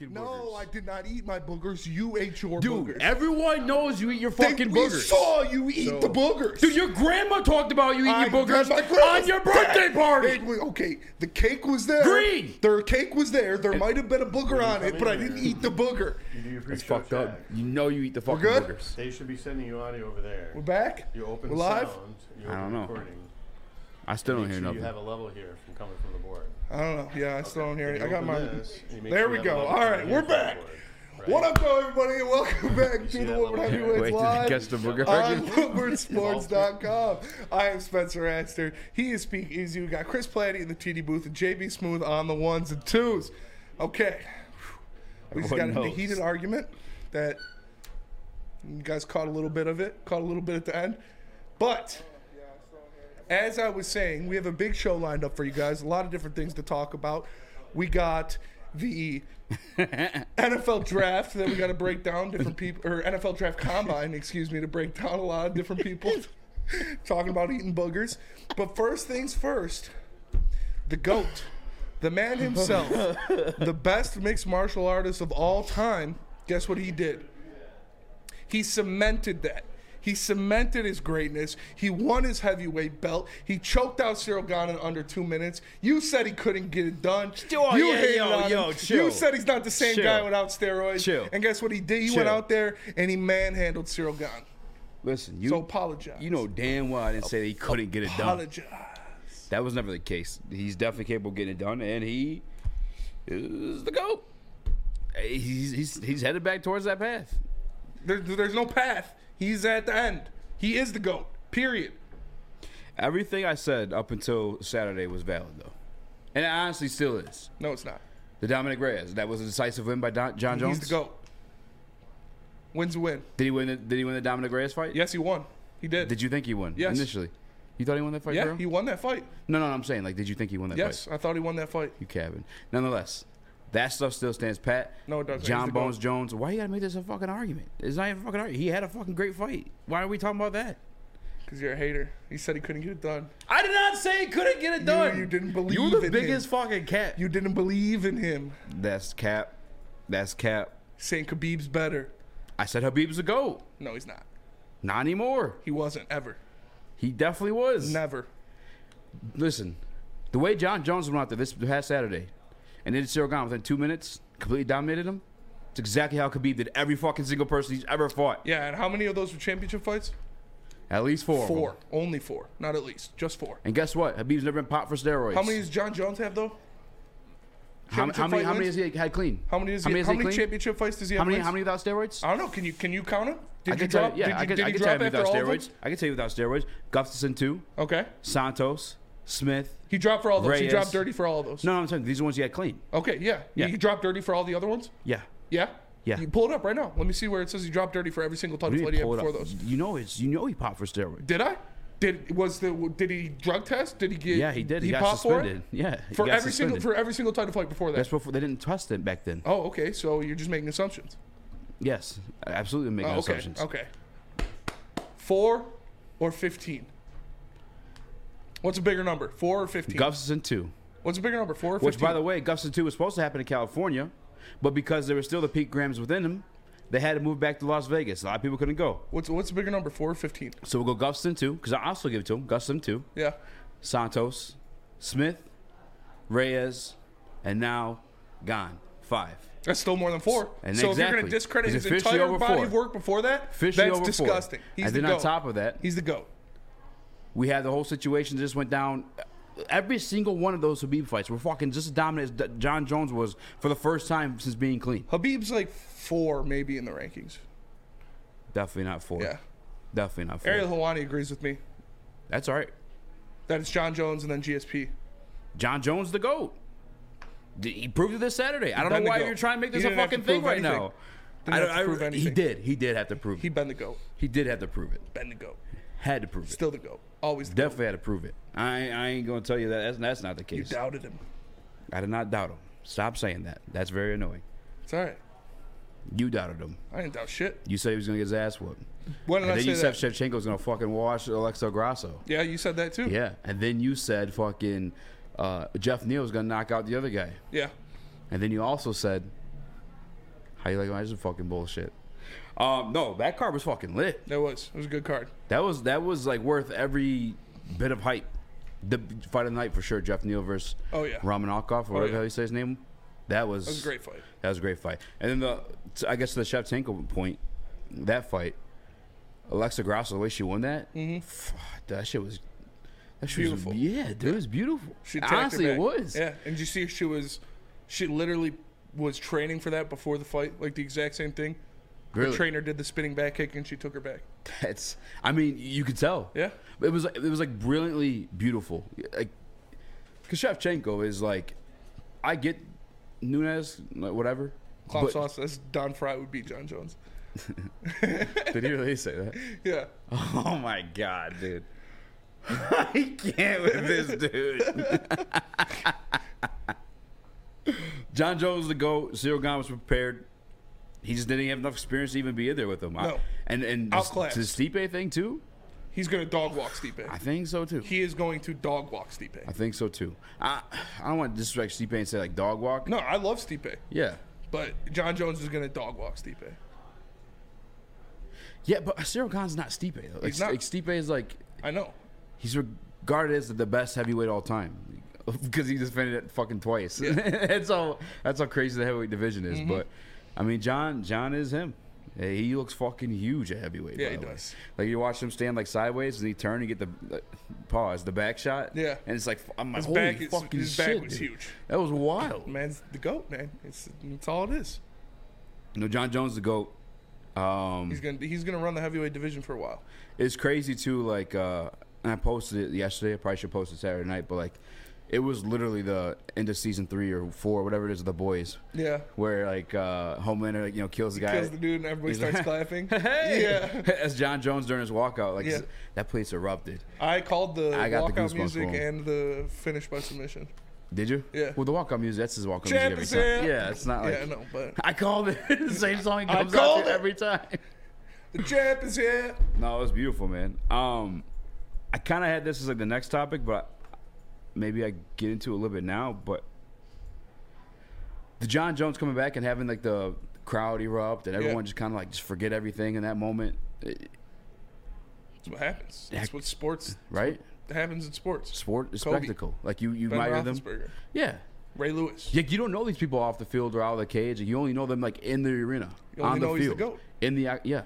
Your fucking No, boogers. I did not eat my boogers. You ate your Dude, boogers. everyone knows you eat your They- fucking we boogers. saw you eat the boogers. Dude, your grandma talked about you eating I your boogers my on your birthday dead. party. It was- okay, the cake was there. Green. Their cake was there. There might have been a booger on it, but I didn't eat the booger. You do your That's fucked up. You know you eat the fucking good? boogers. They should be sending you audio over there. We're back. You open We're live. sound. You I open don't know. Recording. I still don't Make hear sure nothing. you have a level here from coming from the board. I don't know. Yeah, I still don't hear it. I got my. this, and you make There we go. All right, we're back. What up, though, everybody, and welcome back to the Woman? Heavyweights Wait, did you Live catch the on? WoodwardSports.com. I am Spencer Aster. He is Speak Easy. We got Chris Platty in the TD booth and JB Smooth on the ones and twos. Okay. We just got into a heated argument that you guys caught a little bit of it, caught a little bit at the end. But as I was saying, we have a big show lined up for you guys. A lot of different things to talk about. We got the NFL draft that we got to break down. Different people, or NFL draft combine, excuse me, to break down a lot of different people talking about eating boogers. But first things first, the goat, the man himself, the best mixed martial artist of all time. Guess what he did? He cemented that. He cemented his greatness. He won his heavyweight belt. He choked out Cyril Gane in under two minutes. You said he couldn't get it done. Oh, you yeah, hated yo, on yo, him. chill. You said he's not the same Chill. guy without steroids. Chill. And guess what he did? He went out there and he manhandled Cyril Gane. Listen, you So apologize. you know damn well I didn't say that he couldn't get it done. Apologize. That was never the case. He's definitely capable of getting it done, and he is the goat. He's he's he's headed back towards that path. There, there's no path. He's at the end. He is the goat. Period. Everything I said up until Saturday was valid, though, and it honestly still is. No, it's not. The Dominick Reyes that was a decisive win by Don, Jon Jones. He's the goat. Wins a win. Did he win? The, did he win the Dominick Reyes fight? Yes, he won. He did. Did you think he won? Yes. Initially, you thought he won that fight? Yeah, bro? he won that fight. No, no, I'm saying like, did you think he won that Yes, fight? I thought he won that fight. You cabin. Nonetheless, that stuff still stands pat. No, it doesn't. Jon Bones GOAT. Jones. Why you gotta make this a fucking argument? It's not even a fucking argument. He had a fucking great fight. Why are we talking about that? Because you're a hater. He said he couldn't get it done. I did not say he couldn't get it done. you didn't believe You were the biggest him. fucking cat. You didn't believe in him. That's cap. That's cap. Saying Khabib's better. I said Khabib's a goat. No, he's not. Not anymore. He wasn't ever. He definitely was. Never. Listen, the way Jon Jones went out there this past Saturday and did Cyril Gane within two minutes, completely dominated him. It's exactly how Khabib did every fucking single person he's ever fought. Yeah, and how many of those were championship fights? At least four. Four. Only four. Not at least. Just four. And guess what? Khabib's never been popped for steroids. How many does Jon Jones have though? How, how many? How many has he had clean? How many is How he? many, how many clean? championship fights does he have? How many? wins? How many without steroids? I don't know. Can you can you count them? Did I you can tell drop? you, yeah, did I you, can, did I can tell you without all of them? steroids. I can tell you without steroids. Gustafsson two, Okay. Santos, Smith. He dropped for all those. He Reyes. dropped dirty for all of those. No, no, I'm saying these are the ones he had clean. Okay, yeah. Yeah. He dropped dirty for all the other ones? Yeah. Yeah? Yeah. You pull it up right now. Let me see where it says he dropped dirty for every single title You need he to had pull it before up. those. You know it's you know he popped for steroids. Did I? Did was the did he drug test? Did he get Yeah, he did. He, got popped for it? suspended. Yeah, he For got every single suspended. for every single title fight before that. That's before they didn't test it back then. oh, okay. So you're just making assumptions. Yes, absolutely making Oh, okay. assumptions. Okay. Four or fifteen? What's a bigger number? Four or fifteen? Gustafsson two, What's a bigger number? Four or fifteen? which by the way, Gustafsson two was supposed to happen in California, but because there were still the picograms within him, they had to move back to Las Vegas. A lot of people couldn't go. what's what's a bigger number? Four or fifteen? So we'll go Gustafsson two because I also give it to him. Gustafsson two, Yeah. Santos, Smith, Reyes, and now Gane. Five. That's still more than four. And so if you're going to discredit his entire body four. of work before that, Officially that's four. disgusting. He's and the then goat. on top of that, He's the goat. We had the whole situation that just went down. Every single one of those Khabib fights were fucking just as dominant as Jon Jones was for the first time since being clean. Khabib's like four, maybe in the rankings. Definitely not four. Yeah. Definitely not four. Ariel Helwani agrees with me That's all right. that it's Jon Jones and then GSP. Jon Jones, the GOAT. He proved it this Saturday. I don't know why you're trying to make this a fucking thing right anything. now. I have don't- to I- He did. He did have to prove it. He been the goat. He did have to prove it. Been the goat. Had to prove it. Still the goat. Always the Definitely had to prove it. I, I ain't going to tell you that. That's, that's not the goat. You case. doubted him. I did not doubt him. Stop saying that. That's very annoying. It's all right. You doubted him. I didn't doubt shit. You said he was going to get his ass whooped. When did And I then say you that? said Shevchenko's going to fucking wash Alexa Grasso. yeah, you said that too. Yeah. And then you said fucking uh, Geoff was going to knock out the other guy. Yeah. And then you also said, "How you like my fucking bullshit?" Um, no, that card was fucking lit. That was. It was a good card. That was that was like worth every bit of hype. The fight of the night for sure. Geoff Neal versus Oh, yeah. Romanokov or whatever yeah. the you say his name. That was That was a great fight. That was a great fight. And then the I guess to the Shevchenko point, that fight, Alexa Grasso, the way she won that, mm-hmm. that shit was. That shit Beautiful. Was, yeah, dude, it was beautiful. She Honestly, it was. Yeah, and you see, she was, she literally was training for that before the fight, like the exact same thing. Really? The trainer did the spinning back kick, and she took her back. That's. I mean, you could tell. Yeah. It was. It was like brilliantly beautiful. Like, because Shevchenko is like, I get Nunes, like, whatever. Clown but- sauce. That's Don Frye would beat Jon Jones. Did he really say that? Yeah. Oh my god, dude. I can't with this dude. Jon Jones the goat. Cyril was prepared. He just didn't have enough experience to even be in there with him. I- No. and and this, Outclassed. the Stipe thing too. He's gonna dog walk Stipe. I think so too. He is going to dog walk Stipe. I think so too. I I don't want to disrespect Stipe and say like dog walk. No, I love Stipe, Yeah. but Jon Jones is gonna dog walk Stipe. Yeah, but Cyril Gane's not Stipe though. Like, He's not. like Stipe is like I know. he's regarded as the best heavyweight all time because he defended it fucking twice. that's how that's how crazy the heavyweight division is. Mm-hmm. But I mean, John John is him. He looks fucking huge at heavyweight. Yeah, he the way. does. Like you watch him stand like sideways and he turn and get the uh, pause, the back shot. Yeah. and it's like I'm like, His holy back is- fucking his back shit, was dude. huge. That was wild. Man's the goat, man. It's it's all it is. You know, Jon Jones the goat. Um, He's gonna he's gonna run the heavyweight division for a while. it's crazy too. Like, uh, and I posted it yesterday. I probably should post it Saturday night, but like, it was literally the end of season three or four, whatever it is, of the boys, Yeah. where like uh, Homelander, like, you know, kills the guy. Kills the dude and everybody starts like, clapping. Hey, Yeah. as Jon Jones during his walkout, like Yeah. that place erupted. I called the I the walkout goosebumps music and the finish by submission. Did you? Yeah. Well, the walkout music, that's his walkout Champ music every time. Yeah, it's not like yeah, I know, but I called it. the same song I comes out called to it. every time. the champ is here. No, it was beautiful, man. Um, I kind of had this as like the next topic, but maybe I get into a little bit now. But the Jon Jones coming back and having like the crowd erupt and everyone Yeah. just kind of like just forget everything in that moment, it- That's what happens. That's what sports right? happens in sports. Sport is Kobe. spectacle. Like you, you Ben admire them. Yeah. Ray Lewis. Like you don't know these people off the field or out of the cage. You only know them like in the arena, on the the field, GOAT. in the yeah.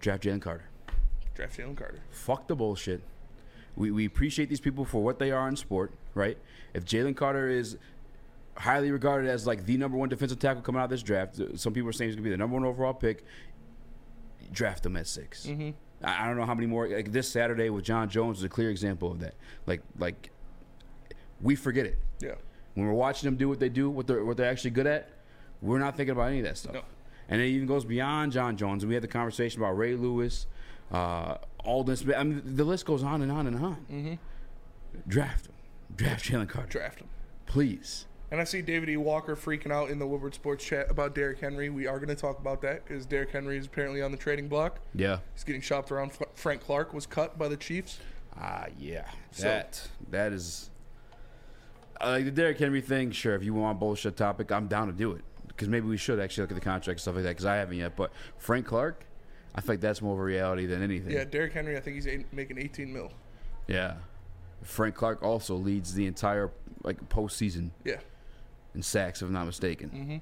Draft Jalen Carter. Draft Jalen Carter. fuck the bullshit. We, we appreciate these people for what they are in sport, right? If Jalen Carter is highly regarded as like the number one defensive tackle coming out of this draft, uh, some people are saying he's gonna be the number one overall pick. Draft him at 6 Mm-hmm. I, I don't know how many more. Like this Saturday with Jon Jones is a clear example of that. Like like we forget it Yeah. when we're watching them do what they do, what they're what they're actually good at. We're not thinking about any of that stuff. No. And it even goes beyond Jon Jones. We had the conversation about Ray Lewis, uh, Aldon Smith. I mean, the list goes on and on and on. Mm-hmm. Draft him. Draft Jalen Carter. Draft him. Please. And I see David E. Walker freaking out in the Woodward Sports chat about Derrick Henry. We are going to talk about that because Derrick Henry is apparently on the trading block. Yeah. He's getting shopped around. Frank Clark was cut by the Chiefs. Ah, yeah. So- That that is uh, like the Derrick Henry thing. Sure, if you want bullshit topic, I'm down to do it because maybe we should actually look at the contract and stuff like that because I haven't yet. But Frank Clark, I think that's more of a reality than anything. Yeah, Derrick Henry, I think he's eight, making 18 mil. Yeah. Frank Clark also leads the entire like postseason Yeah. and sacks, if I'm not mistaken. Mm-hmm.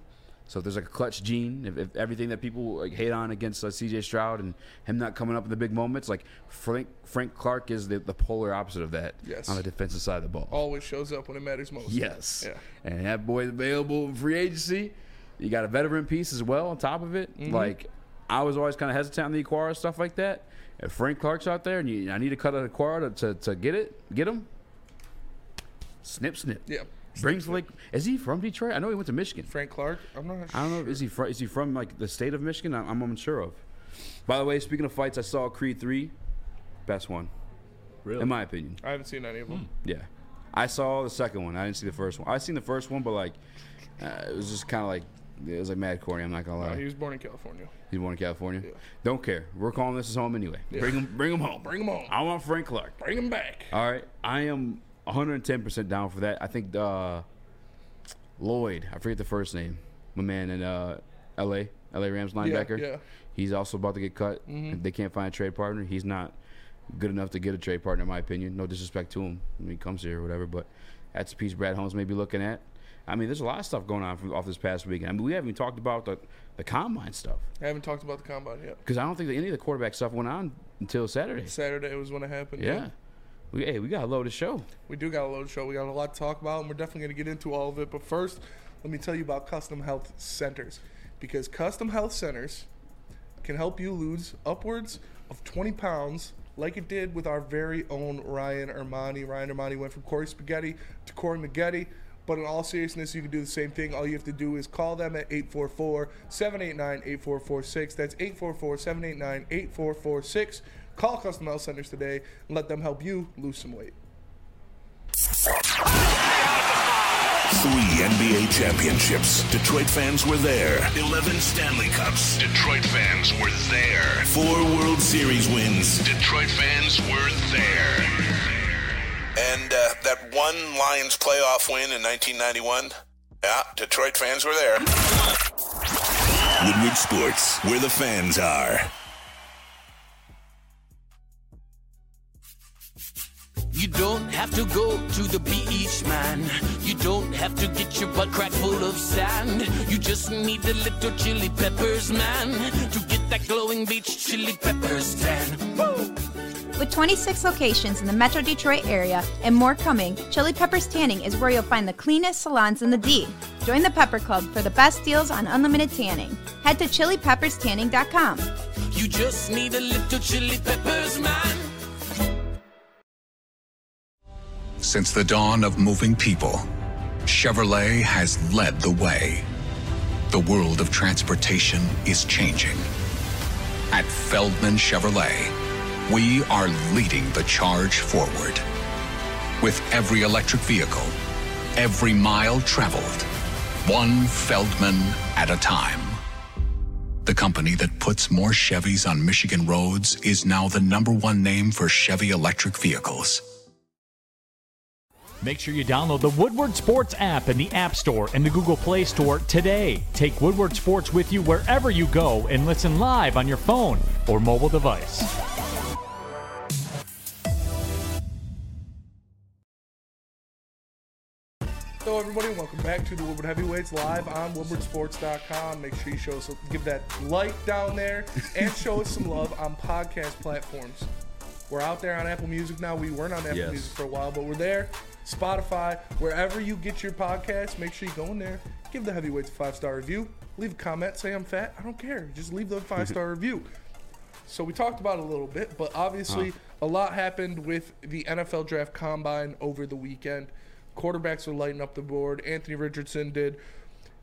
So if there's like a clutch gene, if, if everything that people like hate on against uh, C.J. Stroud and him not coming up in the big moments, like Frank Frank Clark is the, the polar opposite of that Yes. on the defensive side of the ball. Always shows up when it matters most. Yes. Yeah. And that boy's available in free agency. You got a veteran piece as well on top of it. Mm-hmm. Like I was always kind of hesitant on the Okwara stuff like that. If Frank Clark's out there and you, I need to cut an Okwara to, to, to get it, get him. Snip, snip. Yeah. Brings like, is he from Detroit? I know he went to Michigan. Frank Clark. I'm not sure. I don't know. Is he from? Is he from like the state of Michigan? I'm, I'm unsure of. By the way, speaking of fights, I saw Creed three, best one Really? in my opinion. I haven't seen any of them. Yeah, I saw the second one. I didn't see the first one. I seen the first one, but like, uh, it was just kind of like it was like mad corny. I'm not gonna lie. Uh, he was born in California. He's born in California. Yeah. Don't care. We're calling this his home anyway. Bring him. Bring him home. Bring him home. I want Frank Clark. Bring him back. All right, I am 110 percent down for that. I think uh, Floyd, I forget the first name, my man in uh, L.A. L.A. Rams linebacker. yeah. He's also about to get cut. Mm-hmm. They can't find a trade partner. He's not good enough to get a trade partner, in my opinion. No disrespect to him when he comes here or whatever, but that's a piece Brad Holmes may be looking at. I mean, there's a lot of stuff going on from off this past weekend. I mean, we haven't even talked about the, the combine stuff I haven't talked about the combine yet. because I don't think that any of the quarterback stuff went on until Saturday. Saturday was when it happened. Yeah. We, hey, we got a load the show. We do got a load to show. We got a lot to talk about, and we're definitely going to get into all of it. But first, let me tell you about Custom Health Centers. Because Custom Health Centers can help you lose upwards of 20 pounds, like it did with our very own Ryan Armani. Ryan Armani went from Corey Spaghetti to Corey Maggette. But in all seriousness, you can do the same thing. All you have to do is call them at 844 789 8446. That's 844 789 8446. Call Custom Health Centers today and let them help you lose some weight. Three NBA championships. Detroit fans were there. 11 Stanley Cups. Detroit fans were there. Four World Series wins. Detroit fans were there. And uh, that one Lions playoff win in 1991. Yeah, Detroit fans were there. Woodward Sports, where the fans are. You don't have to go to the beach, man. You don't have to get your butt cracked full of sand. You just need a little chili peppers, man, to get that glowing beach chili peppers tan. Woo! With 26 locations in the Metro Detroit area and more coming, Chili Peppers Tanning is where you'll find the cleanest salons in the D. Join the Pepper Club for the best deals on unlimited tanning. Head to chilipepperstanning.com. You just need a little chili peppers, man. Since the dawn of moving people, Chevrolet has led the way. The world of transportation is changing. At Feldman Chevrolet, we are leading the charge forward. With every electric vehicle, every mile traveled, one Feldman at a time. The company that puts more Chevys on Michigan roads is now the number one name for Chevy electric vehicles. Make sure you download the Woodward Sports app in the App Store and the Google Play Store today. Take Woodward Sports with you wherever you go and listen live on your phone or mobile device. Hello, everybody, and welcome back to the Woodward Heavyweights live on WoodwardSports.com. Make sure you show us, give that like down there, and show us some love on podcast platforms. We're out there on Apple Music now. We weren't on Apple Yes. Music for a while, but we're there. Spotify, wherever you get your podcasts, make sure you go in there, give the Heavyweights a five star review, leave a comment, say I'm fat. I don't care. Just leave the five star review. So we talked about it a little bit, but obviously a lot happened with the NFL draft combine over the weekend. Quarterbacks are lighting up the board. Anthony Richardson did.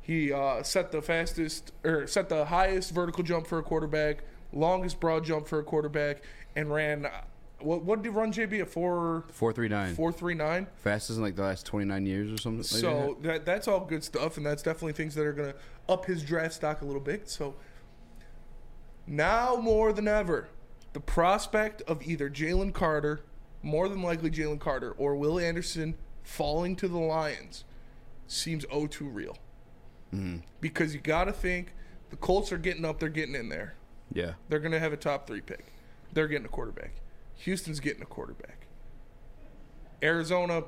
He uh, set the fastest or set the highest vertical jump for a quarterback, longest broad jump for a quarterback, and ran. Uh, what what did he run? JB a four Four three nine. four three nine. Fastest in like the last 29 years or something. like So that that's all good stuff, and that's definitely things that are gonna up his draft stock a little bit. So now more than ever, the prospect of either Jalen Carter, more than likely Jalen Carter, or Will Anderson falling to the Lions seems oh too real. Mm-hmm. Because you got to think the Colts are getting up, they're getting in there. yeah. They're going to have a top three pick. They're getting a quarterback. Houston's getting a quarterback. Arizona,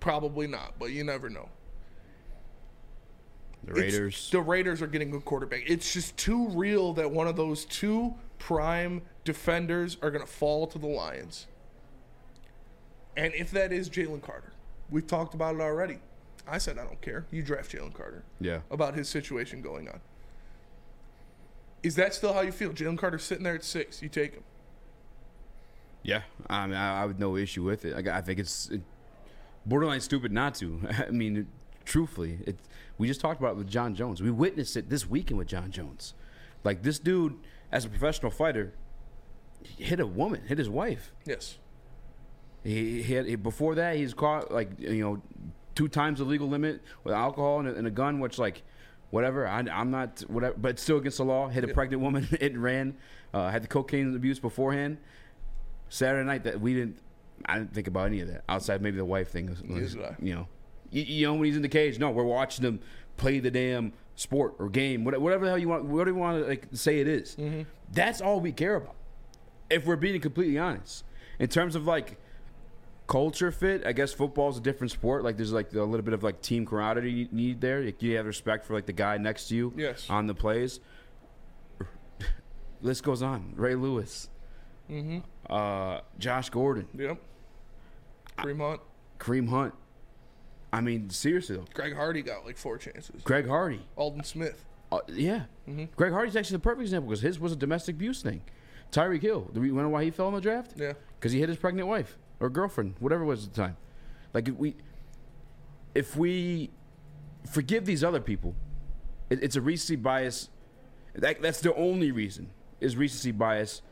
probably not, but you never know. The It's- Raiders. the Raiders are getting a quarterback. It's just too real that one of those two prime defenders are going to fall to the Lions. And if that is Jalen Carter, we've talked about it already. I said I don't care. You draft Jalen Carter Yeah. about his situation going on. Is that still how you feel? Jalen Carter sitting there at six. You take him. Yeah, I mean, I, I have no issue with it. I, I think it's borderline stupid not to. I mean, truthfully, it. We just talked about it with Jon Jones. We witnessed it this weekend with Jon Jones. Like this dude, as a professional fighter, hit a woman, hit his wife. Yes. He, he had he, before that he's caught like you know two times the legal limit with alcohol and a, and a gun, which like whatever. I, I'm not whatever, but still against the law. Hit a pregnant woman, it ran. Uh, had the cocaine abuse beforehand. Saturday night that we didn't. I didn't think about any of that outside maybe the wife thing. Was, I. you know, you, you know when he's in the cage. No, we're watching him play the damn sport or game, whatever, the hell you want, whatever you want to like say it is. That's all we care about. If we're being completely honest, in terms of like culture fit, I guess football's a different sport. Like there's like a little bit of like team camaraderie you need there. Like, you have respect for like the guy next to you Yes. on the plays. List goes on. Ray Lewis, Mm-hmm. uh, Josh Gordon, Yep. Fremont. Kareem Hunt. I mean, seriously though, Greg Hardy got like four chances. Greg Hardy. Aldon Smith. Uh, yeah, Mm-hmm. Greg Hardy's actually the perfect example because his was a domestic abuse thing. Tyreek Hill. Do we wonder why he fell in the draft? Yeah. because he hit his pregnant wife or girlfriend, whatever it was at the time. Like if we, if we forgive these other people, it, it's a recency bias. That, that's the only reason is recency bias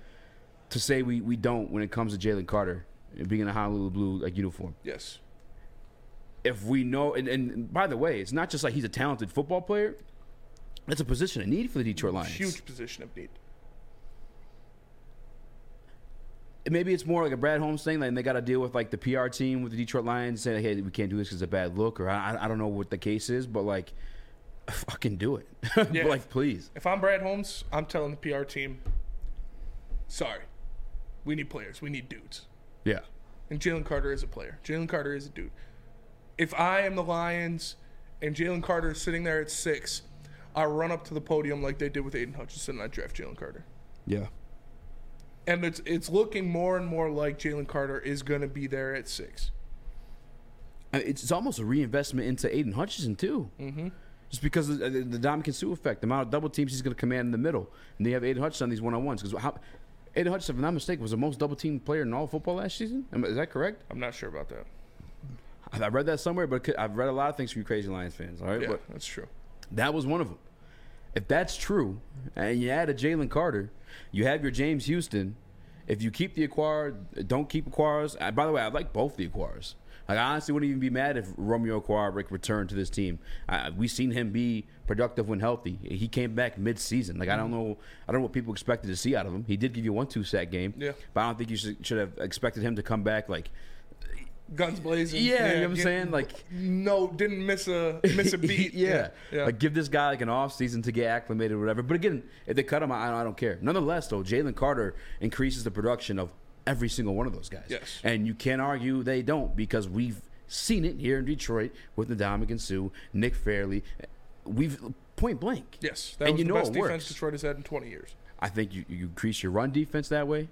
to say we, we don't when it comes to Jalen Carter being in a Honolulu blue like uniform. Yes. If we know, and, and by the way, it's not just like he's a talented football player. That's a position of need for the Detroit Lions. Huge position of need. Maybe it's more like a Brad Holmes thing, like they got to deal with like the PR team with the Detroit Lions saying, "Hey, we can't do this because it's a bad look," or I, I don't know what the case is, but like, fucking do it, Yeah. like please. If I'm Brad Holmes, I'm telling the PR team, sorry, we need players. We need dudes. Yeah, And Jalen Carter is a player. Jalen Carter is a dude. If I am the Lions and Jalen Carter is sitting there at six, I run up to the podium like they did with Aidan Hutchinson and I draft Jalen Carter. yeah, And it's it's looking more and more like Jalen Carter is going to be there at six. It's, it's almost a reinvestment into Aidan Hutchinson too. Mm-hmm. Just because of the, the, Ndamukong Suh effect, the amount of double teams he's going to command in the middle, and they have Aidan Hutchinson on these one on ones. Because how Aidan Hutchinson, if I'm not mistaken, was the most double team player in all of football last season. Is that correct? I'm not sure about that. I I read that somewhere, but I've read a lot of things from you crazy Lions fans. All right, Yeah, but that's true. That was one of them. If that's true, and you add a Jalen Carter, you have your James Houston. If you keep the acquired, don't keep Okwaras. Uh, by the way, I like both the Okwaras. Like, I honestly wouldn't even be mad if Romeo Okwara returned to this team. Uh, we've seen him be productive when healthy. He came back mid-season. Like I don't know, I don't know what people expected to see out of him. He did give you one two sack game. Yeah. But I don't think you should, should have expected him to come back like Guns blazing. Yeah, you know what I'm saying? Like- no, didn't miss a miss a beat. yeah. yeah. Like give this guy like an off season to get acclimated or whatever. But again, if they cut him, I, I don't care. Nonetheless, though, Jalen Carter increases the production of every single one of those guys. Yes. And you can't argue they don't because we've seen it here in Detroit with Ndamukong and Suh, Nick Fairley. We've point blank. yes, that and was you the know best defense works. Detroit has had in 20 years. I think you, you increase your run defense that way.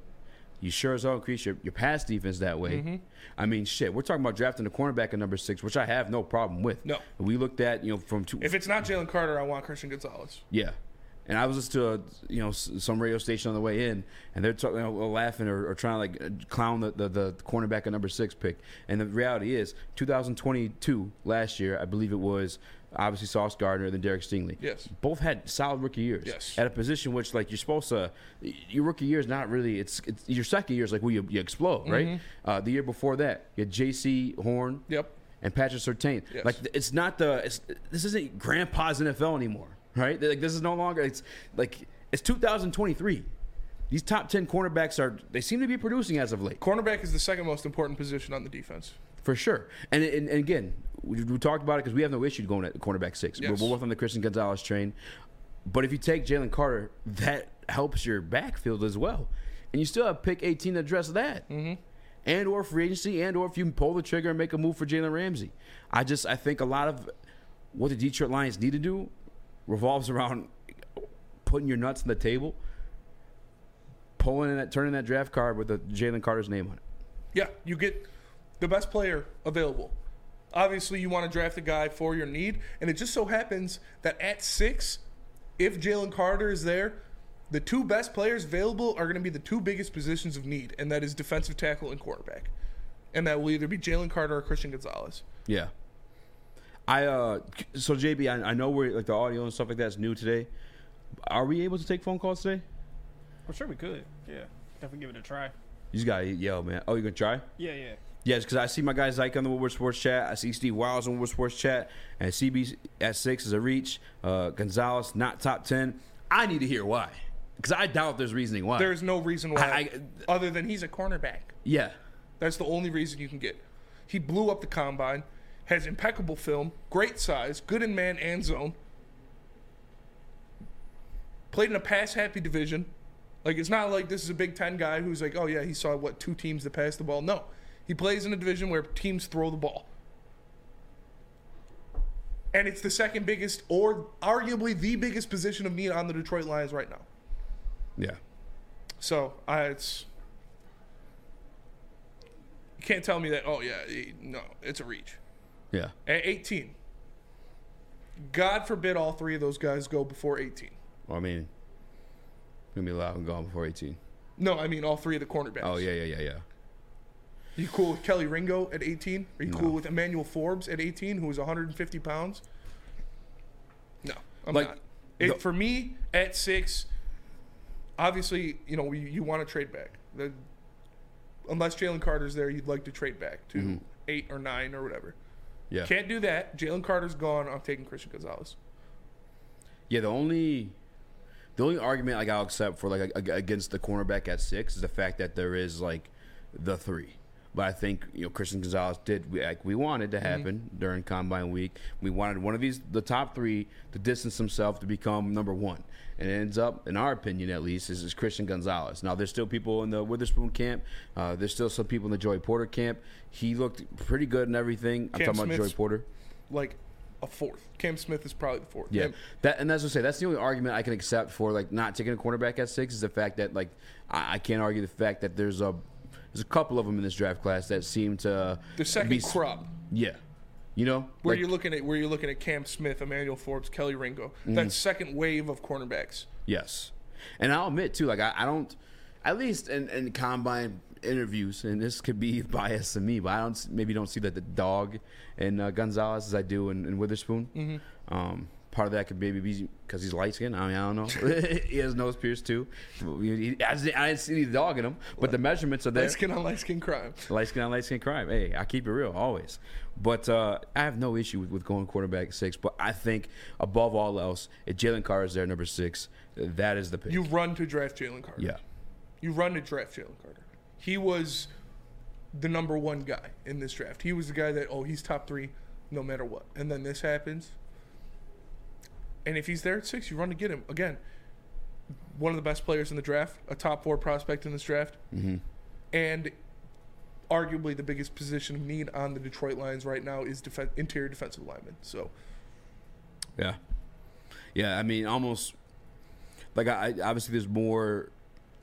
You sure as hell increase your, your pass defense that way. Mm-hmm. I mean, shit, we're talking about drafting a cornerback at number six, which I have no problem with. No. We looked at, you know, from two. If it's not Jalen Carter, I want Christian Gonzalez. Yeah. And I was listening to, a, you know, some radio station on the way in, and they're talking, you know, laughing or, or trying to like uh, clown the, the, the cornerback at number six pick. And the reality is, 2022, last year, I believe it was, obviously Sauce Gardner, then Derek Stingley. Yes. Both had solid rookie years. Yes. At a position which, like, you're supposed to, your rookie year is not really, it's, it's your second year is like where you, you explode, right? Uh, the year before that, you had Jaycee Horn Yep. and Patrick Surtain. Yes. Like it's not the it's, this isn't grandpa's NFL anymore, right? Like this is no longer it's like it's 2023. These top 10 cornerbacks are they seem to be producing as of late. Cornerback is the second most important position on the defense. For sure. And, and, and again, we, we talked about it because we have no issue going at the cornerback 6. We're both on the Christian Gonzalez train. But if you take Jalen Carter, that helps your backfield as well. And you still have pick 18 to address that. Mm-hmm. And or free agency, and or if you pull the trigger and make a move for Jalen Ramsey. I just I think a lot of what the Detroit Lions need to do revolves around putting your nuts on the table, pulling in that, turning that draft card with the Jalen Carter's name on it. Yeah, you get the best player available. Obviously, you want to draft a guy for your need, and it just so happens that at six, if Jalen Carter is there, the two best players available are going to be the two biggest positions of need, and that is defensive tackle and quarterback. And that will either be Jalen Carter or Christian Gonzalez. Yeah. I uh so JB, I, I know we're like the audio and stuff like that's new today. Are we able to take phone calls today? I'm sure we could. Yeah, definitely give it a try. You just gotta yell, man. Oh, you gonna try? Yeah, yeah. Yes, because I see my guy Zyke on the Woodward Sports Chat. I see Steve Wiles on Woodward Sports Chat. And CB at six is a reach. Uh, Gonzalez not top ten. I need to hear why, because I doubt there's reasoning why. There's no reason why, I- I- other than he's a cornerback. yeah, That's the only reason you can get. He blew up the combine, has impeccable film, great size, good in man and zone. Played in a pass happy division. Like it's not like this is a Big Ten guy who's like, oh yeah, he saw what two teams that pass the ball. No, he plays in a division where teams throw the ball, and it's the second biggest, or arguably the biggest position of need on the Detroit Lions right now. yeah. So I, it's you can't tell me that. Oh yeah, no, it's a reach. Yeah. At 18, God forbid all three of those guys go before 18. Well, I mean, gonna be allowed and gone before 18. No, I mean all three of the cornerbacks. Oh yeah, yeah, yeah, yeah. You cool with Kelee Ringo at 18? Are you No. cool with Emmanuel Forbes at 18, who is 150 pounds? No, I'm Like, not. It, the- for me, at six, obviously, you know, you, you want to trade back. The, unless Jalen Carter's there, you'd like to trade back to Mhm. eight or nine or whatever. Yeah. Can't do that. Jalen Carter's gone. I'm taking Christian Gonzalez. Yeah, the only the only argument like I'll accept for like against the cornerback at six is the fact that there is like the three. But I think you know Christian Gonzalez did we, like we wanted to happen during Combine Week. We wanted one of these the top three to distance himself to become number one, and it ends up, in our opinion at least, is, is Christian Gonzalez. Now there's still people in the Witherspoon camp. Uh, there's still some people in the Joey Porter camp. He looked pretty good and everything. I'm Cam talking about Joey Porter. Like a fourth. Cam Smith is probably the fourth. Yeah, And that and that's what I say. That's the only argument I can accept for like not taking a cornerback at six is the fact that like I, I can't argue the fact that there's a there's a couple of them in this draft class that seem to the second be, crop. Yeah, you know, Where like- you're looking at where you're looking at Cam Smith, Emmanuel Forbes, Kelee Ringo. That Mhm. second wave of cornerbacks. Yes, and I'll admit too, like I, I don't, at least in, in combine interviews, and this could be biased to me, but I don't maybe don't see that the dog in uh, Gonzalez as I do in, in Witherspoon. Mhm. Um, part of that could maybe be because he's light skinned. I mean, I don't know. he has nose pierced too. He- I didn't see the dog in him, but the measurements are there. Light skin on light skin crime. Light skin on light skin crime. Hey, I keep it real always. But uh, I have no issue with, with going quarterback six. But I think above all else, if Jalen Carr is there, number six, that is the pick. You run to draft Jalen Carter. Yeah. You run to draft Jalen Carter. He was the number one guy in this draft. He was the guy that, oh, he's top three no matter what. And then this happens. And if he's there at six, you run to get him. Again, one of the best players in the draft, a top four prospect in this draft, Mhm. and arguably the biggest position of need on the Detroit Lions right now is defen interior defensive lineman. So Yeah. Yeah, I mean, almost like I, I obviously there's more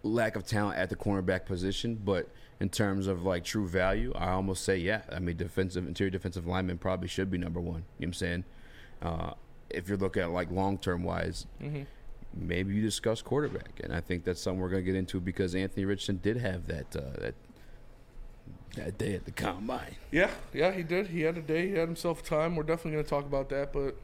lack of talent at the cornerback position, but in terms of like true value, I almost say yeah. I mean, defensive interior defensive lineman probably should be number one. You know what I'm saying? Uh, if you're looking at like long term wise, Mhm. maybe you discuss quarterback, and I think that's something we're gonna get into because Anthony Richardson did have that uh, that that day at the combine. Yeah, yeah, he did. He had a day. He had himself time. We're definitely going to talk about that, but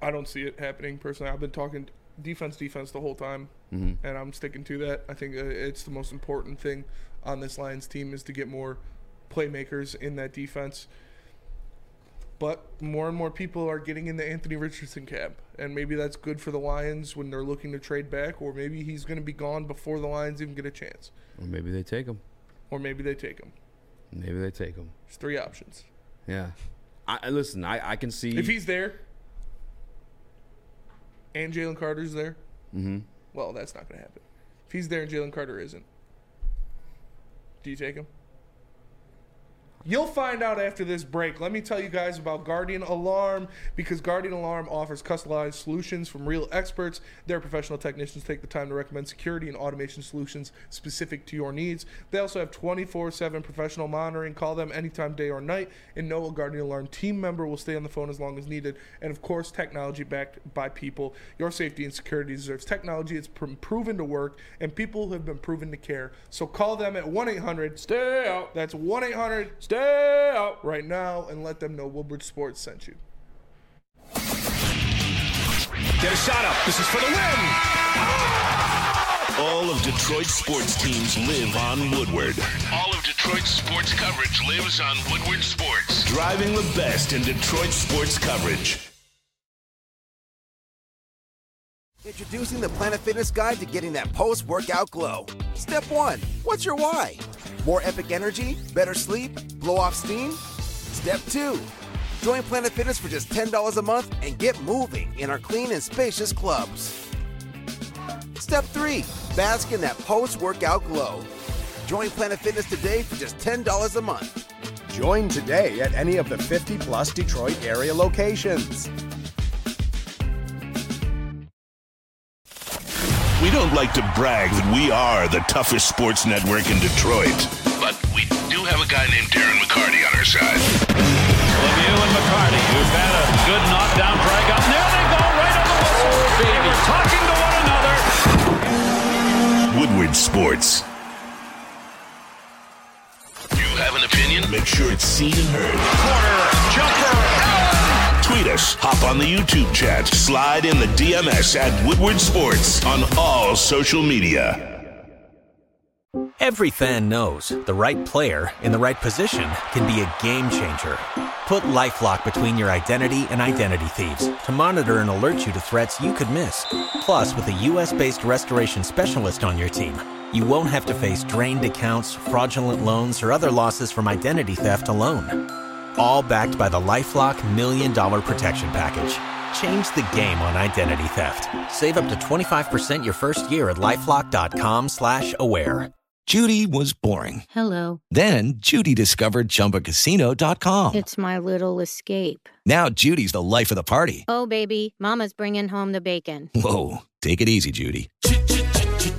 I don't see it happening personally. I've been talking defense, defense the whole time, Mhm. and I'm sticking to that. I think uh, it's the most important thing on this Lions team is to get more playmakers in that defense. But more and more people are getting in the Anthony Richardson camp, and maybe that's good for the Lions when they're looking to trade back, or maybe he's going to be gone before the Lions even get a chance, Or maybe they take him. or maybe they take him. Maybe they take him. There's three options. Yeah. I listen. I, I can see If he's there and Jalen Carter's there, hmm well, that's not going to happen. If he's there and Jalen Carter isn't, do you take him? You'll find out after this break. Let me tell you guys about Guardian Alarm because Guardian Alarm offers customized solutions from real experts. Their professional technicians take the time to recommend security and automation solutions specific to your needs. They also have 24 7 professional monitoring. Call them anytime, day or night, and know a Guardian Alarm team member will stay on the phone as long as needed. And of course, technology backed by people. Your safety and security deserves technology. It's proven to work, and people have been proven to care. So call them at 1 800 Stay out. That's 1 800 Stay out. right now and let them know Woodward Sports sent you. Get a shot up. This is for the win. All of Detroit's sports teams live on Woodward. All of Detroit's sports coverage lives on Woodward Sports. Driving the best in Detroit sports coverage. Introducing the Planet Fitness Guide to getting that post workout glow. Step one What's your why? More epic energy? Better sleep? Blow off steam? Step two Join Planet Fitness for just $10 a month and get moving in our clean and spacious clubs. Step three Bask in that post workout glow. Join Planet Fitness today for just $10 a month. Join today at any of the 50 plus Detroit area locations. We don't like to brag that we are the toughest sports network in Detroit, but we do have a guy named Darren McCarty on our side. Lemieux and McCarty, who've had a good knockdown drag up. There they go, right on the whistle. Oh, they were talking to one another. Woodward Sports. You have an opinion? Make sure it's seen and heard. Corner, jumper, Tweet us, hop on the YouTube chat, slide in the DMS at Woodward Sports on all social media. Every fan knows the right player in the right position can be a game changer. Put LifeLock between your identity and identity thieves to monitor and alert you to threats you could miss. Plus, with a US-based restoration specialist on your team, you won't have to face drained accounts, fraudulent loans, or other losses from identity theft alone. All backed by the LifeLock Million Dollar Protection Package. Change the game on identity theft. Save up to 25% your first year at LifeLock.com slash aware. Judy was boring. Hello. Then Judy discovered ChumbaCasino.com. It's my little escape. Now Judy's the life of the party. Oh, baby, Mama's bringing home the bacon. Whoa, take it easy, Judy.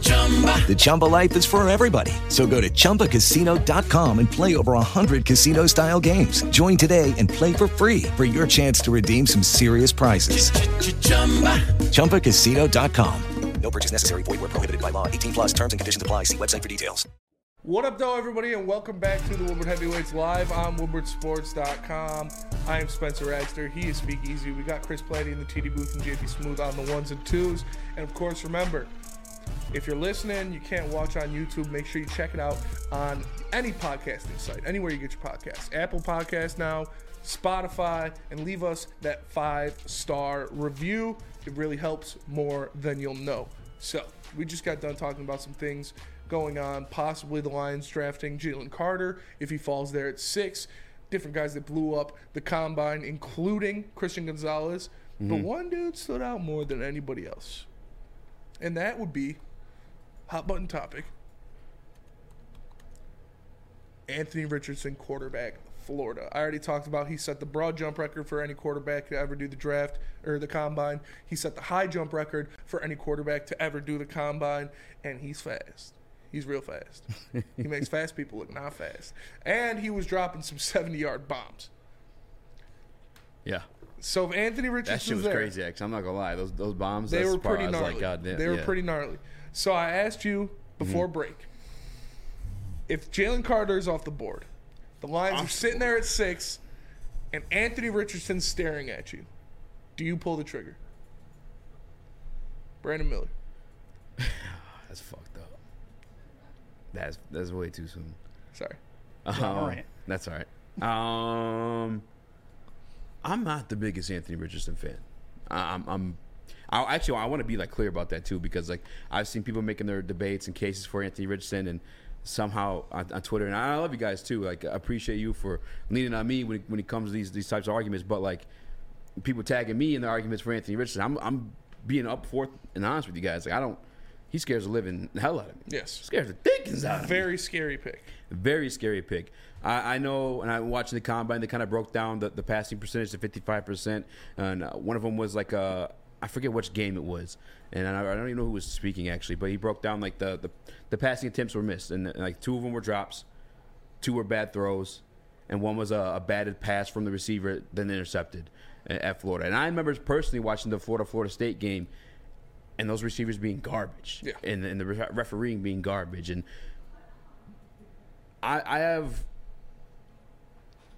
The Chumba life is for everybody. So go to ChumbaCasino.com and play over 100 casino style games. Join today and play for free for your chance to redeem some serious prizes. ChumbaCasino.com. No purchase necessary. Void where prohibited by law. 18 plus terms and conditions apply. See website for details. What up, though, everybody, and welcome back to the Woodward Heavyweights live on WoodwardSports.com. I am Spencer Agster. He is Speakeasy. We got Chris Platty in the TD booth and JB Smooth on the ones and twos. And of course, remember, if you're listening, you can't watch on YouTube, make sure you check it out on any podcasting site, anywhere you get your podcasts. Apple Podcast now, Spotify, and leave us that five star review. It really helps more than you'll know. So, we just got done talking about some things going on. Possibly the Lions drafting Jalen Carter if he falls there at six. Different guys that blew up the combine, including Christian Gonzalez. But Mhm. one dude stood out more than anybody else. And that would be hot button topic. Anthony Richardson, quarterback, Florida. I already talked about he set the broad jump record for any quarterback to ever do the draft or the combine. He set the high jump record for any quarterback to ever do the combine, and he's fast. He's real fast. he makes fast people look not fast. And he was dropping some 70 yard bombs. Yeah. So if Anthony Richardson. That shit was there, crazy. Actually, I'm not gonna lie. Those those bombs. they were pretty gnarly. Like, God damn. they were yeah. pretty gnarly. So I asked you before Mhm. break if Jalen Carter is off the board, the Lions are sitting there at six, and Anthony Richardson's staring at you. Do you pull the trigger? Brandon Miller. That's fucked up. That's that's way too soon. Sorry. Ja Um, Morant. that's all right. Um, I'm not the biggest Anthony Richardson fan. I- I'm, I'm I actually I want to be like clear about that too because like I've seen people making their debates and cases for Anthony Richardson and somehow on, on Twitter and I love you guys too. Like I appreciate you for leaning on me when it, when it comes to these these types of arguments. But like people tagging me in the arguments for Anthony Richardson, I'm I'm being up forth and honest with you guys. Like I don't he scares the living hell out of me. Yes. Scares the dickens out of me. Very scary pick. Very scary pick. I, I know, and I'm watching the combine. They kind of broke down the, the passing percentage to 55 percent, and uh, one of them was like a I forget which game it was, and I, I don't even know who was speaking actually, but he broke down like the the, the passing attempts were missed, and, and, like two of them were drops, two were bad throws, and one was a, a batted pass from the receiver then intercepted at, at Florida. And I remember personally watching the Florida Florida State game, and those receivers being garbage, Yeah. and, and the refereeing being garbage, and I, I have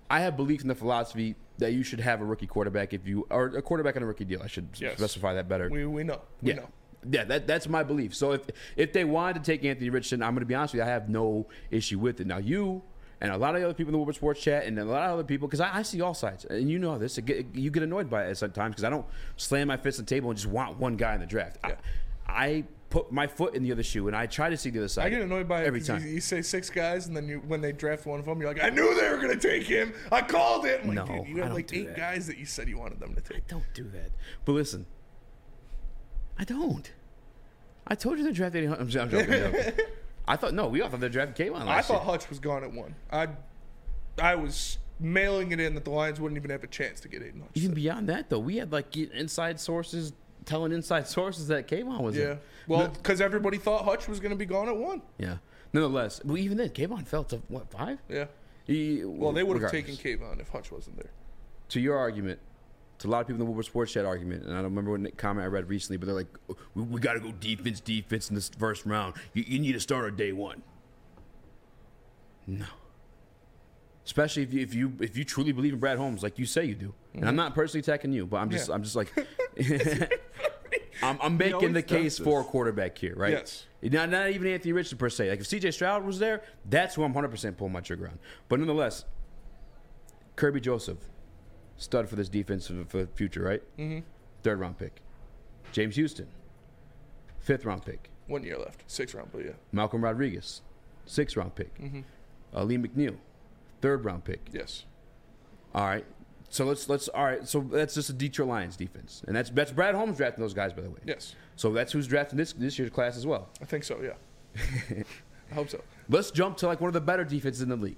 I have belief in the philosophy that you should have a rookie quarterback if you or a quarterback on a rookie deal. I should Yes. specify that better. We, we know. We yeah. know. Yeah, that, that's my belief. So if if they wanted to take Anthony Richardson, I'm going to be honest with you, I have no issue with it. Now you and a lot of the other people in the Woodward Sports chat and a lot of other people, because I, I see all sides, and you know this, it get, you get annoyed by it sometimes because I don't slam my fist on the table and just want one guy in the draft. I, I put my foot in the other shoe and I try to see the other side. I get annoyed by it every time. You, you say six guys, and then you when they draft one of them, you're like, I knew they were going to take him. I called it. I'm like, No, dude, you I like eight that. guys that you said you wanted them to take. I don't do that. But listen, I don't. I told you the draft. I'm, I'm joking. I'm joking. I thought no, we all thought the draft came on. I thought year. Hutch was gone at one. I I was mailing it in that the Lions wouldn't even have a chance to get Aidan Hutch. Even beyond that, though, we had like inside sources telling inside sources that Kayvon was Yeah. in. Well, because everybody thought Hutch was going to be gone at one. yeah. Nonetheless, well, even then, Kayvon fell to what five? Yeah. He, Well, they would have taken Kayvon if Hutch wasn't there. to your argument, to a lot of people in the Woodward Sports Chat argument, and I don't remember what comment I read recently, but they're like, we, we got to go defense, defense in this first round. You, you need to start a starter day one. No. Especially if you if you if you truly believe in Brad Holmes, like you say you do, and I'm Mhm. not personally attacking you, but I'm just Yeah. I'm just like I'm, I'm making the case this. for a quarterback here, right? Yes. Not, not even Anthony Richardson per se. Like if C.J. Stroud was there, that's who I'm 100 percent pulling my trigger on. But nonetheless, Kerby Joseph, stud for this defense for, the future, right? Mhm. Third round pick. James Houston, fifth round pick. One year left, six round, but yeah. Malcolm Rodriguez, sixth round pick. Mhm. Uh, Lee McNeill, third round pick. Yes. All right. So let's let's all right. So that's just a Detroit Lions defense, and that's that's Brad Holmes drafting those guys, by the way. Yes. So that's who's drafting this this year's class as well. I think so. Yeah. I hope so. Let's jump to like one of the better defenses in the league,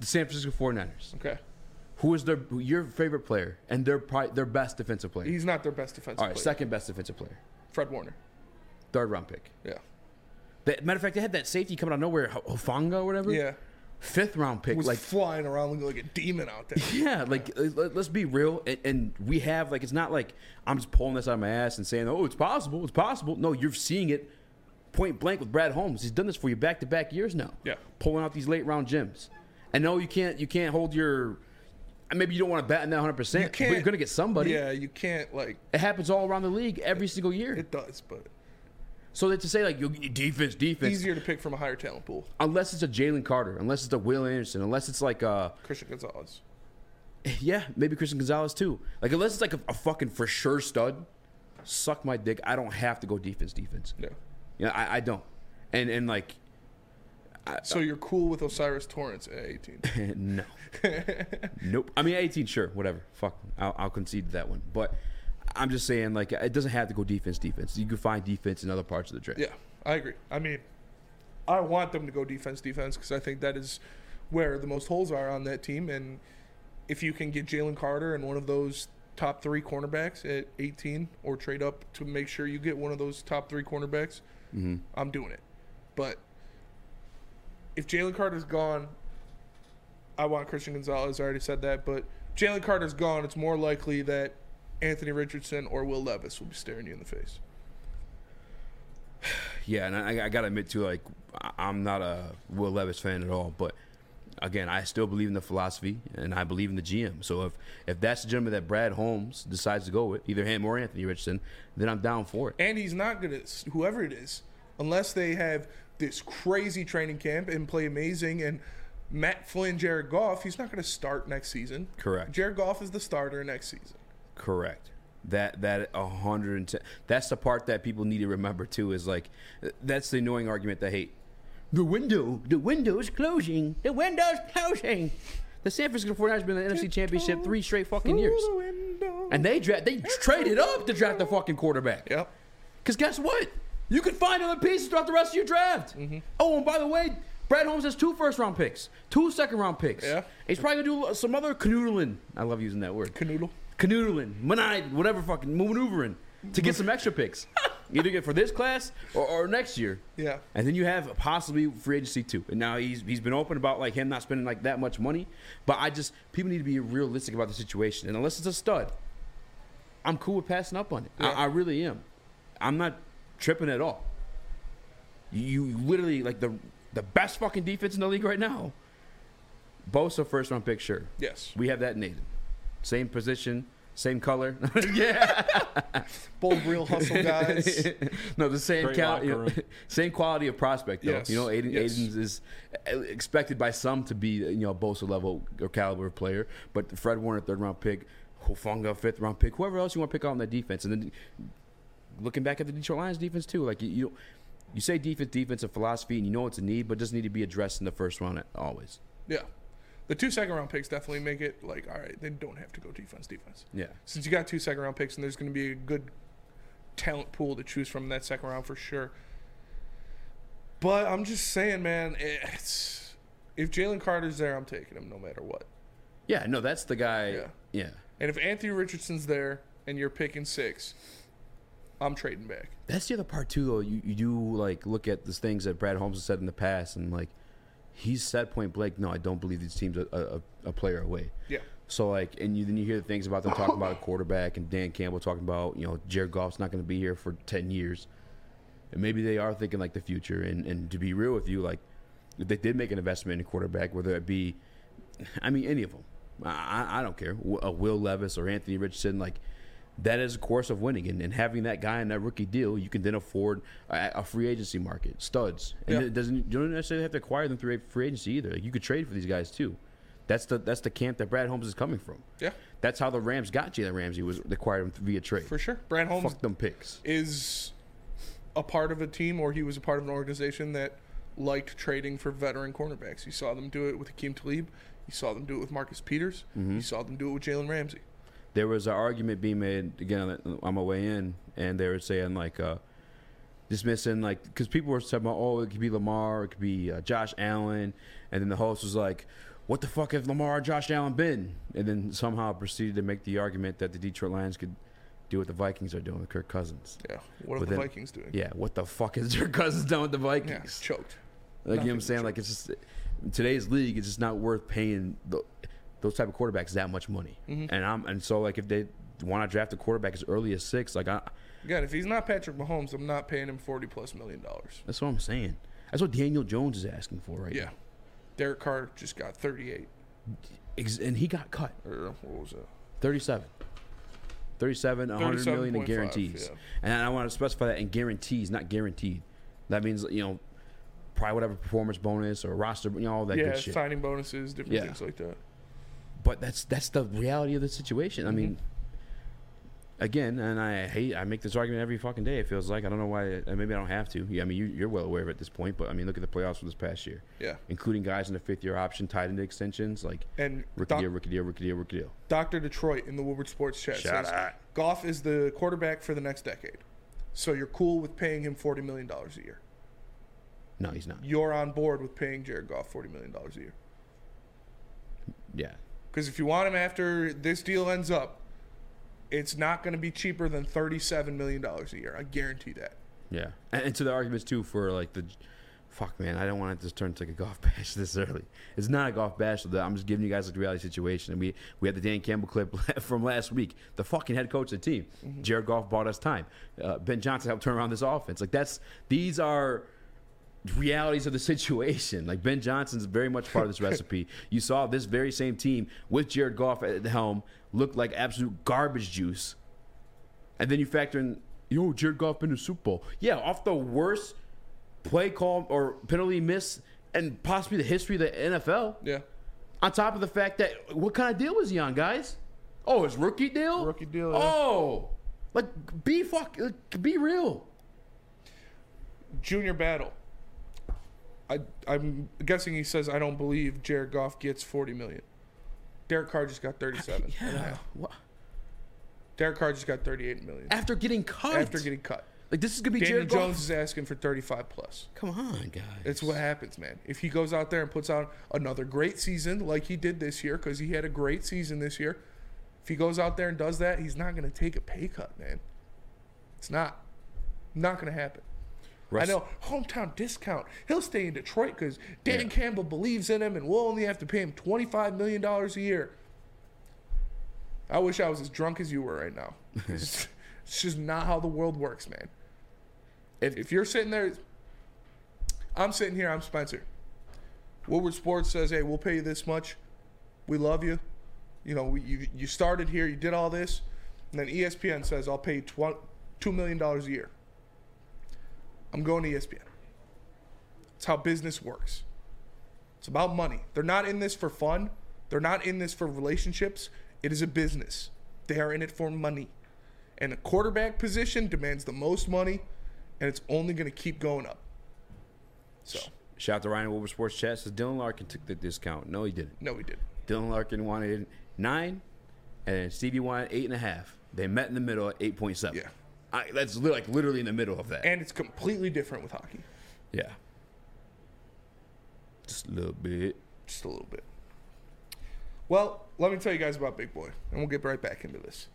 the San Francisco 49ers. Okay. Who is their your favorite player and their their best defensive player? He's not their best defensive all right, player. second best defensive player, Fred Warner. third round pick. Yeah. That, matter of fact, they had that safety coming out of nowhere, Ho- Hufanga or whatever. Yeah. Fifth round pick, was like flying around looking like a demon out there. Yeah, like uh, let- let's be real, and, and we have like it's not like I'm just pulling this out of my ass and saying, "Oh, it's possible, it's possible." No, you're seeing it point blank with Brad Holmes. He's done this for you back to back years now. Yeah. pulling out these late round gems. And no, you can't you can't hold your. Maybe you don't want to bet on that 100, percent but you're gonna get somebody. Yeah, you can't like. It happens all around the league every single year. It does, but So that to say like you defense, defense, easier to pick from a higher talent pool. unless it's a Jalen Carter, unless it's a Will Anderson, unless it's like uh Christian Gonzalez. Yeah, maybe Christian Gonzalez too. Like unless it's like a, a fucking for sure stud, suck my dick. I don't have to go defense, defense. Yeah. Yeah, I, I don't. And and like, So you're cool with O'Cyrus Torrence at 18? no, nope. I mean, eighteen, sure, whatever. Fuck, I'll, I'll concede that one. But I'm just saying, like, it doesn't have to go defense, defense. You can find defense in other parts of the draft. Yeah, I agree. I mean, I want them to go defense, defense because I think that is where the most holes are on that team. And if you can get Jalen Carter and one of those top three cornerbacks at 18 or trade up to make sure you get one of those top three cornerbacks, Mhm. I'm doing it. But if Jalen Carter's gone, I want Christian Gonzalez. I already said that. But Jalen Carter's gone, it's more likely that Anthony Richardson or Will Levis will be staring you in the face. Yeah, and I, I gotta admit too, like I'm not a Will Levis fan at all, but again, I still believe in the philosophy and I believe in the GM. So if if that's the gentleman that Brad Holmes decides to go with, either him or Anthony Richardson, then I'm down for it. And he's not going to, whoever it is, unless they have this crazy training camp and play amazing and Matt Flynn, Jared Goff, he's not going to start next season. Correct. Jared Goff is the starter next season. Correct. That that a hundred and ten. That's the part that people need to remember too. Is like that's the annoying argument they hate. The window, the window is closing. The window's closing. The San Francisco 49ers been in the NFC Championship three straight fucking years, and they draft they traded up to draft the fucking quarterback. Yep. Because guess what? You could find other pieces throughout the rest of your draft. Mm-hmm. Oh, and by the way, Brad Holmes has two first round picks, two second round picks. Yeah. He's probably gonna do some other canoodling. I love using that word. Canoodle. Canoodling, manide, whatever fucking maneuvering to get some extra picks. Either get for this class or, or next year. Yeah. And then you have possibly free agency too. And now he's he's been open about like him not spending like that much money. But I just people need to be realistic about the situation. And unless it's a stud, I'm cool with passing up on it. I, I really am. I'm not tripping at all. You, you literally like the the best fucking defense in the league right now. Bosa first round pick, sure. Yes. We have that in Aidan. Same position, same color. yeah. Both real hustle guys. no, the same Great cal- you know, same quality of prospect though. Yes. You know, Aidan, Yes. Aidan's is uh, expected by some to be you know Bosa level or caliber player, but Fred Warner third round pick, Hufanga fifth round pick, whoever else you want to pick out on that defense, and then looking back at the Detroit Lions defense too, like you. you you say defense, defensive philosophy, and you know it's a need, but it doesn't need to be addressed in the first round always. Yeah. The two second round picks definitely make it like, all right, they don't have to go defense, defense. Yeah. Since you got two second round picks and there's going to be a good talent pool to choose from in that second round for sure. But I'm just saying, man, it's if Jalen Carter's there, I'm taking him no matter what. Yeah, no, that's the guy. Yeah. yeah. And if Anthony Richardson's there and you're picking six, I'm trading back. That's the other part too, though. You you do like look at the things that Brad Holmes has said in the past, and like he's said point blank, no, I don't believe these teams are a, a, a player away. Yeah. So like, and you then you hear the things about them talking about a quarterback, and Dan Campbell talking about you know Jared Goff's not going to be here for ten years, and maybe they are thinking like the future. And and to be real with you, like if they did make an investment in a quarterback, whether it be, I mean, any of them, I, I- don't care, Wi- uh, Will Levis or Anthony Richardson, like that is a course of winning, and, and having that guy in that rookie deal, you can then afford a, a free agency market, studs, and Yeah. it doesn't you don't necessarily have to acquire them through a free agency either. Like, you could trade for these guys too. That's the that's the camp that Brad Holmes is coming from. Yeah. That's how the Rams got Jalen Ramsey was acquired him via trade. For sure. Brad Holmes Fuck them picks. is a part of a team or he was a part of an organization that liked trading for veteran cornerbacks. You saw them do it with Aqib Talib. You saw them do it with Marcus Peters. Mhm. You saw them do it with Jalen Ramsey. There was an argument being made again on my way in, and they were saying like uh, dismissing like because people were talking about oh it could be Lamar, it could be uh, Josh Allen, and then the host was like, "What the fuck have Lamar Josh Allen been?" And then somehow proceeded to make the argument that the Detroit Lions could do what the Vikings are doing with Kirk Cousins. Yeah, what are the Vikings doing? Yeah, what the fuck is Kirk Cousins done with the Vikings? choked. Like you know what I'm Nothing saying? Like it's just today's league, it's just not worth paying the, those type of quarterbacks that much money. Mhm. And I'm and so like if they want to draft a quarterback as early as six, like I, Again, if he's not Patrick Mahomes, I'm not paying him forty plus million dollars. that's what I'm saying. That's what Daniel Jones is asking for right Yeah. Derek Carr just got thirty eight. and he got cut. Or what was that? 37. 37, 100 million in 37.5, guarantees. yeah. And I want to specify that in guarantees, not guaranteed. That means, you know, probably whatever performance bonus or roster, you know, all that yeah, good shit. signing bonuses, different Yeah. things like that. But that's that's the reality of the situation. I Mm-hmm. mean, again, and I hate I make this argument every fucking day. It feels like I don't know why. Maybe I don't have to. Yeah, I mean, you, you're well aware of it at this point. But I mean, look at the playoffs for this past year. Yeah. including guys in the fifth year option tied into extensions like And rookie Doc- deal, rookie deal, rookie deal, rookie deal. Dr. Detroit in the Woodward Sports Chat Shout says out. Goff is the quarterback for the next decade. So you're cool with paying him forty million dollars a year. No, he's not. You're on board with paying Jared Goff forty million dollars a year. Yeah, Because if you want him after this deal ends up, it's not going to be cheaper than thirty-seven million dollars a year. I guarantee that. yeah. And, and to the arguments too for like the. Fuck man, I don't want it to turn to like a Goff bash this early. It's not a Goff bash. I'm just giving you guys like the reality situation. And we we had the Dan Campbell clip from last week. The fucking head coach of the team, Jared Goff, bought us time. Uh, ben Johnson helped turn around this offense. Like that's these are realities of the situation. Like Ben Johnson's very much part of this recipe. You saw this very same team with Jared Goff at the helm look like absolute garbage juice. And then you factor in, you know, Jared Goff been to the Super Bowl. Yeah, off the worst play call or penalty miss and possibly the history of the NFL. Yeah. On top of the fact that what kind of deal was he on, guys? Oh, his rookie deal? Rookie deal. yeah. Oh. Like be fuck like, be real. Junior battle. I I'm guessing he says I don't believe Jared Goff gets forty million. Derek Carr just got thirty-seven. and Yeah. What? Derek Carr just got thirty-eight million After getting cut. after getting cut. Like this is gonna be Daniel Jared Goff. Jones is asking for 35 plus. Come on, guys. It's what happens, man. If he goes out there and puts out another great season like he did this year, because he had a great season this year, if he goes out there and does that, he's not going to take a pay cut, man. It's not. Not going to happen. Russ- I know hometown discount. He'll stay in Detroit because Dan Campbell believes in him, and we'll only have to pay him twenty-five million dollars a year. I wish I was as drunk as you were right now. it's it's just not how the world works, man. If, if you're sitting there, I'm sitting here, I'm Spencer. Woodward Sports says, hey, we'll pay you this much. We love you. You know, we, you, you started here, you did all this. And then ESPN says, I'll pay you tw- $2 million a year. I'm going to ESPN. It's how business works. It's about money. They're not in this for fun. They're not in this for relationships. It is a business. They are in it for money. And the quarterback position demands the most money, and it's only going to keep going up. So, Shout out to Ryan Woodward Sports Chat says Dylan Larkin took the discount. No, he didn't. no, he didn't. Dylan Larkin wanted nine, and then Stevie wanted eight and a half. They met in the middle at eight point seven. Yeah. I, that's li- like literally in the middle of that. And it's completely different with hockey. yeah, just a little bit. Just a little bit. Well, let me tell you guys about Big Boy, and we'll get right back into this.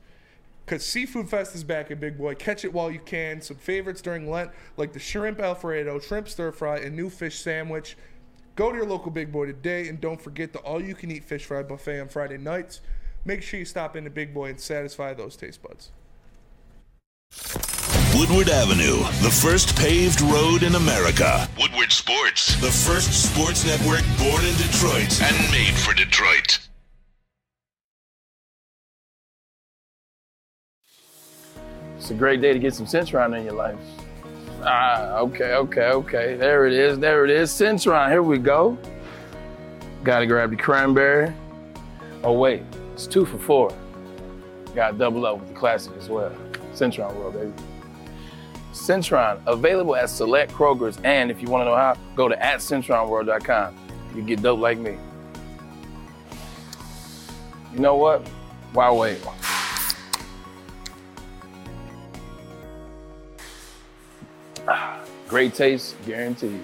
Because Seafood Fest is back at Big Boy. Catch it while you can. Some favorites during Lent, like the shrimp Alfredo, shrimp stir fry, and new fish sandwich. Go to your local Big Boy today, and don't forget the all you can eat fish fry buffet on Friday nights. Make sure you stop into Big Boy and satisfy those taste buds. Woodward Avenue, the first paved road in America. Woodward Sports, the first sports network born in Detroit and made for Detroit. It's a great day to get some Centron in your life. Ah, okay, okay, okay. There it is, there it is. Centron, here we go. Gotta grab the cranberry. Oh, wait, it's two for four. Gotta double up with the classic as well. Centron World, baby. Centron, available at select Kroger's, and if you wanna know how, go to at CentronWorld.com. You get dope like me. You know what? Why wait? Great taste, guaranteed.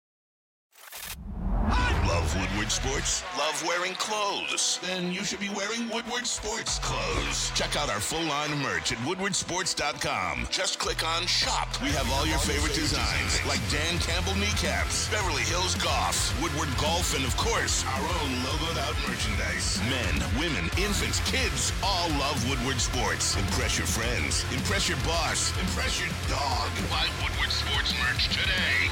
Sports? Love wearing clothes? Then you should be wearing Woodward Sports clothes. Check out our full line merch at woodwardsports.com. Just click on shop. We have all your favorite designs, like Dan Campbell kneecaps, Beverly Hills Golf, Woodward Golf, and of course, our own logoed out merchandise. Men, women, infants, kids all love Woodward Sports. Impress your friends, impress your boss, impress your dog. Buy Woodward Sports merch today.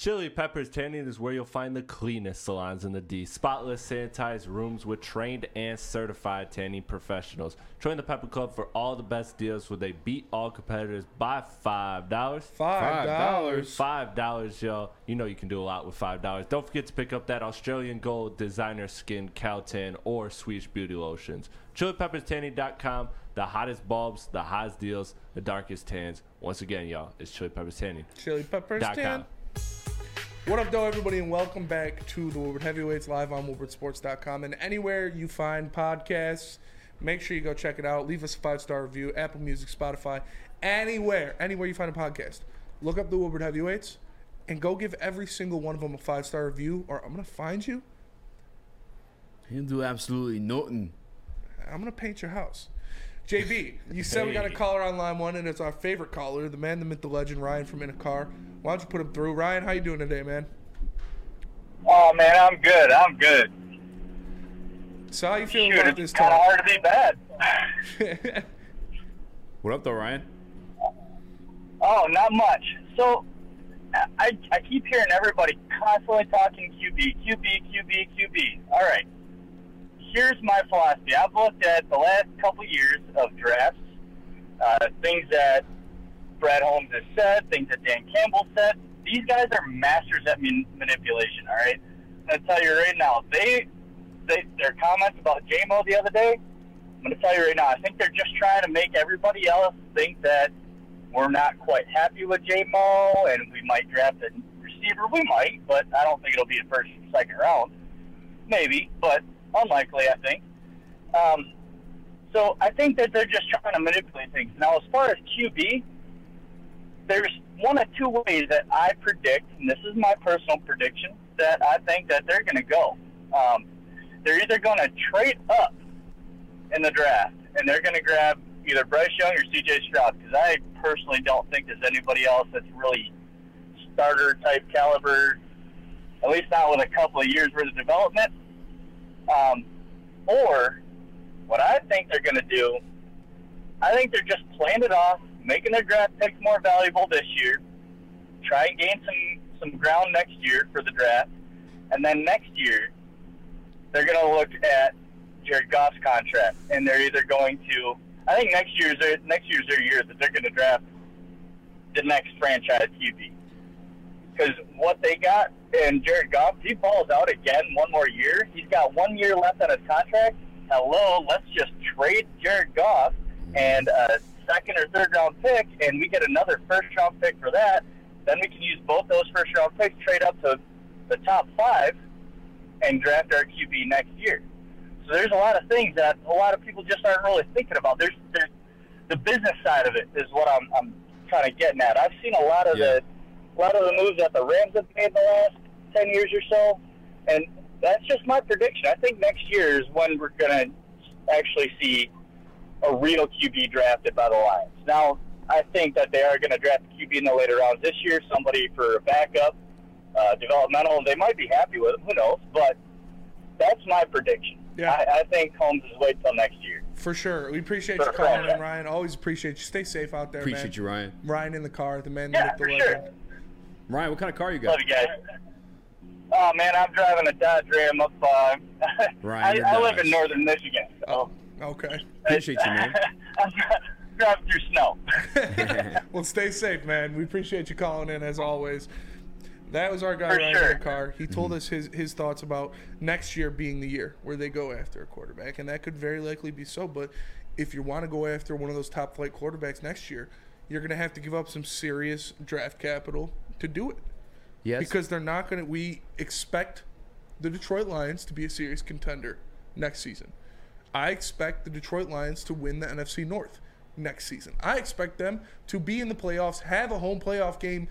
Chili Peppers Tanning is where you'll find the cleanest salons in the D. Spotless, sanitized rooms with trained and certified tanning professionals. Join the Pepper Club for all the best deals where they beat all competitors by $5. $5. $5. $5, y'all. You know you can do a lot with $5. Don't forget to pick up that Australian Gold Designer Skin Caltan or Swedish Beauty Lotions. ChiliPeppersTanning.com. The hottest bulbs, the hottest deals, the darkest tans. Once again, y'all, it's Chili Peppers Tanning. Chili What up, though, everybody, and welcome back to the Woodward Heavyweights live on WoodwardSports.com. And anywhere you find podcasts, make sure you go check it out. Leave us a five star review, Apple Music, Spotify, anywhere, anywhere you find a podcast. Look up the Woodward Heavyweights and go give every single one of them a five star review, or I'm going to find you He'll do absolutely nothing. I'm gonna paint your house. JB, you said we got a caller on line one, and it's our favorite caller, the man, the myth, the legend, Ryan from In a Car. Why don't you put him through? Ryan, how you doing today, man? Oh man, I'm good. I'm good. So how you feeling Shoot, about it's this kind of hard to be bad. What up, though, Ryan? Oh, not much. So, I I keep hearing everybody constantly talking QB, QB, QB, QB. All right. Here's my philosophy. I've looked at the last couple years of drafts, uh, things that Brad Holmes has said, things that Dan Campbell said. These guys are masters at man- manipulation. All right. I'm gonna tell you right now. They, they their comments about Jamo the other day. I'm gonna tell you right now. I think they're just trying to make everybody else think that we're not quite happy with Jamo, and we might draft a receiver. We might, but I don't think it'll be the first second round. Maybe, but unlikely, I think. Um, so I think that they're just trying to manipulate things. Now, as far as QB, there's one of two ways that I predict, and this is my personal prediction, that I think that they're going to go. Um, they're either going to trade up in the draft, and they're going to grab either Bryce Young or C.J. Stroud because I personally don't think there's anybody else that's really starter type caliber, at least not with a couple of years worth of development. Um, or what I think they're going to do, I think they're just playing it off, making their draft picks more valuable this year, try and gain some some ground next year for the draft, and then next year they're going to look at Jared Goff's contract, and they're either going to. I think next year's their, next year's their year that they're going to draft the next franchise QB. Because what they got in Jared Goff, he falls out again one more year. He's got one year left on his contract. Hello, let's just trade Jared Goff and a second or third round pick, and we get another first round pick for that. Then we can use both those first round picks, trade up to the top five, and draft our QB next year. So there's a lot of things that a lot of people just aren't really thinking about. There's there's the business side of it is what I'm I'm kind of getting at. I've seen a lot of the a lot of the moves that the Rams have made in the last ten years or so, and that's just my prediction. I think next year is when we're gonna actually see a real QB drafted by the Lions. Now, I think that they are going to draft a QB in the later rounds this year, somebody for a backup, uh, developmental, and they might be happy with it. Who knows? But that's my prediction. Yeah. I, I think Holmes is wait till next year. For sure. We appreciate For you calling in, franchise. Ryan. Always appreciate you. Stay safe out there, man. Appreciate you, Ryan. Ryan in the car, the man, Yeah, the myth, the for legend. sure. Ryan, what kind of car you got? Love you guys. Oh man, I'm driving a Dodge Ram up. Uh, Ryan, you're I, I live in northern Michigan, so Okay. Appreciate you, man. I'm dri- driving through snow. well, stay safe, man. We appreciate you calling in as always. That was our guy For Ryan sure. the car. He told us his, his thoughts about next year being the year where they go after a quarterback, and that could very likely be so. But if you want to go after one of those top flight quarterbacks next year, you're going to have to give up some serious draft capital to do it. Yes. Because they're not going to. We expect the Detroit Lions to be a serious contender next season. I expect the Detroit Lions to win the NFC North next season. I expect them to be in the playoffs, have a home playoff game,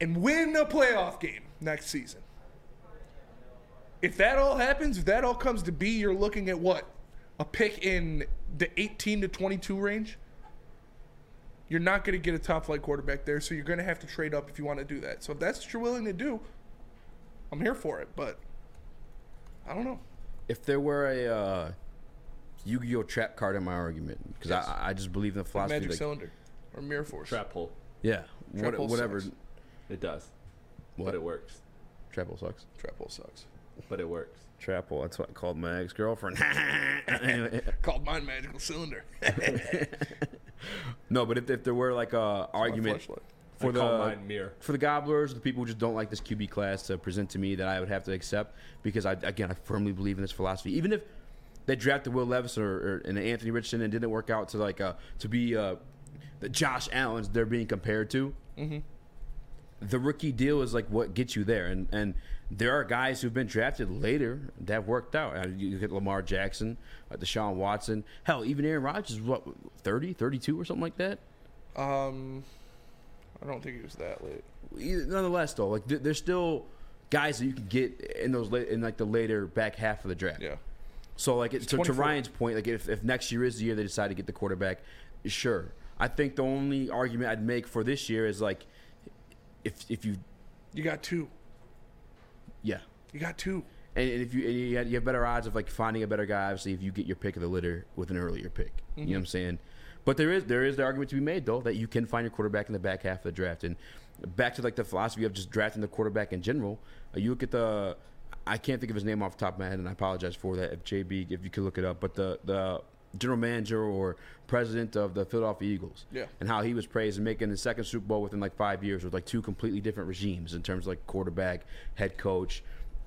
and win a playoff game next season. If that all happens, if that all comes to be, you're looking at what? A pick in the 18 to 22 range? You're not going to get a top flight quarterback there, so you're going to have to trade up if you want to do that. So if that's what you're willing to do, I'm here for it, but I don't know. If there were a uh, Yu-Gi-Oh trap card in my argument, because Yes. I, I just believe in the Like philosophy. Magic like- Cylinder or Mirror Force. Trap hole. Yeah, Trap what, hole whatever. sucks. It does. What? But it works. Trap hole sucks. Trap hole sucks. But it works. Trap hole. That's what I called my ex girlfriend. Called mine Magical Cylinder. no, but if, if there were like a argument for I the mine mirror. for the gobblers, the people who just don't like this QB class to present to me that I would have to accept because I again I firmly believe in this philosophy. Even if they drafted Will Levis or, or and Anthony Richardson and didn't work out to like uh to be uh the Josh Allen's they're being compared to. Mm-hmm. the rookie deal is like what gets you there, and and there are guys who've been drafted later that worked out. Uh, You get Lamar Jackson, uh, Deshaun Watson, hell, even Aaron Rodgers is what 30, 32 or something like that. Um, I don't think he was that late. Nonetheless, though, like there- there's still guys that you could get in those late, in like the later back half of the draft. Yeah. So like it, to, to Ryan's point, like if, if next year is the year they decide to get the quarterback, sure. I think the only argument I'd make for this year is like if if you You got two. Yeah. You got two. And, and if you and you, have, you have better odds of like finding a better guy, obviously, if you get your pick of the litter with an earlier pick. You know what I'm saying? But there is there is the argument to be made though that you can find your quarterback in the back half of the draft. And back to like the philosophy of just drafting the quarterback in general. Uh, you look at the I can't think of his name off the top of my head, and I apologize for that. If JB, if you could look it up, but the the general manager or president of the Philadelphia Eagles, Yeah. and how he was praised and making the second Super Bowl within like five years with like two completely different regimes in terms of like quarterback, head coach.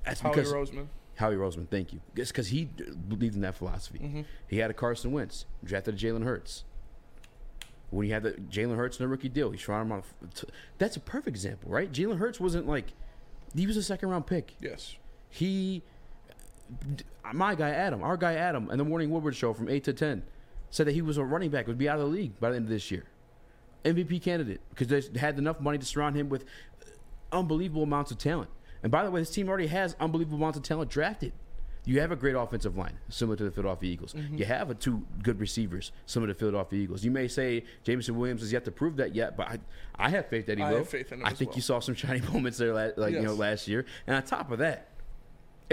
That's Howie because Roseman. Howie Roseman, thank you. It's because he believed in that philosophy. Mhm. He had a Carson Wentz, drafted a Jalen Hurts. When he had the Jalen Hurts in a rookie deal, he shot him on. A, f- t- that's a perfect example, right? Jalen Hurts wasn't like he was a second round pick. Yes. He, my guy Adam, our guy Adam, and the Morning Woodward show from eight to ten, said that he was a running back would be out of the league by the end of this year, MVP candidate because they had enough money to surround him with unbelievable amounts of talent. And by the way, this team already has unbelievable amounts of talent drafted. You have a great offensive line, similar to the Philadelphia Eagles. Mhm. You have a two good receivers, similar to the Philadelphia Eagles. You may say Jameson Williams has yet to prove that yet, but I, I have faith that he I will. have faith in him I think well. you saw some shiny moments there, like you know, last year. And on top of that,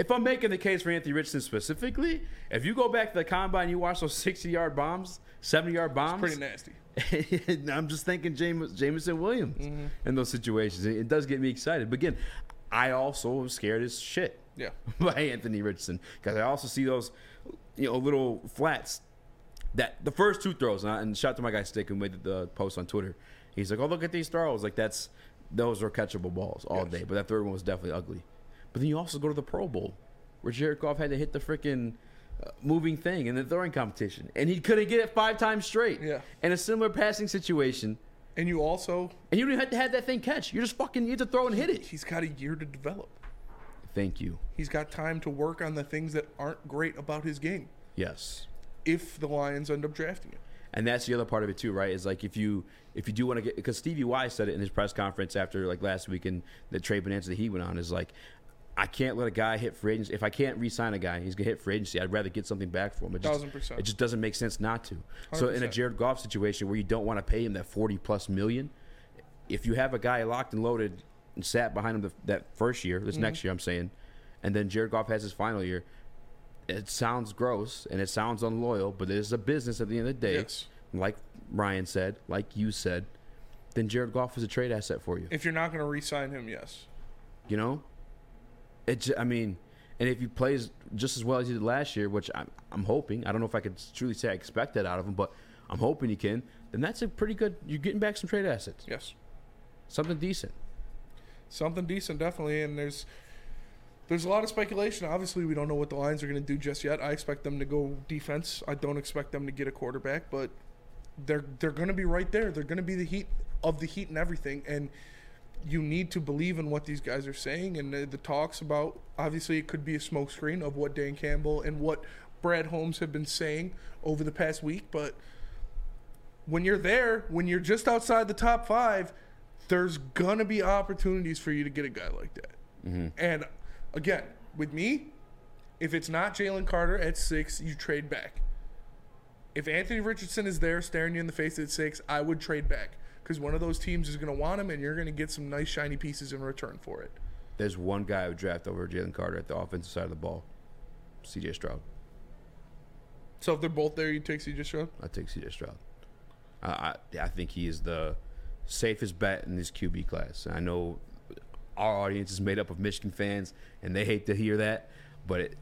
if I'm making the case for Anthony Richardson specifically, if you go back to the combine, you watch those 60 yard bombs, 70 yard bombs. Pretty nasty. I'm just thinking James, Jameson Williams Mhm. in those situations. It, it does get me excited. But again, I also am scared as shit Yeah. by Anthony Richardson because I also see those, you know, little flats that the first two throws. And, I, and shout out to my guy Stick who made the, the post on Twitter. He's like, "Oh, look at these throws! Like that's those are catchable balls all day." But that third one was definitely ugly. But then you also go to the Pro Bowl where Jared Goff had to hit the freaking uh, moving thing in the throwing competition, and he couldn't get it five times straight. Yeah. In a similar passing situation. And you also and you don't even have to have that thing catch. You just fucking need to throw and hit it. He's got a year to develop. Thank you. He's got time to work on the things that aren't great about his game. Yes. If the Lions end up drafting him. And that's the other part of it too, right? Is like if you if you do want to get because Stevie Y said it in his press conference after like last week and the trade bonanza that he went on is like I can't let a guy hit free agency. If I can't re-sign a guy, he's gonna hit free agency. I'd rather get something back for him. It just, Thousand percent. It just doesn't make sense not to. So in a Jared Goff situation where you don't want to pay him that forty plus million, if you have a guy locked and loaded and sat behind him the, that first year, this Mhm. next year, I'm saying, and then Jared Goff has his final year, it sounds gross and it sounds unloyal, but it is a business at the end of the day. Yes. Like Ryan said, like you said, then Jared Goff is a trade asset for you. If you're not going to re-sign him, yes. You know, it. j- I mean, and if he plays just as well as he did last year, which I'm, I'm hoping. I don't know if I could truly say I expect that out of him, but I'm hoping he can. Then that's a pretty good. You're getting back some trade assets. Yes. Something decent. Something decent, definitely. And there's there's a lot of speculation. Obviously, we don't know what the Lions are going to do just yet. I expect them to go defense. I don't expect them to get a quarterback, but they're they're going to be right there. They're going to be the heat of the heat and everything. And you need to believe in what these guys are saying and the, the talks about. Obviously, it could be a smokescreen of what Dan Campbell and what Brad Holmes have been saying over the past week, but when you're there, when you're just outside the top five, there's gonna be opportunities for you to get a guy like that. Mm-hmm. And again, with me, if it's not Jalen Carter at six, you trade back. If Anthony Richardson is there staring you in the face at six, I would trade back because one of those teams is going to want him, and you're going to get some nice shiny pieces in return for it. There's one guy who draft over Jalen Carter at the offensive side of the ball. C.J. Stroud. So if they're both there, you take CJ Stroud. I take C.J. Stroud. I, I I think he is the safest bet in this QB class. I know our audience is made up of Michigan fans, and they hate to hear that, but it,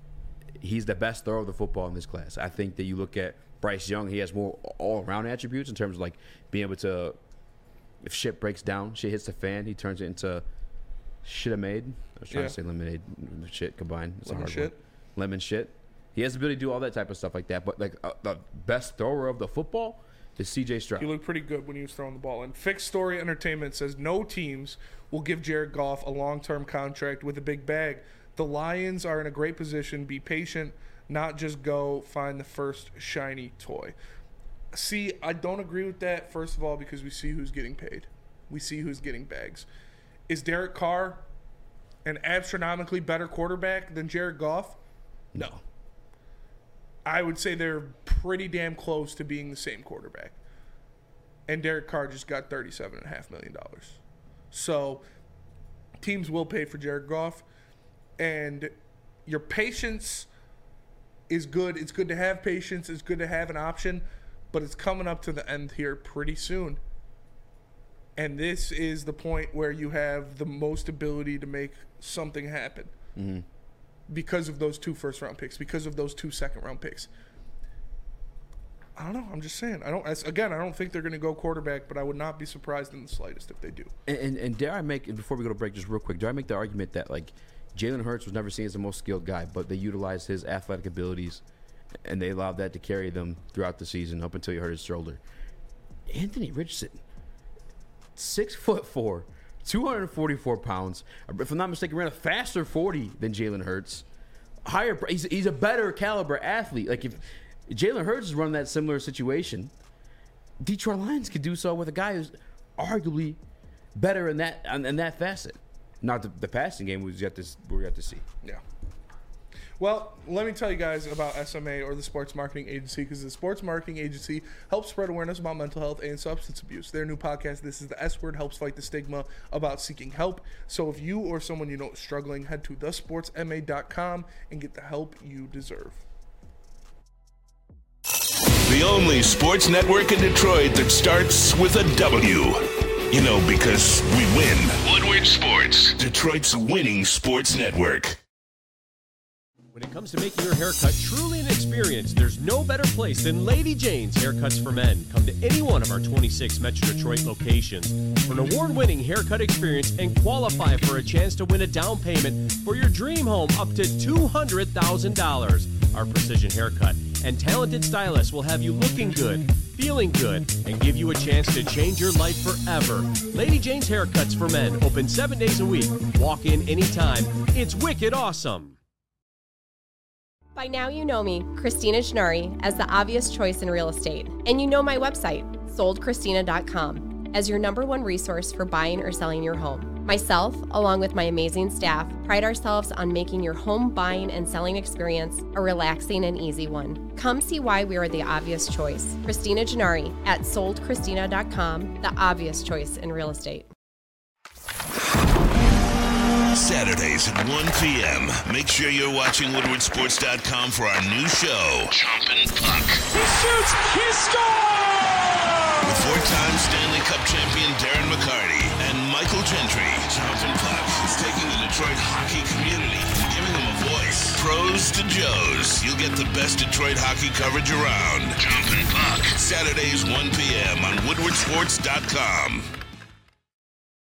he's the best thrower of the football in this class. I think that you look at Bryce Young, he has more all-around attributes in terms of like being able to, if shit breaks down, shit hits the fan, he turns it into shit made. I was trying Yeah. to say lemonade, shit combined. It's Lemon a hard shit? one. Lemon shit. He has the ability to do all that type of stuff like that. But like uh, the best thrower of the football is C.J. Stroud. He looked pretty good when he was throwing the ball. And Fixed Story Entertainment says no teams will give Jared Goff a long term contract with a big bag. The Lions are in a great position. Be patient, not just go find the first shiny toy. See, I don't agree with that, first of all, because we see who's getting paid. We see who's getting bags. Is Derek Carr an astronomically better quarterback than Jared Goff? No. I would say they're pretty damn close to being the same quarterback. And Derek Carr just got $37.5 million. So teams will pay for Jared Goff. And your patience is good. It's good to have patience. It's good to have an option. But it's coming up to the end here pretty soon. And this is the point where you have the most ability to make something happen Mhm. because of those two first round picks, because of those two second round picks. I don't know. I'm just saying. I don't. As, again, I don't think they're going to go quarterback, but I would not be surprised in the slightest if they do. And, and, and dare I make, before we go to break, just real quick, dare I make the argument that like Jalen Hurts was never seen as the most skilled guy, but they utilized his athletic abilities, and they allowed that to carry them throughout the season up until he hurt his shoulder. Anthony Richardson, six foot four, 244 pounds. If I'm not mistaken, ran a faster 40 than Jalen Hurts. Higher, he's, he's a better caliber athlete. Like if Jalen Hurts is running that similar situation, Detroit Lions could do so with a guy who's arguably better in that in that facet. Not the, the passing game we yet to we yet to see. Yeah. Well, let me tell you guys about SMA or the Sports Marketing Agency because the Sports Marketing Agency helps spread awareness about mental health and substance abuse. Their new podcast, This is the S Word, helps fight the stigma about seeking help. So if you or someone you know is struggling, head to thesportsma.com and get the help you deserve. The only sports network in Detroit that starts with a W. You know, because we win. Woodward Sports, Detroit's winning sports network. When it comes to making your haircut truly an experience, there's no better place than Lady Jane's Haircuts for Men. Come to any one of our 26 Metro Detroit locations for an award winning haircut experience and qualify for a chance to win a down payment for your dream home up to $200,000. Our precision haircut and talented stylists will have you looking good, feeling good, and give you a chance to change your life forever. Lady Jane's Haircuts for Men open seven days a week. Walk in anytime. It's wicked awesome. By now, you know me, Christina Gennari, as the obvious choice in real estate. And you know my website, soldchristina.com, as your number one resource for buying or selling your home. Myself, along with my amazing staff, pride ourselves on making your home buying and selling experience a relaxing and easy one. Come see why we are the obvious choice. Christina Gennari at soldchristina.com, the obvious choice in real estate. Saturdays at 1 p.m. Make sure you're watching WoodwardSports.com for our new show, Chompin' Puck. He shoots, he scores! With four-time Stanley Cup champion Darren McCarty and Michael Gentry. Chompin' Puck is taking the Detroit hockey community and giving them a voice. Pros to Joes. You'll get the best Detroit hockey coverage around. Chompin' Puck. Saturdays 1 p.m. on WoodwardSports.com.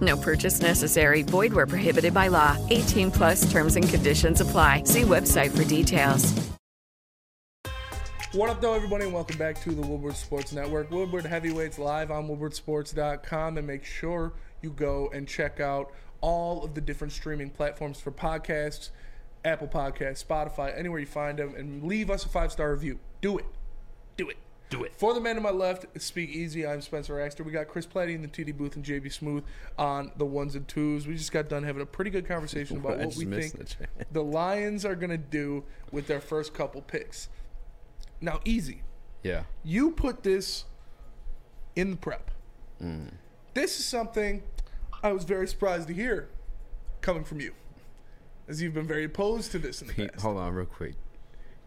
No purchase necessary. Void where prohibited by law. 18 plus terms and conditions apply. See website for details. What up, though, everybody, and welcome back to the Woodward Sports Network. Woodward Heavyweights live on WoodwardSports.com, and make sure you go and check out all of the different streaming platforms for podcasts, Apple Podcasts, Spotify, anywhere you find them, and leave us a five star review. Do it. Do it. For the man to my left, Speak Easy. I'm Spencer Axter. We got Chris Platty in the TD booth and JB Smooth on the ones and twos. We just got done having a pretty good conversation about what we think the the Lions are going to do with their first couple picks. Now, Easy, Yeah. you put this in the prep. Mm. This is something I was very surprised to hear coming from you, as you've been very opposed to this in the Pete, past. hold on real quick.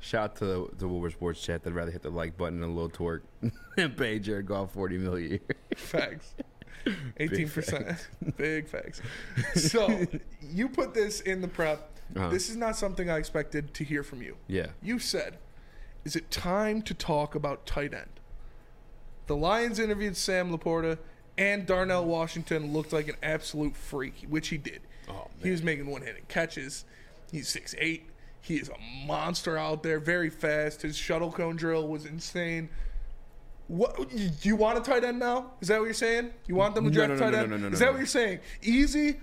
Shout out to the, the Woodward Sports chat. They'd rather hit the like button and a little torque and pay Jared Goff forty million a year. Facts. Eighteen percent. Big facts. So you put this in the prep. Uh-huh. This is not something I expected to hear from you. Yeah. You said, "Is it time to talk about tight end?" The Lions interviewed Sam LaPorta, and Darnell Washington looked like an absolute freak, which he did. Oh, He was making one-handed catches. He's six eight. He is a monster out there, very fast. His shuttle cone drill was insane. What do you want a tight end now? Is that what you're saying? You want them to draft no, a no, tight no, end? no, no, no, Is that no. what you're saying? Easy.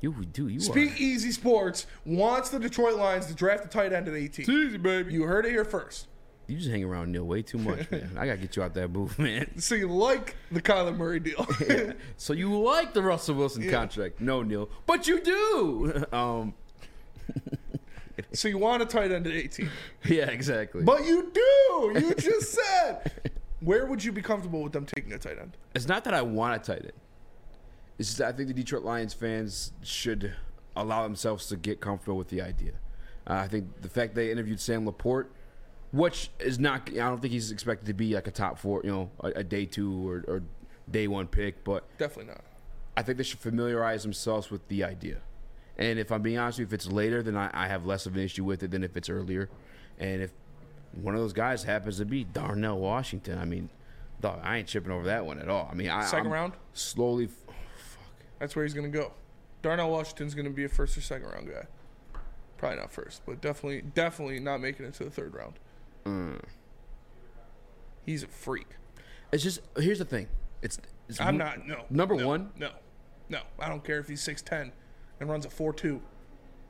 You do. You Speak are. Easy Sports wants the Detroit Lions to draft a tight end at 18. easy, baby. You heard it here first. You just hang around Neil way too much, man. I gotta get you out that booth, man. So you like the Kyler Murray deal? yeah. So you like the Russell Wilson Yeah. contract? No, Neil, but you do. Um, so you want a tight end at 18? yeah, exactly. But you do. You just said. Where would you be comfortable with them taking a tight end? It's not that I want a tight end. It's just I think the Detroit Lions fans should allow themselves to get comfortable with the idea. Uh, I think the fact they interviewed Sam LaPorta, which is not, I don't think he's expected to be like a top four, you know, a, a day two or, or day one pick, but Definitely not. I think they should familiarize themselves with the idea. And if I'm being honest with you, if it's later, then I, I have less of an issue with it than if it's earlier. And if one of those guys happens to be Darnell Washington, I mean, dog, I ain't tripping over that one at all. I mean, I, 2nd I'm round? slowly. Fuck. That's where he's going to go. Darnell Washington's going to be a first or second round guy. Probably not first, but definitely, definitely not making it to the third round. Mm. He's a freak. It's just here's the thing. It's, it's I'm not. No. number no, one. No. No. I don't care if he's six ten and runs a four two.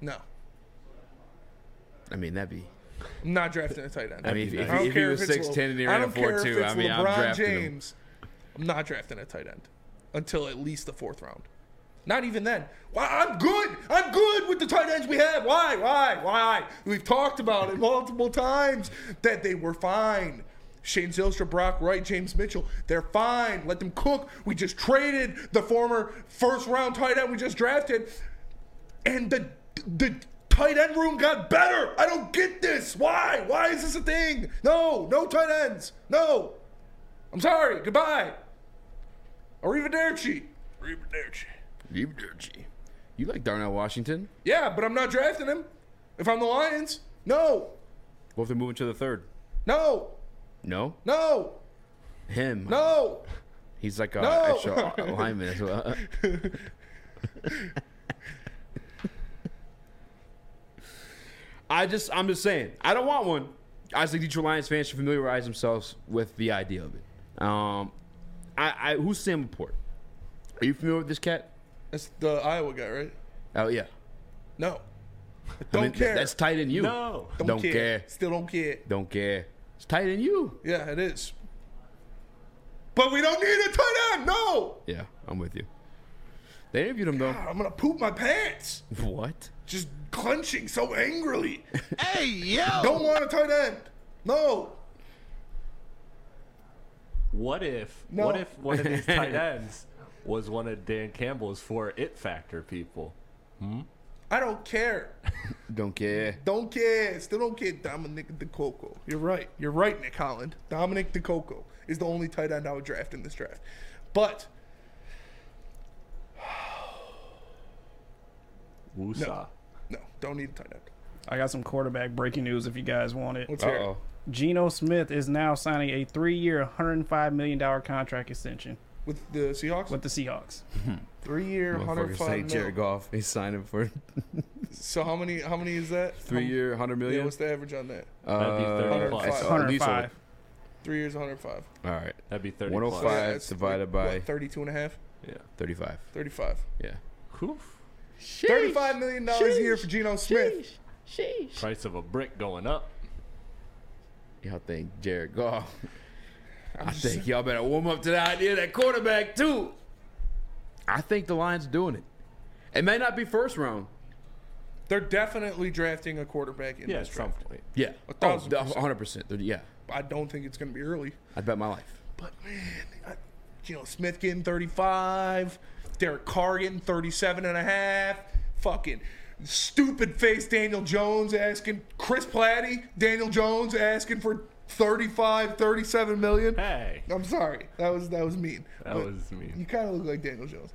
No. I mean, that'd be. I'm not drafting a tight end. I mean, if- if I if he was 6'10" and he ran a four two, care if 4'2", it's I mean, I'm LeBron drafting him. James. I'm not drafting a tight end until at least the fourth round. Not even then. Why? I'm good. I'm good with the tight ends we have. Why? Why? Why? We've talked about it multiple times that they were fine. Shane Zylstra, Brock Wright, James Mitchell, they're fine. Let them cook. We just traded the former first round tight end we just drafted, and the the tight end room got better. I don't get this. Why? Why is this a thing? No, no tight ends. No. I'm sorry. Goodbye. Arrivederci. Arrivederci. Arrivederci. You like Darnell Washington? Yeah, but I'm not drafting him. If I'm the Lions, no, What if they're moving to the third? no, No. no, Him. no. He's like a No. extra lineman as well. I just, I'm just saying, I don't want one. I think Detroit Lions fans should familiarize themselves with the idea of it. Um, I, I who's Sam LaPorta? Are you familiar with this cat? That's the Iowa guy, right? Oh yeah. No. Don't mean, care. That's tight in you. No. Don't, Don't care. care. Still don't care. Don't care. It's tight in you. Yeah, it is. But we don't need a tight end. No. Yeah, I'm with you. They interviewed him though. God, I'm gonna poop my pants. What? Just clenching so angrily. Hey, yo! Don't want a tight end. No. What if No. what if one of these tight ends was one of Dan Campbell's four it factor people? Hmm? I don't care. Don't care. Don't care. Still don't care. Dominic DeCoco. You're right. You're right, Nick Holland. Dominic DeCoco is the only tight end I would draft in this draft. But Woosah. no, no, don't need a tight end. I got some quarterback breaking news if you guys want it. Let's hear it. Uh-oh. Geno Smith is now signing a three-year, $105 million contract extension with the Seahawks. With the Seahawks. Three year, hundred Motherfuckers five say. Jared Goff. He's signing for So how many? How many is that? three year, 100 million. Yeah, what's the average on that? Uh, That'd be 30 plus. It's at least a- Three years, 105. All right. That'd be 30 105 plus. Divided by what, 32 and a half? Yeah. 35. 35. Yeah. Oof. $35 million a year for Geno Smith. Price of a brick going up. Y'all think Jared Goff. I think y'all better warm up to the idea that quarterback too. I think the Lions are doing it. It may not be first round. They're definitely drafting a quarterback in Yeah, this draft. some point. Yeah. A oh, thousand Oh, percent. 100%. Yeah. I don't think it's going to be early. I'd bet my life. But man, I, Geno Smith getting 35, Derek getting 37 and a half, fucking stupid face Daniel Jones asking Chris Platty, Daniel Jones asking for 35, 37 million. Hey. I'm sorry. That was that was mean. That But was mean. You kind of look like Daniel Jones.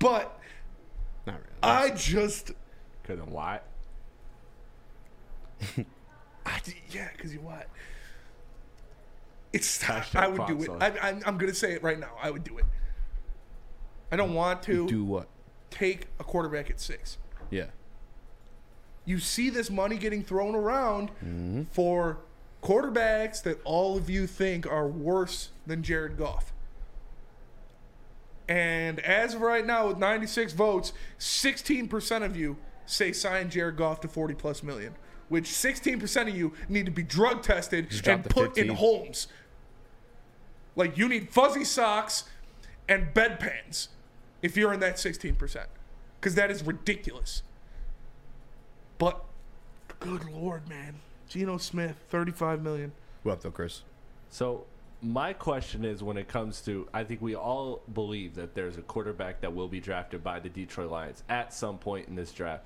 But Not really. I just Couldn't what? I yeah, because you what? It's Hashtag I would do it. I, I, I'm gonna say it right now. I would do it. I don't want to Do what? take a quarterback at six. Yeah. You see this money getting thrown around Mm-hmm. for quarterbacks that all of you think are worse than Jared Goff. And as of right now, with 96 votes, 16% of you say sign Jared Goff to 40 plus million, which 16% of you need to be drug tested Just and put in homes. Like you need fuzzy socks and bedpans if you're in that 16%. Because that is ridiculous. But good lord, man. Geno Smith, 35 million. What up, though, Chris? So my question is when it comes to I think we all believe that there's a quarterback that will be drafted by the Detroit Lions at some point in this draft.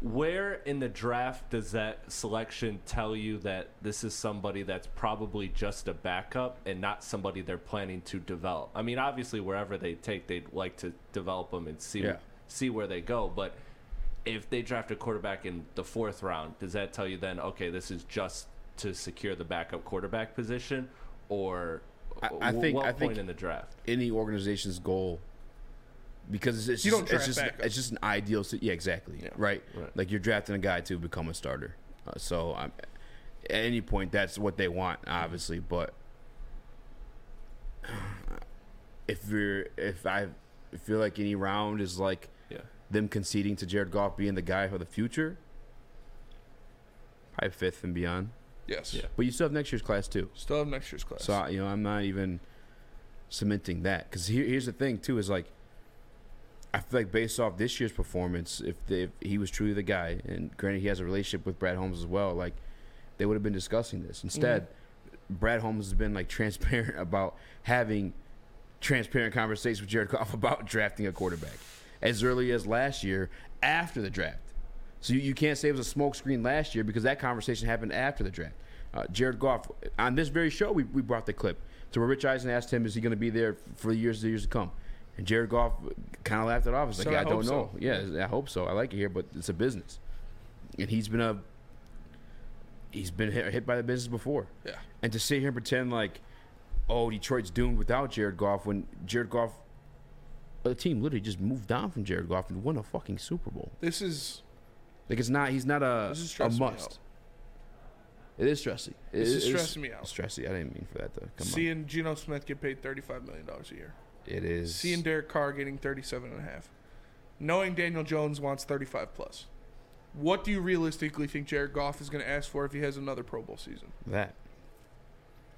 Where in the draft does that selection tell you that this is somebody that's probably just a backup and not somebody they're planning to develop? I mean, obviously wherever they take, they'd like to develop them and see Yeah. see where they go, but if they draft a quarterback in the fourth round, does that tell you then, okay, this is just to secure the backup quarterback position, or I, I think what I point think in the draft? any organization's goal because it's You just, don't it's just it's just an ideal si- yeah exactly right? Right. like you're drafting a guy to become a starter uh, so I'm, at any point that's what they want obviously but if you're if I feel like any round is like Yeah. them conceding to Jared Goff being the guy for the future probably fifth and beyond Yes. Yeah. but you still have next year's class too Still have next year's class. so I- you know, I'm not even cementing that because here, here's the thing too is like I feel like based off this year's performance, if, if he was truly the guy, and granted he has a relationship with Brad Holmes as well, like they would have been discussing this. Instead, Brad Holmes has been like transparent about having transparent conversations with Jared Goff about drafting a quarterback as early as last year after the draft. So you, you can't say it was a smokescreen last year because that conversation happened after the draft. Uh, Jared Goff, on this very show, we, we brought the clip to where Rich Eisen asked him, is he going to be there for the years and years to come? And Jared Goff kind of laughed it off. He's like, So yeah, I I, don't so. know. Yeah, I hope so. I like it here, but it's a business. And he's been a he's been hit, hit by the business before. Yeah. And to sit here and pretend like, oh, Detroit's doomed without Jared Goff when Jared Goff, the team literally just moved on from Jared Goff and won a fucking Super Bowl. This is Like it's not. He's not a is a must. It is stressy. It This is it stressing me out. Stressy. I didn't mean for that to come on. seeing Geno Smith get paid $35 million a year. It is. Seeing Derek Carr getting 37 and a half. Knowing Daniel Jones wants 35 plus. What do you realistically think Jared Goff is going to ask for if he has another Pro Bowl season? that.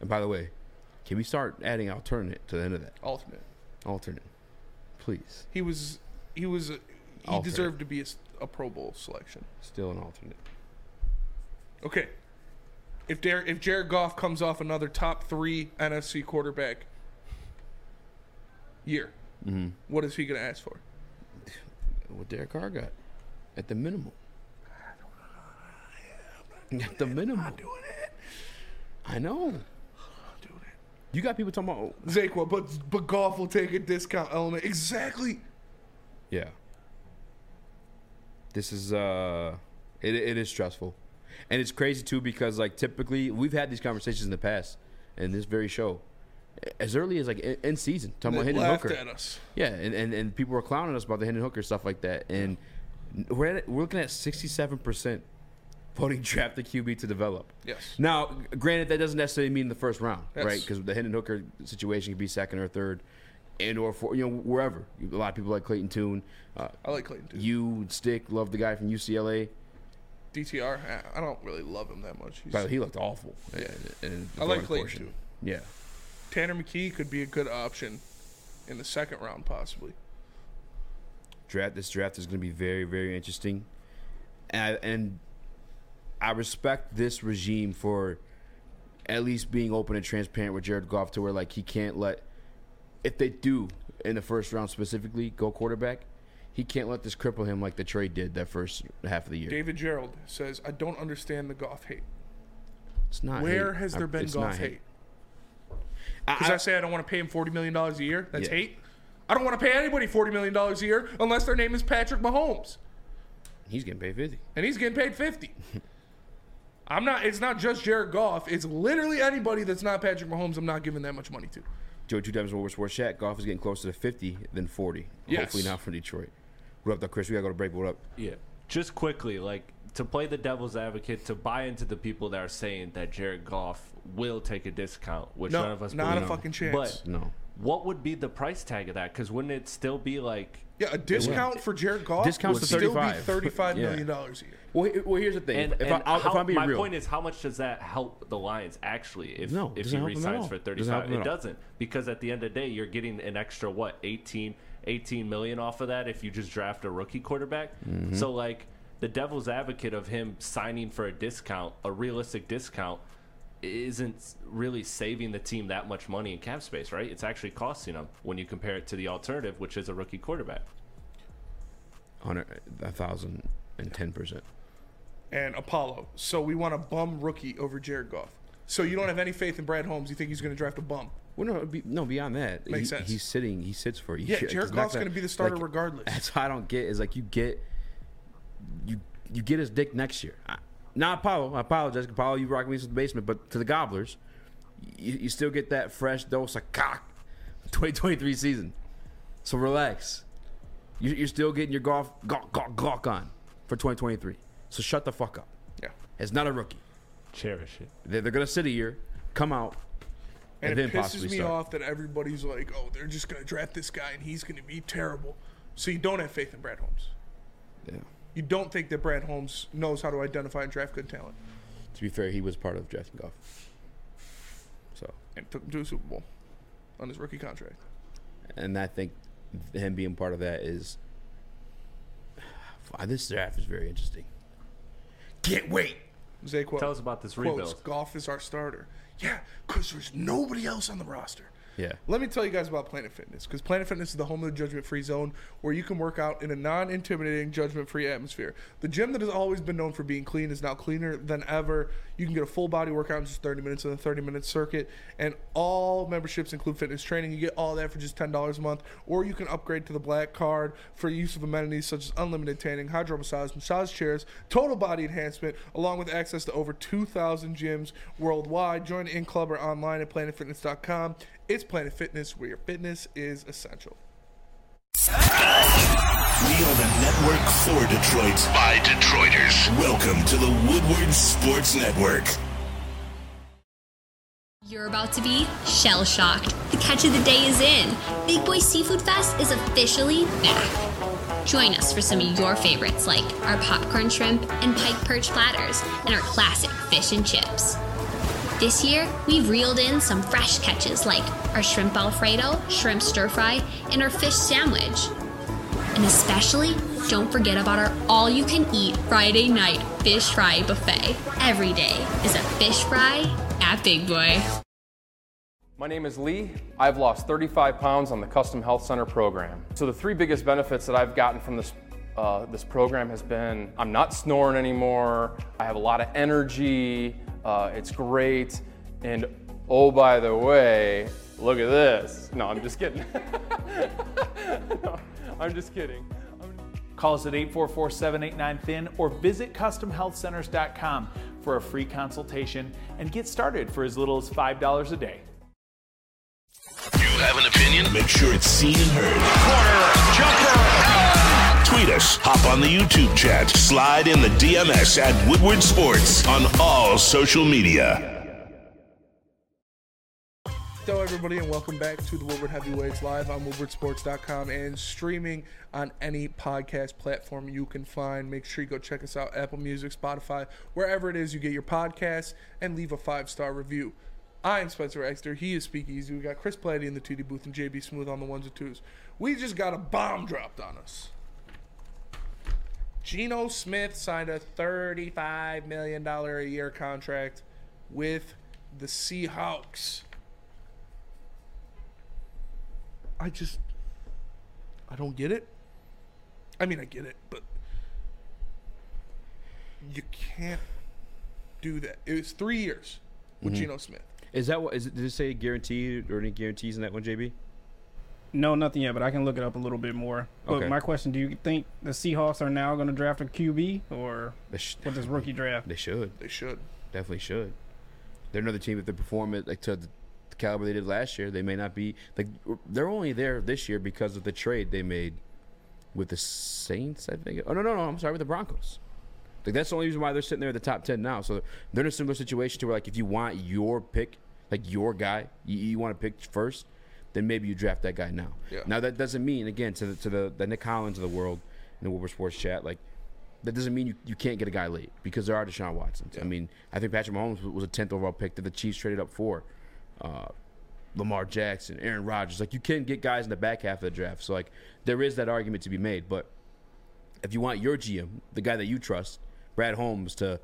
And by the way, can we start adding alternate to the end of that? Alternate. Alternate, please. He was he was a, he Alternate. deserved to be a Pro Bowl selection. Still an alternate. Okay. If Derek, if Jared Goff comes off another top 3 NFC quarterback year, Mm-hmm. what is he going to ask for? What Derek Carr got at the minimum. At the minimum. i'm doing it i know. You got people talking about. Zaquan, but but Goff will take a discount element. Exactly. Yeah. This is uh, it it is stressful, and it's crazy too because like typically we've had these conversations in the past, in this very show, as early as like in, in season talking about They Hendon laughed Hooker. at us. Yeah, and, and and people were clowning us about the Hendon Hooker stuff like that, and we're at, we're looking at sixty seven percent voting draft the QB to develop. Yes. Now, granted, that doesn't necessarily mean the first round, Yes. right? Because the Hendon Hooker situation could be second or third, and or for you know wherever. A lot of people like Clayton Tune. Uh, I like Clayton Tune. You stick love the guy from UCLA. DTR, I- I don't really love him that much. He's, But he looked awful. Yeah. in- in the I like Clayton portion. too. Yeah. Tanner McKee could be a good option in the second round, possibly. draft this draft is going to be very very interesting and I, and I respect this regime for at least being open and transparent with Jared Goff to where like he can't let if they do in the first round specifically go quarterback he can't let this cripple him like the trade did that first half of the year. David Gerald says, "I don't understand the Goff hate. It's not. Where hate. has I- there been it's Goff not hate? Because I, I- say I don't want to pay him forty million dollars a year. That's Yeah. hate. I don't want to pay anybody forty million dollars a year unless their name is Patrick Mahomes, He's getting paid fifty. and he's getting paid fifty. I'm not. It's not just Jared Goff. It's literally anybody that's not Patrick Mahomes. I'm not giving that much money to. Joe two times over sports chat. Goff is getting closer to fifty than forty. Yes. Hopefully not from Detroit. What up, though, Chris? We gotta go to break. What up? Yeah. Just quickly, like to play the devil's advocate, to buy into the people that are saying that Jared Goff will take a discount, which No, none of us not a believe. fucking chance. But No. what would be the price tag of that? Because wouldn't it still be like Yeah, a discount for Jared Goff Discounts would to still be 35. Yeah. million dollars a year. Well, well, here's the thing. And, if, and I, if how- I'm being my real, point is, how much does that help the Lions actually? If No, if doesn't he help them at resigns all. for Doesn't 35, it doesn't because at the end of the day, you're getting an extra what 18, 18 million off of that if you just draft a rookie quarterback. Mhm. So like the devil's advocate of him signing for a discount, a realistic discount. Isn't really saving the team that much money in cap space, right? It's actually costing them when you compare it to the alternative, which is a rookie quarterback. hundred, a thousand and ten percent. and Apollo. So we want a bum rookie over Jared Goff. So you don't have any faith in Brad Holmes. You think he's going to draft a bum? Well, no, be, no. Beyond that, Makes he- sense. He's sitting. He sits for you. Yeah, Jared Goff's gonna be the starter like, regardless. That's what I don't get. Is like you get, you you get his dick next year. I, not Apollo. I apologize, Apollo. You rock me to the basement, but to the Gobblers, you, you still get that fresh dose of cock. 2023 season. So relax. You, you're still getting your Goff gawk, gawk, gawk on for 2023. So shut the fuck up. Yeah. It's not a rookie. Cherish it. They're, they're gonna sit a year, come out, and, And, then it pisses possibly me start. off that everybody's like, "Oh, they're just going to draft this guy and he's going to be terrible." So you don't have faith in Brad Holmes. Yeah. You don't think that Brad Holmes knows how to identify and draft good talent. To be fair, he was part of drafting Goff. So, And took him to a Super Bowl on his rookie contract. and I think him being part of that is this draft is very interesting. Can't wait. Zay quote, Tell us about this quotes, rebuild. Goff is our starter. Yeah, because there's nobody else on the roster. Yeah. Let me tell you guys about Planet Fitness because Planet Fitness is the home of the judgment free zone where you can work out in a non intimidating, judgment free atmosphere. The gym that has always been known for being clean is now cleaner than ever. You can get a full body workout in just 30 minutes in a 30 minute circuit, and all memberships include fitness training. You get all that for just $10 a month, or you can upgrade to the black card for use of amenities such as unlimited tanning, hydro massage, massage chairs, total body enhancement, along with access to over 2,000 gyms worldwide. Join in club or online at planetfitness.com. It's Planet Fitness, where your fitness is essential. We are the network for Detroit by Detroiters. Welcome to the Woodward Sports Network. You're about to be shell shocked. The catch of the day is in. Big Boy Seafood Fest is officially back. Join us for some of your favorites like our popcorn shrimp and pike perch platters and our classic fish and chips. This year, we've reeled in some fresh catches like our shrimp alfredo, shrimp stir fry, and our fish sandwich. And especially, don't forget about our all you can eat Friday night fish fry buffet. Every day is a fish fry at Big Boy. My name is Lee. I've lost 35 pounds on the Custom Health Center program. So the three biggest benefits that I've gotten from this uh, this program has been I'm not snoring anymore. I have a lot of energy. Uh, it's great. And oh, by the way, look at this. No, I'm just kidding. no, I'm just kidding. Call us at 844 789 THIN or visit CustomHealthCenters.com for a free consultation and get started for as little as $5 a day. You have an opinion? Make sure it's seen and heard. Tweet us, hop on the YouTube chat, slide in the DMS at Woodward Sports on all social media. Hello, everybody, and welcome back to the Woodward Heavyweights live on WoodwardSports.com and streaming on any podcast platform you can find. Make sure you go check us out Apple Music, Spotify, wherever it is you get your podcasts, and leave a five star review. I am Spencer Exter. He is Speakeasy. We got Chris Platty in the 2D booth and JB Smooth on the ones and twos. We just got a bomb dropped on us. Geno Smith signed a $35 million a year contract with the Seahawks. I just I don't get it. I mean, I get it, but you can't do that. It was three years with Mhm. Geno Smith. Is that what? Is it, did it say guaranteed or any guarantees in that one, JB? No, nothing yet, but I can look it up a little bit more. But Okay. my question: Do you think the Seahawks are now going to draft a QB, or They sh- with this rookie draft? They should. They should. Definitely should. They're another team if they perform it like to the caliber they did last year. They may not be like they're only there this year because of the trade they made with the Saints. I think. Oh no, no, no. I'm sorry, with the Broncos. Like that's the only reason why they're sitting there at the top ten now. So they're in a similar situation to where like if you want your pick, like your guy, you, you want to pick first, then maybe you draft that guy now. Yeah. Now that doesn't mean again to the to the, the Nick Collins of the world in the Woodward Sports chat like. That doesn't mean you, you can't get a guy late because there are Deshaun Watsons. I mean, I think Patrick Mahomes was a tenth overall pick that the Chiefs traded up for. Uh, Lamar Jackson, Aaron Rodgers. Like you can get guys in the back half of the draft. So like there is that argument to be made. But if you want your GM, the guy that you trust, Brad Holmes, to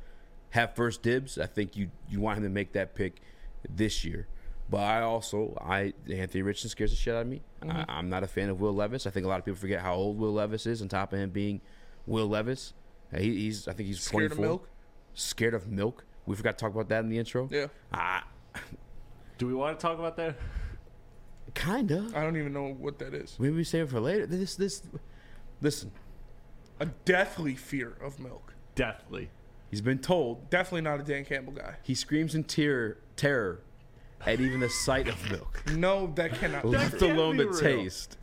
have first dibs, I think you you want him to make that pick this year. But I also I Anthony Richardson scares the shit out of me. Mhm. I, I'm not a fan of Will Levis. I think a lot of people forget how old Will Levis is, on top of him being Will Levis. Uh, He, he's I think he's Scared of milk? Scared of milk. We forgot to talk about that in the intro. Yeah. Ah, Do we want to talk about that? kinda. I don't even know what that is. Maybe we save it for later. This this listen. A deathly fear of milk. Deathly. He's been told. Definitely not a Dan Campbell guy. He screams in tear, terror at even the sight of milk. No, that cannot. be Left true. alone the taste.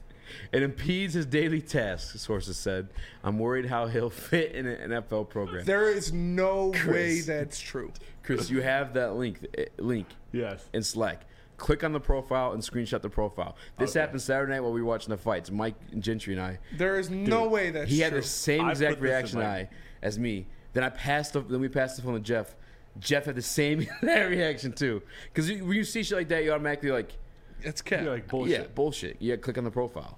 It impedes his daily tasks, sources said. I'm worried how he'll fit in an NFL program. There is no way that's true. Chris, you have that link eh, link Yes. in Slack. Click on the profile and screenshot the profile. This Okay. happened Saturday night while we were watching the fights. Mike Gentry and I. There is no way that's true. he had the same I exact put this in reaction I as me. Then I passed the then we passed the phone to Jeff. Jeff had the same exact reaction too. Because when you see shit like that, you automatically like, It's cat. You're like bullshit. yeah, bullshit. Yeah, click on the profile.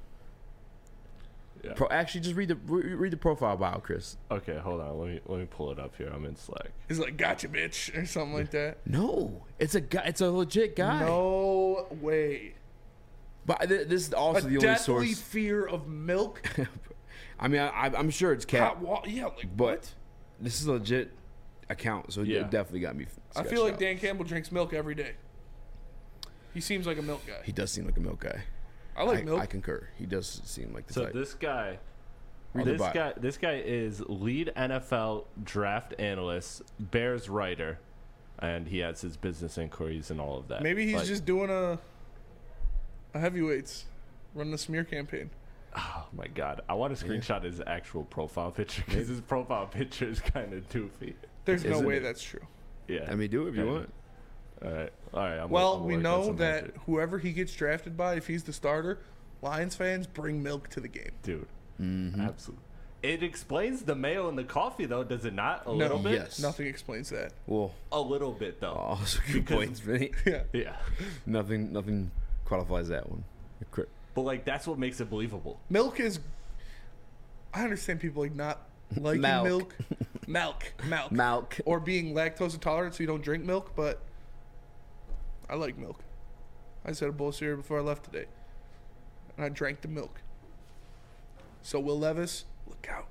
Yeah. Pro, actually, just read the re- read the profile bio, Chris. Okay, hold on. Let me let me pull it up here. I'm in Slack. He's like, gotcha, bitch, or something like that. No, it's a guy. It's a legit guy. No way. But th- this is also a the only source. fear of milk. I mean, I, I- I'm sure it's cat, Hot wa- yeah, like but what? this is legit account, so Yeah. it definitely got me. I feel like out. Dan Campbell drinks milk every day. He seems like a milk guy. He does seem like a milk guy. I like milk. I concur. He does seem like the So type. this guy, Read this guy, this guy is lead NFL draft analyst, Bears writer, and he has his business inquiries and all of that. Maybe he's Like, just doing a a heavyweights, running a smear campaign. Oh my god, I want to screenshot his actual profile picture because his profile picture is kind of doofy. There's no way it? that's true. Yeah. I mean, do it if you Kinda. want. All right, all right. I'm Well, I'm we know that magic. whoever he gets drafted by, if he's the starter, Lions fans bring milk to the game. dude, Mm-hmm. absolutely. It explains the mayo and the coffee, though, does it not? A no, little bit. Yes. nothing explains that. Well, A little bit, though. oh, so good Because- points, Vinny. Yeah. Yeah. nothing, nothing qualifies that one. But like, that's what makes it believable. Milk is. I understand people like not liking Milk. milk, milk, milk, Milk. or being lactose intolerant, so you don't drink milk. But I like milk. I just had a bowl of cereal before I left today, and I drank the milk. So Will Levis, look out!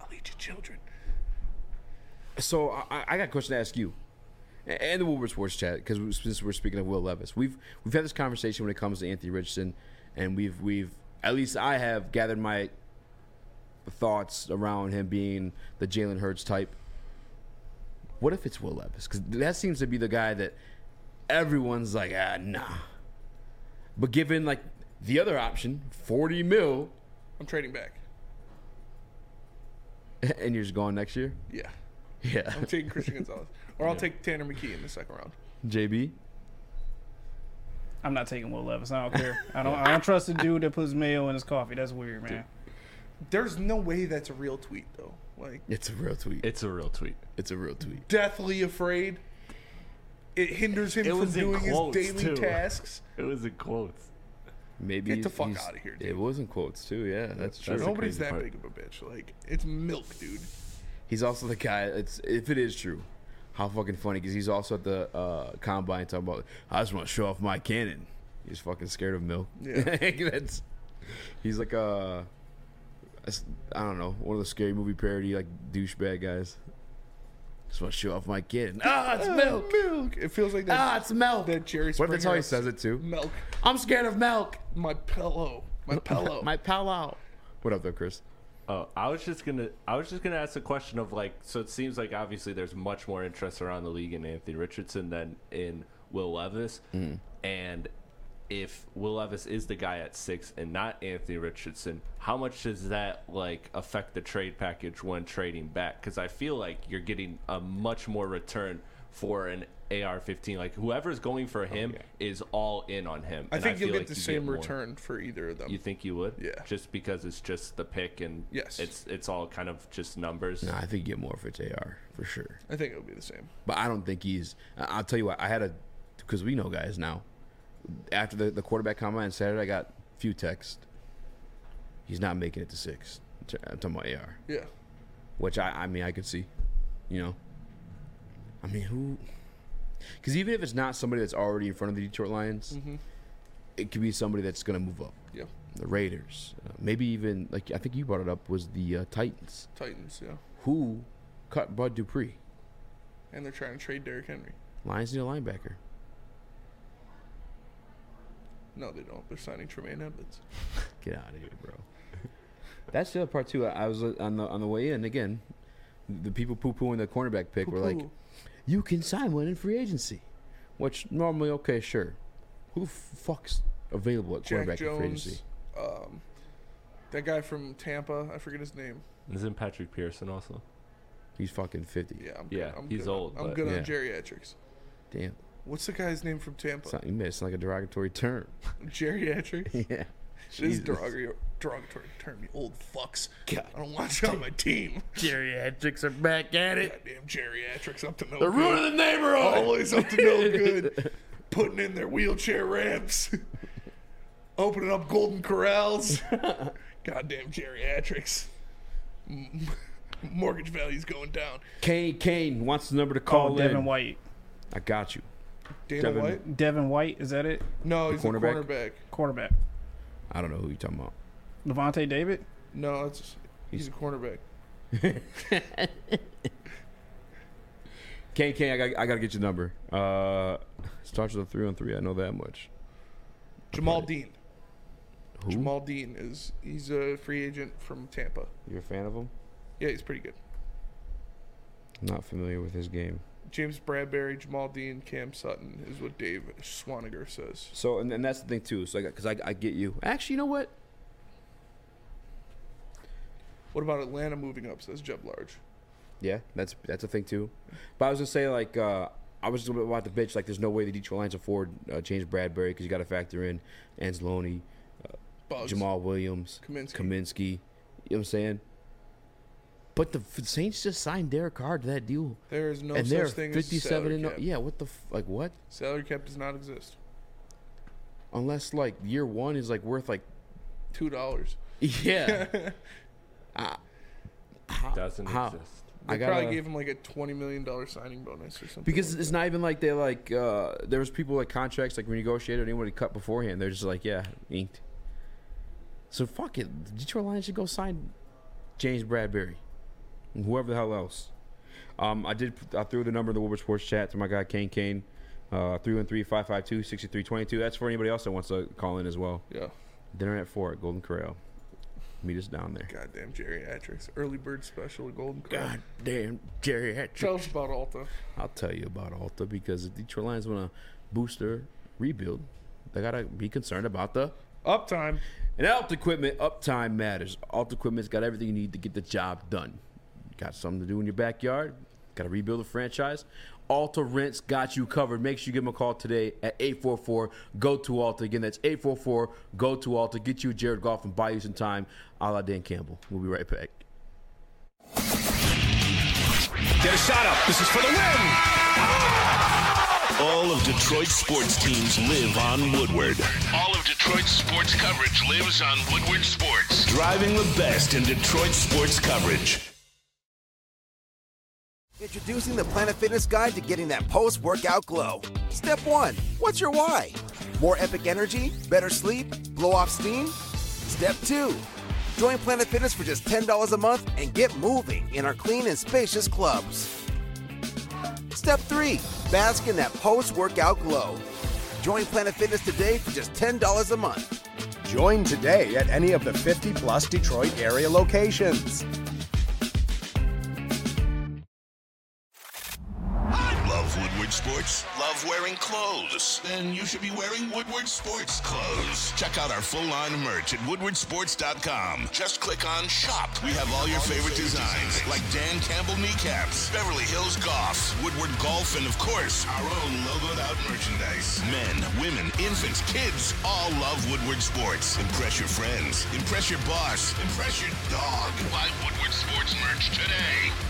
I'll eat your children. So I, I got a question to ask you, and the Woodward Sports Chat, because since we're speaking of Will Levis, we've we've had this conversation when it comes to Anthony Richardson, and we've we've at least I have gathered my thoughts around him being the Jalen Hurts type. What if it's Will Levis? Because that seems to be the guy that everyone's like, ah, nah. But given like the other option, forty mil, I'm trading back. and you're just going next year, Yeah, yeah. I'm taking Christian Gonzalez, or I'll take Tanner McKee in the second round. JB, I'm not taking Will Levis. I don't care. I don't. I don't trust the dude that puts mayo in his coffee. That's weird, man. There's no way that's a real tweet though. Like it's a real tweet. It's a real tweet. It's a real tweet. deathly afraid. It hinders him It from was in doing his quotes, daily too. tasks. It was in quotes. Maybe Get the fuck he's- outta here, dude. It was in quotes too. Yeah, that's true. That's the Nobody's crazy that part. big of a bitch. Like it's milk, dude. He's also the guy. It's if it is true, how fucking funny because he's also at the uh, combine talking about. I just want to show off my cannon. He's fucking scared of milk. Yeah. that's. He's like uh, That's- I don't know, one of the scary movie parody like douchebag guys. Just want to show off my kid. Ah, it's Ah, milk. Milk. It feels like that. Ah, it's milk. That Jerry What if that's how he says it too? Milk. I'm scared of milk. My pillow. My pillow. my pillow. What up, though, Chris? Oh, I was just gonna, I was just gonna ask the question of like, so it seems like obviously there's much more interest around the league in Anthony Richardson than in Will Levis, Mm-hmm. and if Will Levis is the guy at six and not Anthony Richardson, how much does that like affect the trade package when trading back? Because I feel like you're getting a much more return for an AR-15. Like whoever's going for oh, him is all in on him. I and think you'll feel get like the you same more. return for either of them. You think you would? Yeah. Just because it's just the pick and Yes. it's it's all kind of just numbers. No, I think you get more if it's AR for sure. I think it'll be the same. But I don't think he's. I'll tell you what. I had a because we know guys now. After the, the quarterback combine Saturday, I got a few texts. He's not making it to six. I'm talking about AR. Yeah. Which I, I mean, I could see. You know. I mean, who? Because even if it's not somebody that's already in front of the Detroit Lions, Mhm. it could be somebody that's going to move up. Yeah. The Raiders, uh, maybe even like I think you brought it up was the uh, Titans, Titans, yeah. who cut Bud Dupree. And they're trying to trade Derrick Henry. Lions need a linebacker. No, they don't. They're signing Tremaine Edmunds. Get out of here, bro. That's the other part too. I I was uh, on the on the way in again. The people poo pooing the cornerback pick were like, "You can sign one in free agency," which normally okay, sure. Who the fuck's available at Jack cornerback in free Jones. agency? Um, that guy from Tampa. I forget his name. Isn't Patrick Pearson also? He's fucking fifty. Yeah, I'm Yeah, good. I'm he's good old, I'm but- good Yeah. on geriatrics. Damn, What's the guy's name from Tampa? it's not, you made it like a derogatory term. Geriatrics. yeah, It is Jesus. derogatory, derogatory term. You old fucks. God. I don't want you on my team. Geriatrics are back at it. Goddamn geriatrics up to no good. They're good. ruining the neighborhood. Always up to no good. Putting in their wheelchair ramps. Opening up golden corrals. Goddamn geriatrics. Mm, Mortgage value's going down. Kane Kane wants the number to Oh, call Devin in. White. I got you. Dana Devin- White? Devin White, is that it? No, he's a cornerback? cornerback. Quarterback. I don't know who you're talking about. Lavonte David? No, it's he's a cornerback. Kane Kane, I got I got to get your number. Uh, starts with a three on three. I know that much. Jamel Dean. Who? Jamel Dean is he's a free agent from Tampa. You're a fan of him? Yeah, he's pretty good. I'm not familiar with his game. James Bradberry, Jamel Dean, Cam Sutton is what Dave Swaniger says. So, and, and that's the thing too. So, because I, I get you. Actually, you know what? What about Atlanta moving up? Says Jeb Large. Yeah, that's that's a thing too. But I was gonna say like uh, I was just a bit about the bitch. Like, there's no way the Detroit Lions afford uh, James Bradberry because you got to factor in Anzalone, uh, Jamaal Williams, Kaminsky. Kaminsky. You know what I'm saying? But the Saints just signed Derek Carr to that deal. There is no and such thing 57 as salary and no- cap. yeah. What the f- like what? Salary cap does not exist. Unless like year one is like worth like Two dollars. yeah. uh, how, Doesn't how? exist. They I gotta, probably gave him like a twenty million dollar signing bonus or something. because like it's not even like they like uh there was people like contracts like renegotiated anybody cut beforehand. They're just like yeah inked. So fuck it, the Detroit Lions should go sign James Bradberry, and whoever the hell else. Um, I did. I threw the number in the Woodward Sports chat to my guy Kane Kane, uh, three one three five five two sixty three twenty two. That's for anybody else that wants to call in as well. Yeah. Dinner at four at Golden Corral. Meet us down there. Goddamn geriatrics. Early bird special at Golden Corral. God damn geriatric. Tell us about Alta. I'll tell you about Alta because the Detroit Lions want to boost their rebuild. They gotta be concerned about the Uptime. and Alta equipment. Uptime matters. Alta equipment's got everything you need to get the job done. Got something to do in your backyard? Got to rebuild a franchise? Alta Rents got you covered. Make sure you give them a call today at 844 go to Alta. Again, that's 844 go to Alta. Get you Jared Goff and buy you some time. A la Dan Campbell. We'll be right back. Get a shot up. This is for the win. All of Detroit's sports teams live on Woodward. All of Detroit's sports coverage lives on Woodward Sports. Driving the best in Detroit sports coverage. Introducing the Planet Fitness Guide to getting that post workout glow. Step one What's your why? More epic energy? Better sleep? Blow off steam? Step two Join Planet Fitness for just $10 a month and get moving in our clean and spacious clubs. Step 3 Bask in that post workout glow. Join Planet Fitness today for just $10 a month. Join today at any of the 50 plus Detroit area locations. Wearing clothes? Then you should be wearing Woodward Sports clothes. Check out our full line of merch at woodwardsports.com. Just click on shop. We have all your favorite designs, like Dan Campbell kneecaps, Beverly Hills Golf, Woodward Golf, and of course, our own logoed out merchandise. Men, women, infants, kids all love Woodward Sports. Impress your friends. Impress your boss. Impress your dog. Buy Woodward Sports merch today.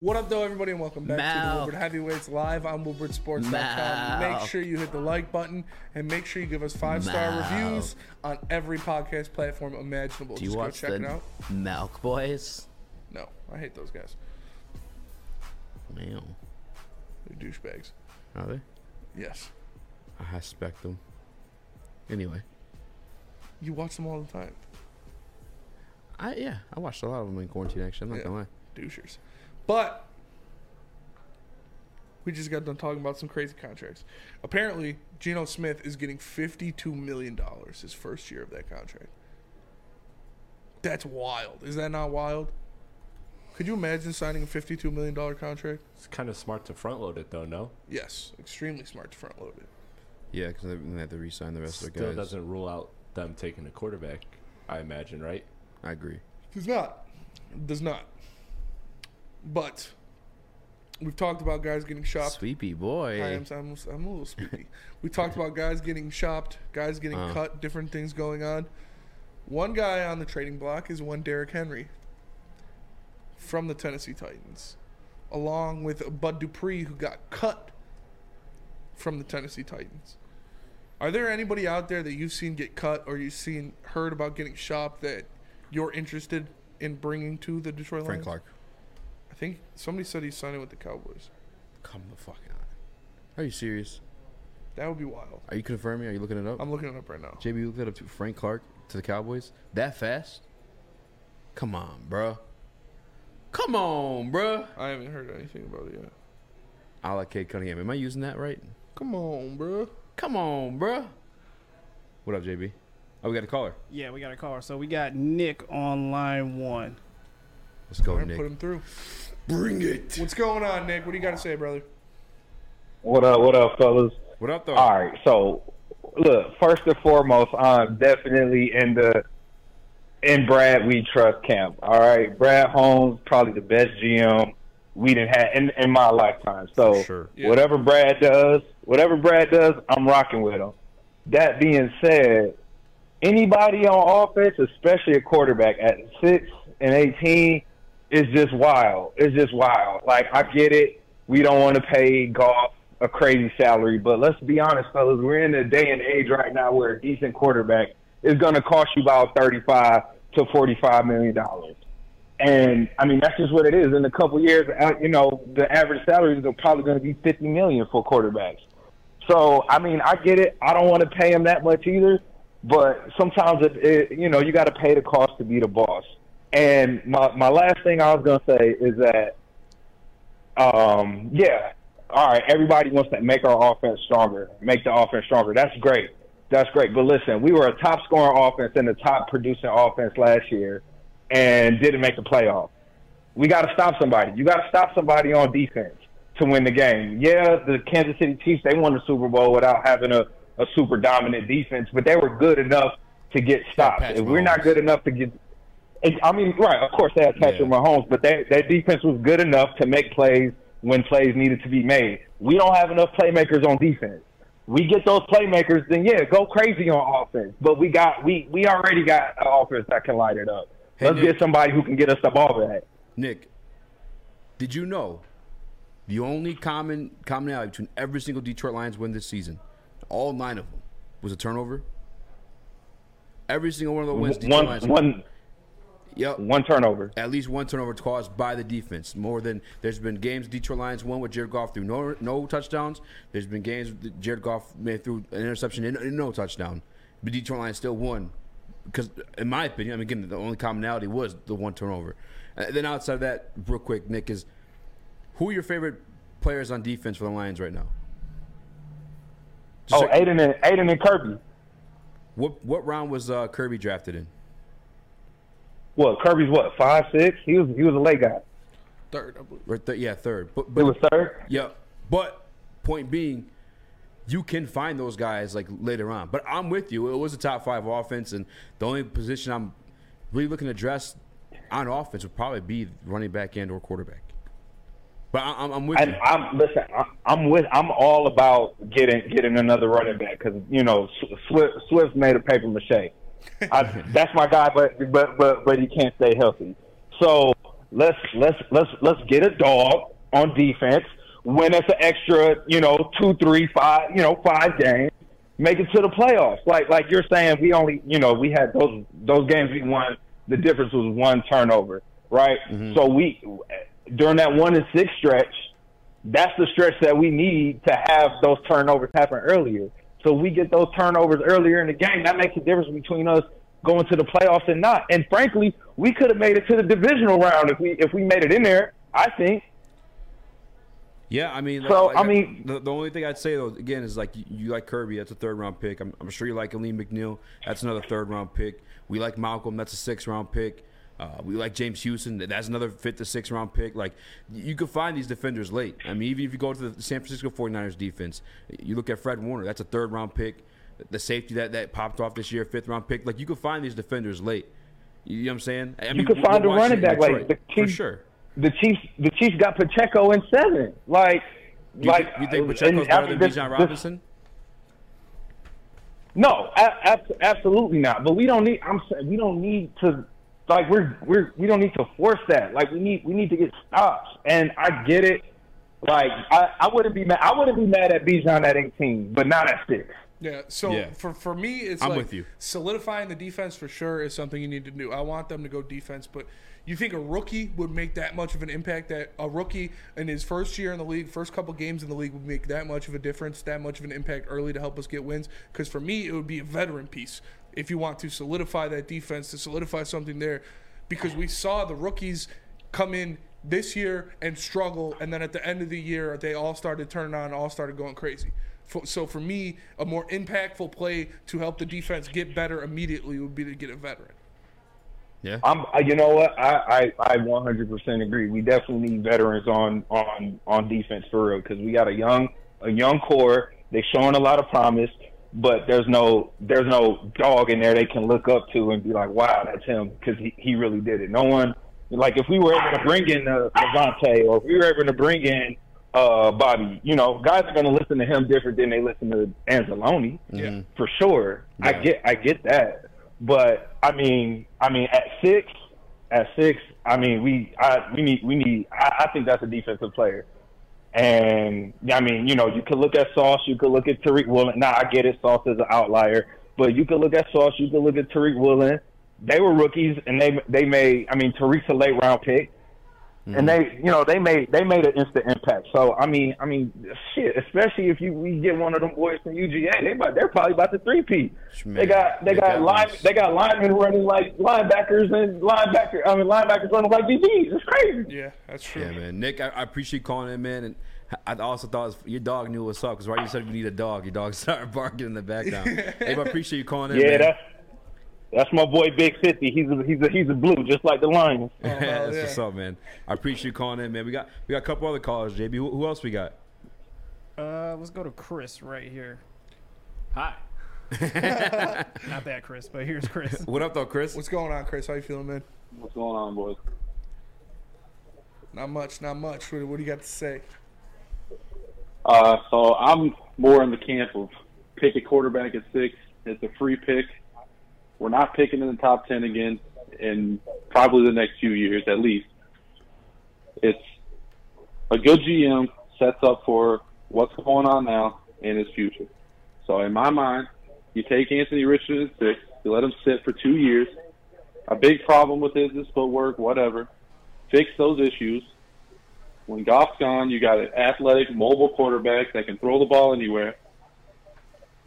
What up, though, everybody, and welcome back to the Mal. Heavyweights live on WoodwardSports.com. Mal. Make sure you hit the like button and make sure you give us five star reviews on every podcast platform imaginable. Do you Just go watch check it the out. Milk Boys? No, I hate those guys. Wow. They're douchebags. Are they? Yes. I respect them. Anyway, You watch them all the time. I yeah, I watched a lot of them in quarantine. Actually, I'm not Yeah. gonna lie. douchers. But we just got done talking about some crazy contracts. Apparently, Geno Smith is getting $52 million his first year of that contract. That's wild. Is that not wild? Could you imagine signing a $52 million contract? It's kind of smart to front load it though, no? Yes, extremely smart to front load it. Yeah, because they have to re-sign the rest of the guys. Still doesn't rule out them taking a quarterback, I imagine, right? I agree. Does not. Does not. But we've talked about guys getting shopped. Sweepy boy. I am. I'm, I'm a little sleepy. we talked about guys getting shopped, guys getting Uh. cut, different things going on. One guy on the trading block is one Derrick Henry from the Tennessee Titans, along with Bud Dupree, who got cut from the Tennessee Titans. Are there anybody out there that you've seen get cut or you've seen heard about getting shopped that you're interested in bringing to the Detroit Frank Lions? Frank Clark. I think somebody said he's signing with the Cowboys. Come the fuck out. Are you serious? That would be wild. Are you confirming? Are you looking it up? I'm looking it up right now. JB, you looked it up to Frank Clark to the Cowboys that fast? Come on, bro. Come on, bro. I haven't heard anything about it yet. I like Kate Cunningham. Am I using that right? Come on, bro. Come on, bro. What up, JB? Oh, we got a caller. Yeah, we got a caller. So we got Nick on line one. Let's go, All right, Nick. Put him through. Bring it. What's going on, Nick? What do you got to say, brother? What up, what up, fellas? What up, though? All right, so look, first and foremost, I'm definitely in the in Brad we trust camp. All right, Brad Holmes probably the best GM we didn't have in, in my lifetime. So Sure. whatever Brad does, whatever Brad does, I'm rocking with him. That being said, anybody on offense, especially a quarterback at six and eighteen, is just wild. It's just wild. Like I get it. We don't want to pay Goff a crazy salary, but let's be honest, fellas. We're in a day and age right now where a decent quarterback is going to cost you about thirty-five to forty-five million dollars. And I mean, that's just what it is. In a couple years, uh, you know, the average salaries are probably going to be fifty million for quarterbacks. So I mean, I get it. I don't want to pay him that much either, but sometimes it, it you know, you got to pay the cost to be the boss. And my my last thing I was gonna say is that, um, yeah, all right, everybody wants to make our offense stronger, make the offense stronger. That's great. That's great. But listen, we were a top scoring offense and a top producing offense last year and didn't make the playoff. We got to stop somebody. You got to stop somebody on defense to win the game. Yeah, the Kansas City Chiefs, they won the Super Bowl without having a, a super dominant defense, but they were good enough to get stopped. If we're not good enough to get I mean, right, of course they had Patrick Mahomes, but that their defense was good enough to make plays when plays needed to be made. We don't have enough playmakers on defense. We get those playmakers, then yeah, go crazy on offense. But we got we we already got an offense that can light it up. Hey, Let's Nick. get somebody who can get us the ball back. Nick, did you know the only common commonality between every single Detroit Lions win this season, all nine of them, was a turnover? Every single one of those wins, Detroit One Lions. one Yep. one turnover. At least one turnover caused by the defense. More than there's been games Detroit Lions won with Jared Goff through no no touchdowns. There's been games Jared Goff made through an interception and, and no touchdown. But Detroit Lions still won because, in my opinion, I mean, again, the only commonality was the one turnover. And then outside of that, real quick, Nick is who are your favorite players on defense for the Lions right now? Oh, Aidan and Aidan and Kerby. What what round was uh, Kerby drafted in? What Kerby's what five six? He was he was a late guy. Third, I believe. Right th- yeah, third. But, It but was third. Yeah, but point being, you can find those guys like later on. But I'm with you. It was a top five offense, and the only position I'm really looking to address on offense would probably be running back and or quarterback. But I, I'm, I'm with And you. I'm listen. I- I'm with. I'm all about getting getting another running back because you know Swift Swift made a paper mache. I, that's my guy, but but but but he can't stay healthy. So let's let's let's let's get a dog on defense. Win us an extra, you know, two, three, five, you know, five games. Make it to the playoffs. Like like you're saying, we only, you know, we had those those games we won. The difference was one turnover, right? Mm-hmm. So we during that one and six stretch, that's the stretch that we need to have those turnovers happen earlier. So we get those turnovers earlier in the game. That makes a difference between us going to the playoffs and not. And frankly, we could have made it to the divisional round if we if we made it in there. I think. Yeah, I mean, So, like, I mean- the, the only thing I'd say though, again, is like you, you like Kerby, that's a third round pick. I'm, I'm sure you like Alim McNeill, that's another third round pick. We like Malcolm, that's a sixth round pick. Uh, we like James Houston, that's another fifth to sixth round pick. Like you could find these defenders late. I mean, even if you go to the San Francisco 49ers defense, you look at Fred Warner, that's a third round pick. The safety that, that popped off this year, fifth round pick. Like you could find these defenders late. You know what I'm saying? I you could find a running back like Detroit, the for Chiefs. sure. The Chiefs, the Chiefs got Pacheco in seven. Like, You, like think, you think and Pacheco's better than this- Bijan this- Robinson? No, a- absolutely not. But we don't need. I'm saying we don't need to. Like we're we're we don't need to force that. Like we need we need to get stops. And I get it. Like I, I wouldn't be mad. I wouldn't be mad at Bijan at 18, but not at six. Yeah. So Yeah. for for me, it's I'm like with you. solidifying the defense for sure is something you need to do. I want them to go defense, but you think a rookie would make that much of an impact? That a rookie in his first year in the league, first couple games in the league, would make that much of a difference, that much of an impact early to help us get wins? Because for me, it would be a veteran piece if you want to solidify that defense, to solidify something there, because we saw the rookies come in this year and struggle, and then at the end of the year, they all started turning on, all started going crazy. So for me, a more impactful play to help the defense get better immediately would be to get a veteran. Yeah. I'm. uh, You know what? I I, I 100% agree. We definitely need veterans on on on defense for real because we got a young a young core. They're showing a lot of promise, but there's no there's no dog in there they can look up to and be like, wow, that's him because he he really did it. No one like if we were able to bring in uh, Lavonte or if we were able to bring in uh Bobby, you know, guys are gonna listen to him different than they listen to Anzalone. Yeah. For sure. I get I get that. But I mean I mean at six at six, I mean we I we need we need I, I think that's a defensive player. And I mean, you know, you could look at Sauce, you could look at Tariq Woolen. Nah, I get it, Sauce is an outlier. But you could look at Sauce, you could look at Tariq Woolen. They were rookies and they they made I mean Tariq's a late round pick. And mm-hmm. they, you know, they made they made an instant impact. So I mean, I mean, shit. Especially if you we get one of them boys from UGA, they about, they're probably about to three P. They got they Nick got line they got linemen running like linebackers and linebacker I mean linebackers running like DBs. It's crazy. Yeah, that's true. Yeah, man. Nick, I, I appreciate you calling in, man. And I also thought your dog knew what's up because right you said you need a dog. Your dog started barking in the background. hey, I appreciate you calling in. Yeah, man. that's that's my boy Big Fifty. He's a he's a he's a blue, just like the Lions. That's what's up, man. I appreciate you calling in, man. We got we got a couple other callers, JB. Who, who else we got? Uh, let's go to Chris right here. Hi. Not that Chris, but here's Chris. What up, though, Chris? What's going on, Chris? How you feeling, man? What's going on, boys? Not much, not much. What, what do you got to say? Uh, so I'm more in the camp of pick a quarterback at six. It's a free pick. We're not picking in the top ten again in probably the next few years at least. It's a good GM sets up for what's going on now in his future. So in my mind, you take Anthony Richardson at six, you let him sit for two years. A big problem with his is footwork, whatever. Fix those issues. When Goff's gone, you got an athletic, mobile quarterback that can throw the ball anywhere,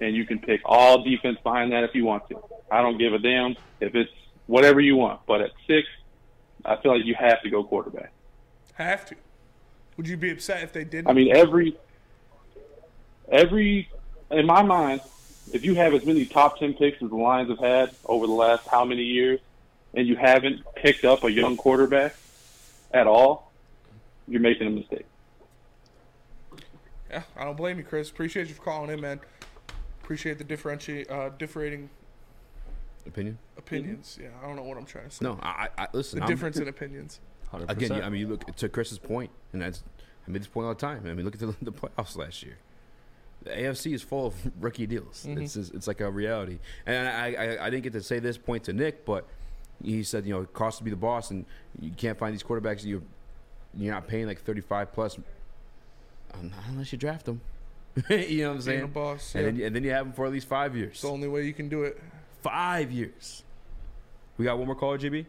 and you can pick all defense behind that if you want to. I don't give a damn if it's whatever you want. But at six, I feel like you have to go quarterback. Have to. Would you be upset if they didn't? I mean, every every in my mind, if you have as many top ten picks as the Lions have had over the last how many years, and you haven't picked up a young quarterback at all, you're making a mistake. Yeah, I don't blame you, Chris. Appreciate you for calling in, man. Appreciate the differentiate, uh, differing Opinion? opinions. Yeah, I don't know what I'm trying to say. No, I, I listen. The I'm- difference in opinions. Again, I mean, you look to Chris's point, and that's I made this point all the time. I mean, look at the, the playoffs last year. The AFC is full of rookie deals. Mhm. It's just- it's like a reality. And I, I I didn't get to say this point to Nick, but he said you know it costs to be the boss, and you can't find these quarterbacks. You you're not paying like 35 plus um, unless you draft them. you know what I'm saying? a boss, and, yeah. then, and then you have them for at least five years. It's the only way you can do it. Five years. We got one more caller, JB.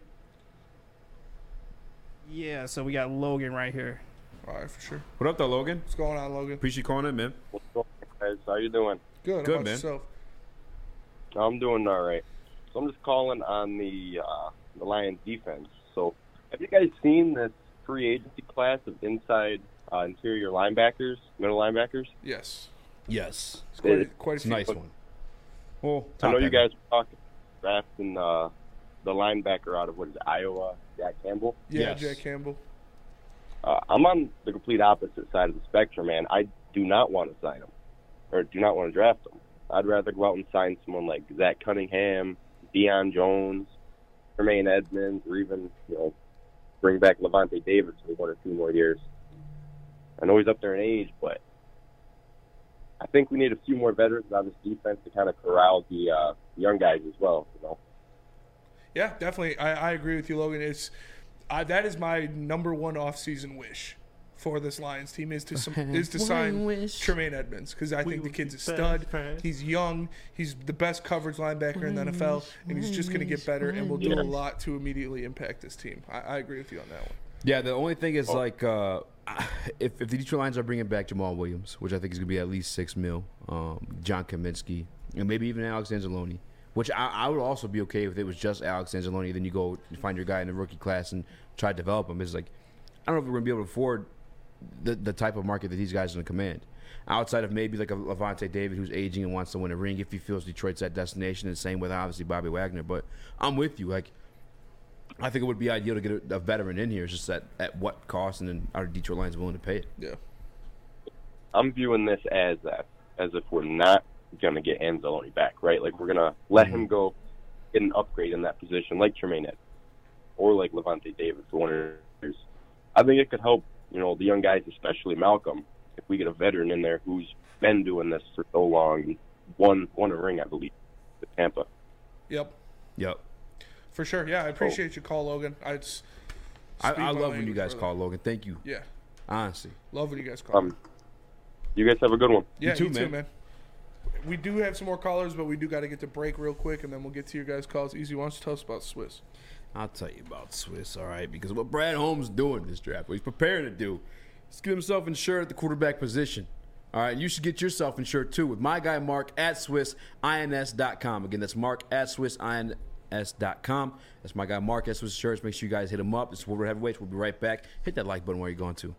Yeah, so we got Logan right here. All right, for sure. What up, though, Logan? What's going on, Logan? Appreciate you calling in, man. What's going on, guys? How you doing? Good. Good, man. yourself? I'm doing all right. So I'm just calling on the uh, the Lions defense. So have you guys seen this free agency class of inside uh, interior linebackers, middle linebackers? Yes. Yes. It's quite, a- quite a It's a nice one. Well, I know top you guys were talking drafting uh, the linebacker out of what is it, Iowa, Jack Campbell. Yeah, Jack Campbell. Uh, I'm on the complete opposite side of the spectrum, man. I do not want to sign him, or do not want to draft him. I'd rather go out and sign someone like Zach Cunningham, Deion Jones, Jermaine Edmunds, or even you know bring back Lavonte Davis for one or two more years. I know he's up there in age, but I think we need a few more veterans on this defense to kind of corral the uh, young guys as well. You know. Yeah, definitely. I, I agree with you, Logan. It's I, that is my number one off-season wish for this Lions team is to some, is to sign wish. Tremaine Edmunds because I We think the kid's a stud. best friends. He's young. He's the best coverage linebacker in the NFL, wish, and he's just going to one get wish, better and will do one a lot to immediately impact this team. I, I agree with you on that one. Yeah, the only thing Oh. is like uh, if if the Detroit Lions are bringing back Jamaal Williams, which I think is gonna be at least six mil, um, John Kaminsky, and maybe even Alex Anzalone, which I, I would also be okay if it was just Alex Anzalone. Then you go find your guy in the rookie class and try to develop him. It's like I don't know if we're gonna be able to afford the the type of market that these guys are gonna command. Outside of maybe like a Lavonte David who's aging and wants to win a ring, if he feels Detroit's that destination, and same with obviously Bobby Wagner. But I'm with you, like. I think it would be ideal to get a, a veteran in here. It's just at, at what cost, and then are Detroit Lions willing to pay it? Yeah. I'm viewing this as that, as if we're not going to get Anzalone back, right? Like we're going to let him mm-hmm. go, get an upgrade in that position, like Tremaine Ed, or like Lavonte Davis, the one of those. I think it could help, you know, the young guys, especially Malcolm, if we get a veteran in there who's been doing this for so long, won won a ring, I believe, with Tampa. Yep. Yep. For sure. Yeah, I appreciate your call, Logan. I just I, I love when you guys call Logan. Thank you. Yeah. Honestly. Love when you guys call. Um, you guys have a good one. Yeah, you too, man. We do have some more callers, but we do got to get to break real quick, and then we'll get to your guys' calls. Easy, why don't you tell us about Swiss? I'll tell you about Swiss, all right? Because what Brad Holmes doing this draft, what he's preparing to do, is get himself insured at the quarterback position. All right, you should get yourself insured too with my guy Mark at SwissINS.com. Again, that's Mark at SwissINS.com. That's my guy Mark at Swiss Insurance. Make sure you guys hit him up. It's World Heavyweights. We'll be right back. Hit that like button where you're going to.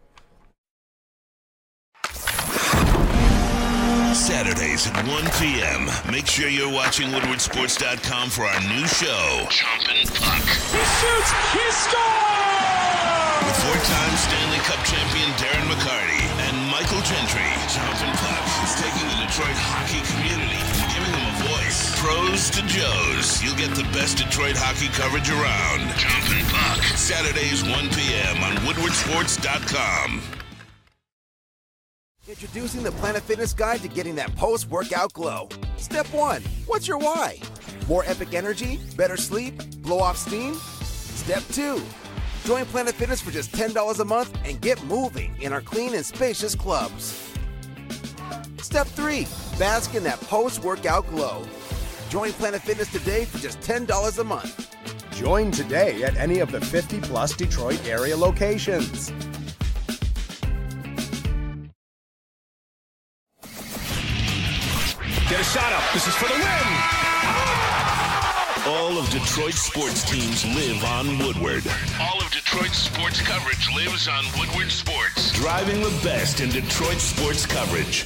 Saturdays at 1 p.m. Make sure you're watching WoodwardSports.com for our new show, Chompin' Puck. He shoots! He scores! With four-time Stanley Cup champion Darren McCarty and Michael Gentry, Chompin' Puck is taking the Detroit hockey community Pros to Joes. You'll get the best Detroit hockey coverage around. Chompin' Puck. Saturdays 1 p.m. on WoodwardSports.com. Introducing the Planet Fitness Guide to getting that post workout glow. Step one What's your why? More epic energy? Better sleep? Blow off steam? Step two Join Planet Fitness for just $10 a month and get moving in our clean and spacious clubs. Step three Bask in that post workout glow. Join Planet Fitness today for just $10 a month. Join today at any of the 50 plus Detroit area locations. Get a shot up. This is for the win. All of Detroit's sports teams live on Woodward. All of Detroit's sports coverage lives on Woodward Sports. Driving the best in Detroit sports coverage.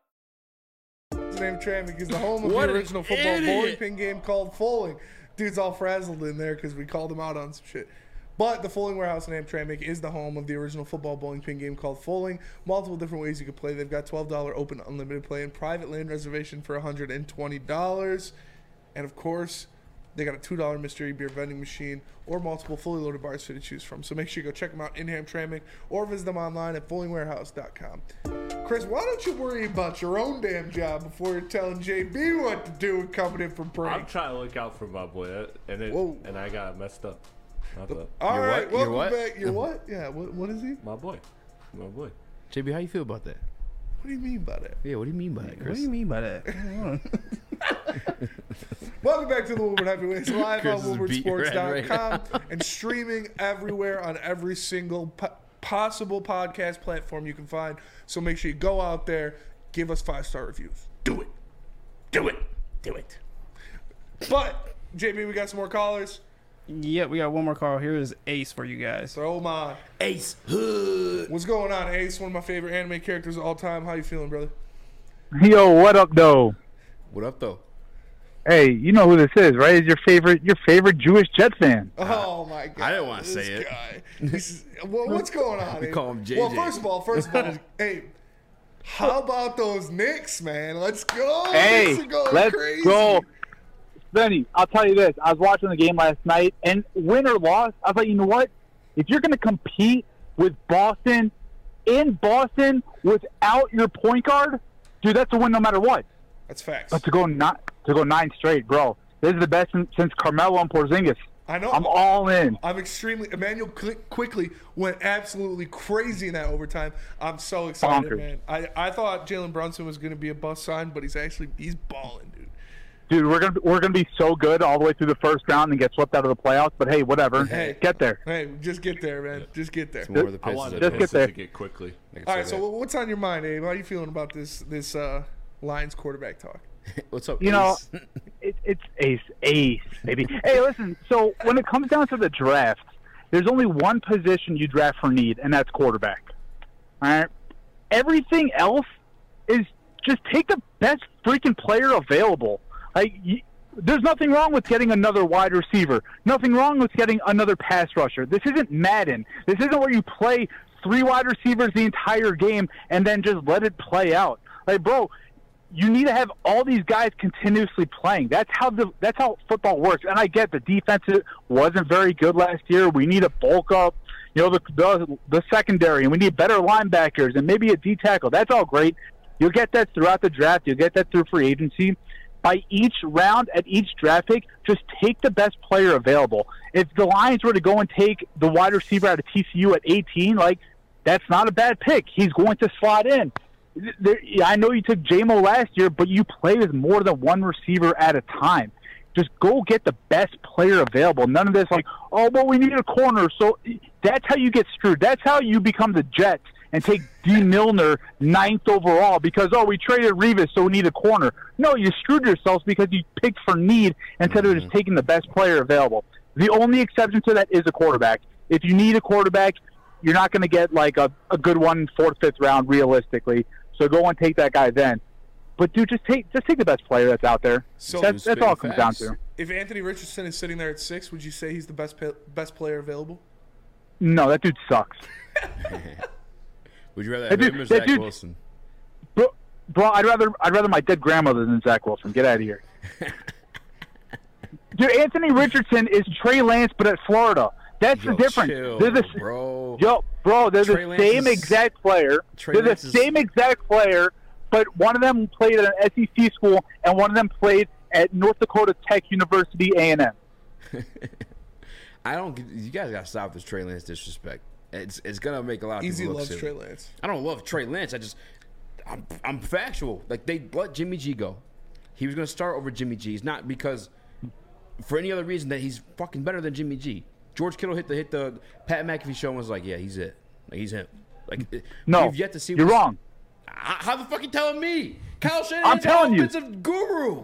Name Traffic is the home of What the original football idiot. bowling pin game called Fowling. Dude's all frazzled in there because we called him out on some shit. But the Fowling Warehouse in Hamtramck is the home of the original football bowling pin game called Fowling. Multiple different ways you can play. They've got $12 open unlimited play and private land reservation for $120. And of course, they got a $2 mystery beer vending machine or multiple fully loaded bars for you to choose from. So make sure you go check them out in Hamtramck or visit them online at fowlingwarehouse.com. Chris, why don't you worry about your own damn job before you're telling JB what to do and coming in from break? I'm trying to look out for my boy, and it, Whoa. and I got messed up. My bad. All right, welcome back. You're what? Yeah, what, what is he? My boy. My boy. JB, how you feel about that? What do you mean by that? Yeah, what do you mean by that, Chris? What do you mean by that? Welcome back to the Woodward Heavyweights live Chris on is beat your right and streaming everywhere on every single po- possible podcast platform you can find. So make sure you go out there, give us five star reviews. Do it. Do it. Do it. But, JB, we got some more callers. Yeah, we got one more call. Here is Ace for you guys. Throw my. Ace Hood. What's going on, Ace? One of my favorite anime characters of all time. How you feeling, brother? Yo, what up, though? What up, though? Hey, you know who this is, right? Is your favorite your favorite Jewish Jet fan? Oh my god! I didn't wanna this say it. Guy. This is- well, what's going on? We Abe? call him JJ. Well, first of all, first of all, hey, how about those Knicks, man? Let's go! hey, Knicks are going let's crazy. go. Benny, I'll tell you this. I was watching the game last night, and win or loss, I was like, you know what? If you're going to compete with Boston in Boston without your point guard, dude, that's a win no matter what. That's facts. But to go not to go nine straight, bro, this is the best since, Carmelo and Porzingis. I know. I'm all in. I'm extremely. Immanuel Quickley went absolutely crazy in that overtime. I'm so excited, Bonkers. man. I, I thought Jalen Brunson was going to be a bust sign, but he's actually he's balling, dude. Dude, we're gonna we're gonna be so good all the way through the first round and get swept out of the playoffs. But hey, whatever, Hey. get there. Hey, just get there, man. Just get there. more of the I Pistons wanted the Just get there. to get quickly. All right, so what's on your mind, Abe? How are you feeling about this this uh, Lions quarterback talk? What's up? You know, it, it's ace, ace, baby. hey, listen. So when it comes down to the draft, there's only one position you draft for need, and that's quarterback. All right. Everything else is just take the best freaking player available. Like, there's nothing wrong with getting another wide receiver. Nothing wrong with getting another pass rusher. This isn't Madden. This isn't where you play three wide receivers the entire game and then just let it play out. Like, bro, you need to have all these guys continuously playing. That's how the that's how football works. And I get the defense wasn't very good last year. We need to bulk up, you know, the the, the secondary, and we need better linebackers and maybe a D tackle. That's all great. You'll get that throughout the draft. You'll get that through free agency. By each round at each draft pick, just take the best player available. If the Lions were to go and take the wide receiver out of TCU at 18, like that's not a bad pick. He's going to slot in. There, I know you took Jamo last year, but you play with more than one receiver at a time. Just go get the best player available. None of this like, oh, well, we need a corner. So that's how you get screwed. That's how you become the Jets and take Dee Milliner ninth overall because oh, we traded Revis, so we need a corner. No, you screwed yourselves because you picked for need instead of just taking the best player available. The only exception to that is a quarterback. If you need a quarterback, you're not going to get like a, a good one fourth, fifth round realistically. So go and take that guy then. But dude, just take just take the best player that's out there. So that's, that's all it comes down to. If Anthony Richardson is sitting there at six, would you say he's the best best player available? No, that dude sucks. Would you rather have dude- him or Zach dude- Wilson? Bro, bro, I'd rather I'd rather my dead grandmother than Zach Wilson. Get out of here. Dude, Anthony Richardson is Trey Lance, but at Florida. That's Yo, the difference. chill, they're the bro. Yo, bro, they're Trey the Lance same is- exact player. Trey they're Lance the is- same exact player, but one of them played at an SEC school, and one of them played at North Dakota Tech University A and M. I don't. You guys got to stop this Trey Lance disrespect. It's it's gonna make a lot of Easy people look loves silly. Trey Lance. I don't love Trey Lance. I just I'm, I'm factual. Like they let Jimmy G go. He was gonna start over Jimmy G. It's not because for any other reason that he's fucking better than Jimmy G. George Kittle hit the hit the Pat McAfee show and was like, yeah, he's it. Like he's him. Like No, we've yet to see. you're wrong. How how the fuck you telling me? Kyle Shanahan's I'm telling you. offensive guru.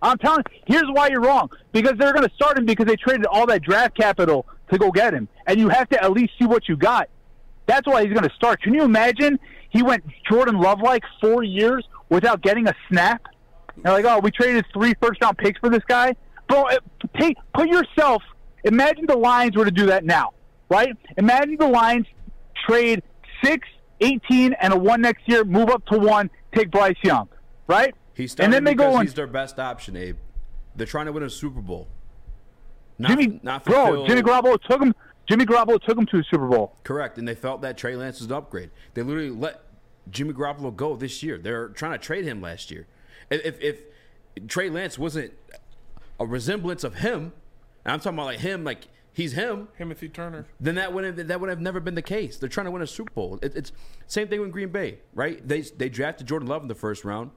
I'm telling you, here's why you're wrong. Because they're going to start him because they traded all that draft capital to go get him. And you have to at least see what you got. That's why he's going to start. Can you imagine he went Jordan Love like four years without getting a snap? They're like, oh, we traded three first round picks for this guy? Bro, take, put yourself, imagine the Lions were to do that now, right? Imagine the Lions trade six, 18, and a one next year, move up to one, take Bryce Young, right? He's and then they go on. he's their best option, Abe. They're trying to win a Super Bowl. Not, Jimmy, not for bro, Phil- Jimmy Garoppolo took him. Jimmy Garoppolo took him to the Super Bowl. Correct, and they felt that Trey Lance was an upgrade. They literally let Jimmy Garoppolo go this year. They're trying to trade him last year. If, if, if Trey Lance wasn't a resemblance of him, and I'm talking about like him, like he's him, Timothy Turner. then that would have that would have never been the case. They're trying to win a Super Bowl. It, it's same thing with Green Bay, right? They they drafted Jordan Love in the first round.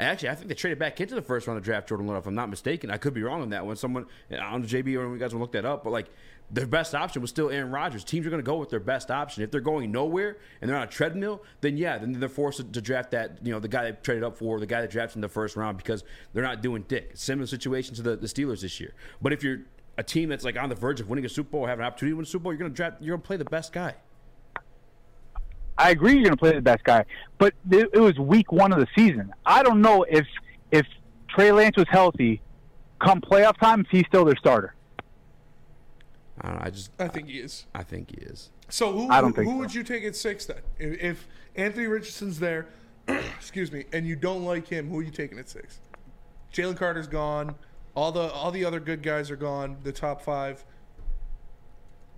Actually, I think they traded back into the first round of draft Jordan Love. If I'm not mistaken, I could be wrong on that one. Someone uh, on don't know JB or you guys will look that up, but like their best option was still Aaron Rodgers. Teams are going to go with their best option. If they're going nowhere and they're on a treadmill, then yeah, then they're forced to, draft that you know the guy they traded up for, the guy that drafted in the first round because they're not doing dick. Similar situation to the, the Steelers this year. But if you're a team that's like on the verge of winning a Super Bowl, or having an opportunity to win a Super Bowl, you're going to draft. You're going to play the best guy. I agree you're going to play the best guy, but it, it was week one of the season. I don't know if if Trey Lance was healthy, come playoff time, if he's still their starter. I don't know. I just I think he is. I think he is. So who I don't who, think who so. would you take at six then? If, if Anthony Richardson's there, excuse me, and you don't like him, who are you taking at six? Jalen Carter's gone. All the all the other good guys are gone. The top five.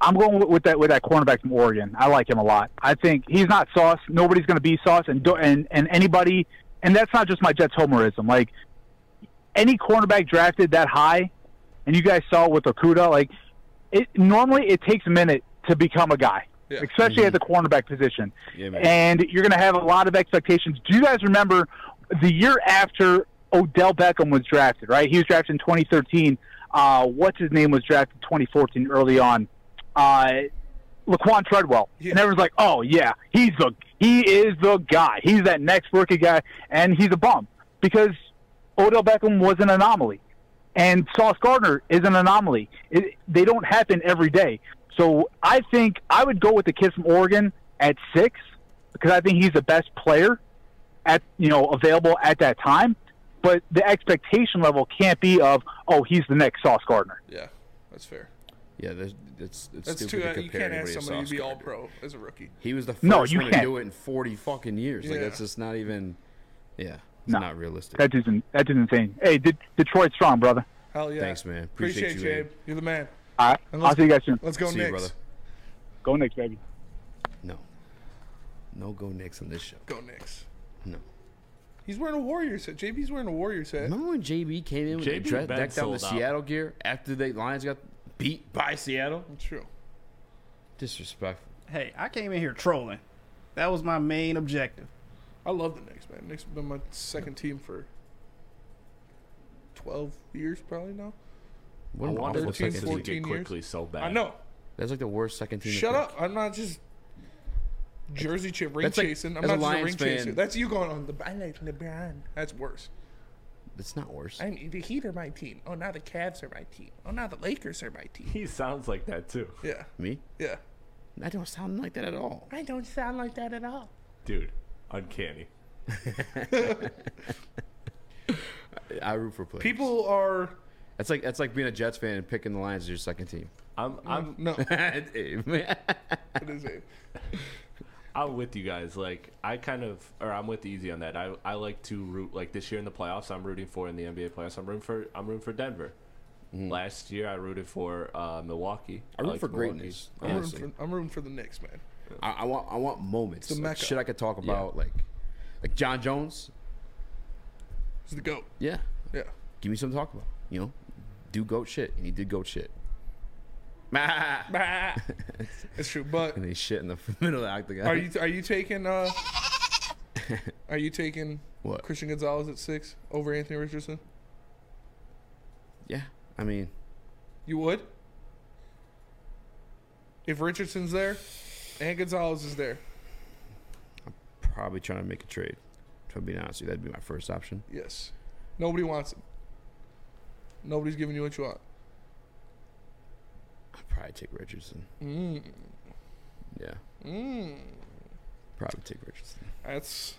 I'm going with, that with that cornerback from Oregon. I like him a lot. I think he's not sauce. Nobody's going to be sauce, and and and anybody, and that's not just my Jets homerism. Like any cornerback drafted that high, and you guys saw with Okudah, like it normally it takes a minute to become a guy, Yeah. especially at the cornerback position. Yeah, and you're going to have a lot of expectations. Do you guys remember the year after Odell Beckham was drafted? Right, he was drafted in 2013. Uh, what's his name was drafted 2014 early on. Uh, Laquan Treadwell, and everyone's like, "Oh yeah, he's the he is the guy. He's that next rookie guy, and he's a bum because Odell Beckham was an anomaly, and Sauce Gardner is an anomaly. It, they don't happen every day. So I think I would go with the kid from Oregon at six because I think he's the best player at you know available at that time. But the expectation level can't be of oh he's the next Sauce Gardner. Yeah, that's fair. Yeah, there's, it's it's That's stupid too. to Uh, you compare can't ask to somebody Sauce to be all pro as a rookie. He was the first No, you one to can't. do it in 40 fucking years. Like Yeah. that's just not even. Yeah, it's No. not realistic. That dude's in, that dude's insane. Hey, De- Detroit strong, brother. Hell yeah. Thanks, man. Appreciate, Appreciate you, you, Abe. You're the man. All right, And I'll see you guys soon. Let's go See you, brother. Go Knicks, baby. No. No go Knicks on this show. Go Knicks. No. He's wearing a Warriors hat. JB's wearing a Warriors hat. Remember when JB came in with JB the dre- been decked out the sold out. Seattle gear after the Lions got beat by Seattle? True. Disrespectful. Hey, I came in here trolling. That was my main objective. I love the Knicks, man. Knicks have been my second team for 12 years probably now. What I an wonder awful if second team. would get quickly so bad. I know. That's like the worst second team. to Shut pick. up. I'm not just jersey chip ring That's like- chasing. I'm as a not just a Lions ring fan- chaser. That's you going on the I like LeBron. That's worse. It's not worse. I mean, the Heat are my team. Oh, now the Cavs are my team. Oh, now the Lakers are my team. He sounds like that too. Yeah. Me? Yeah. I don't sound like that at all. I don't sound like that at all. Dude, uncanny. I root for players. People are. That's like that's like being a Jets fan and picking the Lions as your second team. I'm I'm no. Hey, man. It is Abe. I'm with you guys. Like I kind of, or I'm with Easy on that. I, I like to root like this year in the playoffs. I'm rooting for in the NBA playoffs. I'm rooting for I'm rooting for Denver. Last year I rooted for uh, Milwaukee. I root liked for Milwaukee. greatness. I'm rooting, for, I'm rooting for the Knicks, man. I, I want I want moments. The like Mecca. shit I could talk about, like like Jon Jones. He's the goat. Yeah, Yeah. give me something to talk about. You know, do goat shit, and he did goat shit. It's true, but and they shit in the middle of the octagon. are you are you taking uh are you taking What? Christian Gonzalez at six over Anthony Richardson? Yeah, I mean, You would? If Richardson's there and Gonzalez is there, I'm probably trying to make a trade. If I'm honest with you, that'd be my first option. yes. Nobody wants him. Nobody's giving you what you want. Probably take Richardson. Mm. Yeah, Mm. probably take Richardson. That's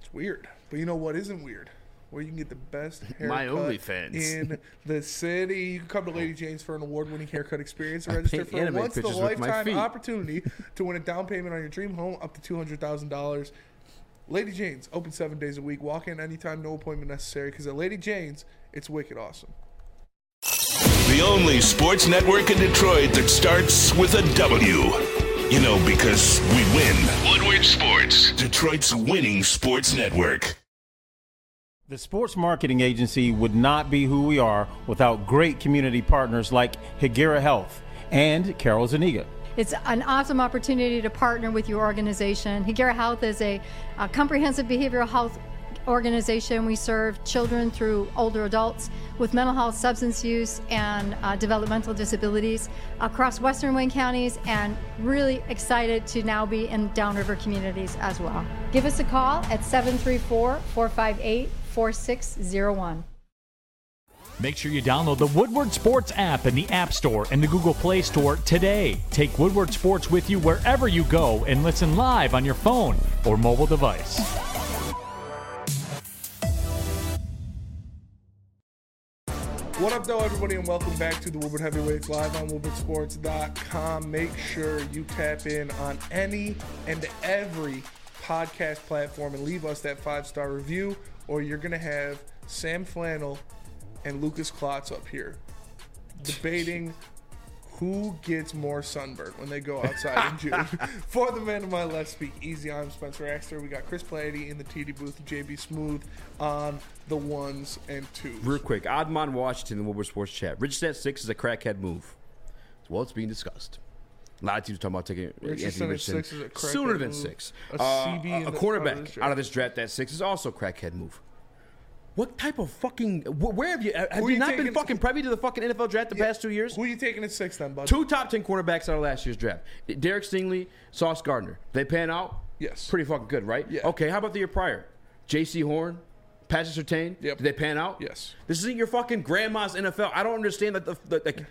it's weird. But you know what isn't weird? Where you can get the best haircut My OnlyFans. in the city. You can come to Lady Jane's for an award-winning haircut experience and register for a anime once in a pictures with my lifetime opportunity to win a down payment on your dream home up to two hundred thousand dollars. Lady Jane's open seven days a week. Walk in anytime, no appointment necessary. Because at Lady Jane's, it's wicked awesome. The only sports network in Detroit that starts with a W. You know, because we win. Woodward Sports, Detroit's winning sports network. The sports marketing agency would not be who we are without great community partners like Hegira Health and Carol Zaniga. It's an awesome opportunity to partner with your organization. Hegira Health is a, a comprehensive behavioral health organization. We serve children through older adults with mental health, substance use, and uh, developmental disabilities across Western Wayne counties, and really excited to now be in downriver communities as well. Give us a call at 734 458 4601. Make sure you download the Woodward Sports app in the App Store and the Google Play Store today. Take Woodward Sports with you wherever you go and listen live on your phone or mobile device. What up, though, everybody, and welcome back to the Woodward Heavyweights live on WoodwardSports.com. Make sure you tap in on any and every podcast platform and leave us that five star review, or you're going to have Sam Flannel and Lucas Klotz up here debating who gets more sunburn when they go outside in June. For the man to my left, speak easy. I'm Spencer Exter. We got Chris Plady in the TD booth, JB Smooth on the ones and twos. Real quick, Oddmon Washington, the Woodward Sports Chat. Richardson at six is a crackhead move. Well, it's being discussed. A lot of teams talking about taking Richardson Anthony Richardson six is a sooner than move. six. A Uh, a the- cornerback out of this out of this draft at six is also a crackhead move. What type of fucking? wh- Where have you? Have you, you not been fucking privy to the fucking NFL draft the past two years? Who are you taking at six then, bud? Two top ten cornerbacks out of last year's draft: Derek Stingley, Sauce Gardner. They pan out. Yes. Pretty fucking good, right? Yeah. Okay. How about the year prior? Jaycee Horn, Patrick Surtain. Yep. Did they pan out? Yes. This isn't your fucking grandma's NFL. I don't understand that. The, the, like,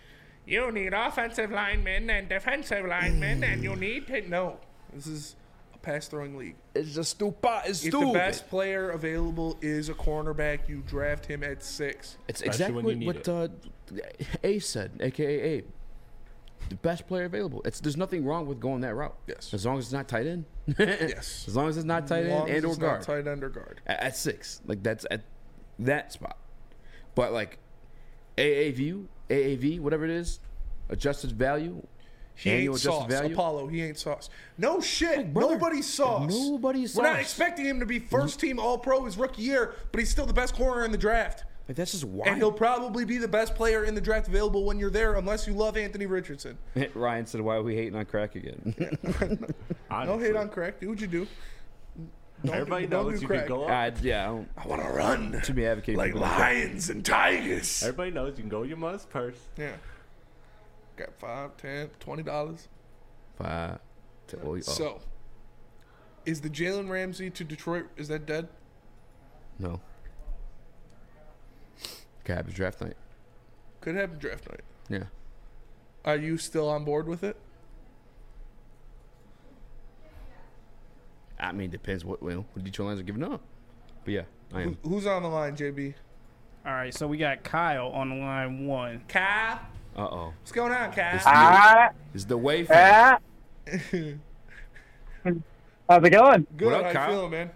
You need offensive linemen and defensive linemen, and you need to. No, this is pass throwing league. It's just stupid. It's if stupid. the best player available is a cornerback, you draft him at six. It's exactly what, what uh, Ace said, aka Abe. the best player available. It's there's nothing wrong with going that route. Yes. As long as it's not tight end. yes. As long as it's not tight As end and or guard. tight end or guard. At, at six, like that's at that spot. But like AAV, AAV, whatever it is, adjusted value. He annual ain't sauce. value. Apollo, he ain't sauce. No shit. brother, Nobody's sauce. nobody's We're not expecting him to be mm-hmm. first team All Pro his rookie year, but he's still the best corner in the draft. Like that's just wild. And he'll probably be the best player in the draft available when you're there, unless you love Anthony Richardson. Ryan said, "Why are we hating on crack again?" No hate on crack. Do what you do. Don't Everybody do, knows do you crack. can go up. I, yeah, I, don't, I want to run to be advocating like for crack. lions and tigers. Everybody knows you can go your mother's purse. Yeah. Got five, ten, twenty dollars. Five. to- oh, oh, So, is the Jalen Ramsey to Detroit? Is that dead? no. Could happen draft night. Could happen draft night. Yeah. Are you still on board with it? I mean, depends what well, what Detroit Lions are giving up. But yeah, I am. Who- Who's on the line, JB? All right, so we got Kyle on the line one. Kyle, Uh oh. what's going on, Kyle? It's Ah. the, it's the way. Ah. How's it going? Good. What up, How Kyle? you feeling, man?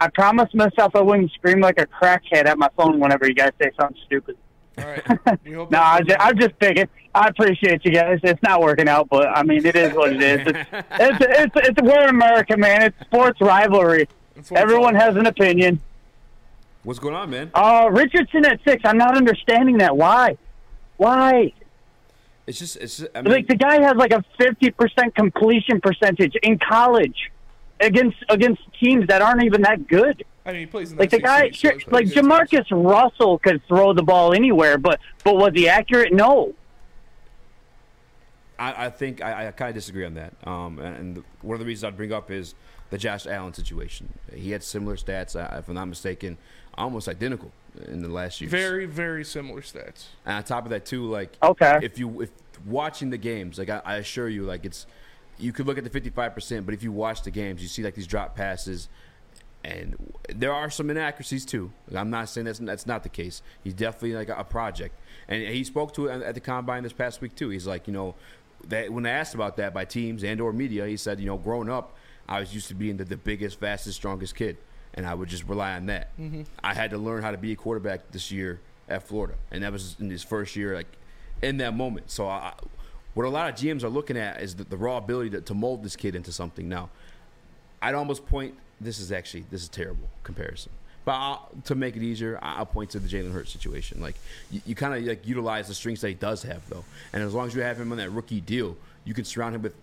I promised myself I wouldn't scream like a crackhead at my phone whenever you guys say something stupid. All right. No, that- I just, I'm just picking. I appreciate you guys. It's not working out, but I mean, it is what it is. It's it's it's, it's we're America, man. It's sports rivalry. That's what it's Everyone has an opinion. What's going on, man? Uh, Richardson at six. I'm not understanding that. Why? Why? It's just it's. Just, I mean, Like the guy has like a 50% completion percentage in college against against teams that aren't even that good. I mean, he plays Like the guy, sure, it's like pretty good. Jamarcus Russell could throw the ball anywhere, but but was he accurate? No. I, I think I, I kind of disagree on that. Um, and, and one of the reasons I'd bring up is the Josh Allen situation. He had similar stats, uh, if I'm not mistaken, almost identical in the last year. Very, very similar stats. And on top of that, too, like Okay. if you if watching the games, like I, I assure you, like it's you could look at the 55 percent, but if you watch the games, you see like these drop passes, and there are some inaccuracies too. Like, I'm not saying that's that's not the case. He's definitely like a, a project, and he spoke to it at the combine this past week too. He's like, you know, that when asked about that by teams and or media, he said, you know, growing up, I was used to being the, the biggest, fastest, strongest kid, and I would just rely on that. Mhm. I had to learn how to be a quarterback this year at Florida, and that was in his first year, like in that moment. So, I, what a lot of GMs are looking at is the, the raw ability to, to mold this kid into something. Now, I'd almost point. This is actually this is terrible comparison, but I'll, to make it easier, I'll point to the Jalen Hurts situation. Like you, you kind of like utilize the strengths that he does have, though, and as long as you have him on that rookie deal, you can surround him with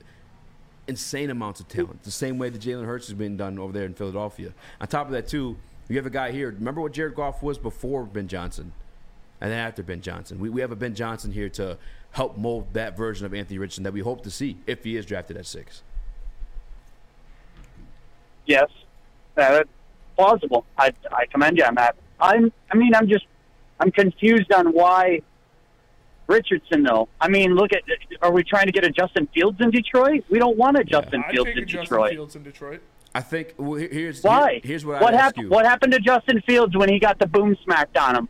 insane amounts of talent. The same way that Jalen Hurts has been done over there in Philadelphia. On top of that, too, you have a guy here. Remember what Jared Goff was before Ben Johnson, and then after Ben Johnson. We, we have a Ben Johnson here to help mold that version of Anthony Richardson that we hope to see if he is drafted at six. Yes, that's plausible. I I commend you on that. I'm. I mean, I'm just. I'm confused on why Richardson though. I mean, look at. Are we trying to get a Justin Fields in Detroit? We don't want a Justin I'd Fields take in a Justin Detroit. Fields in Detroit. I think. Well, here's Why? here- here's what, what I happened? What happened to Justin Fields when he got the boom smacked on him?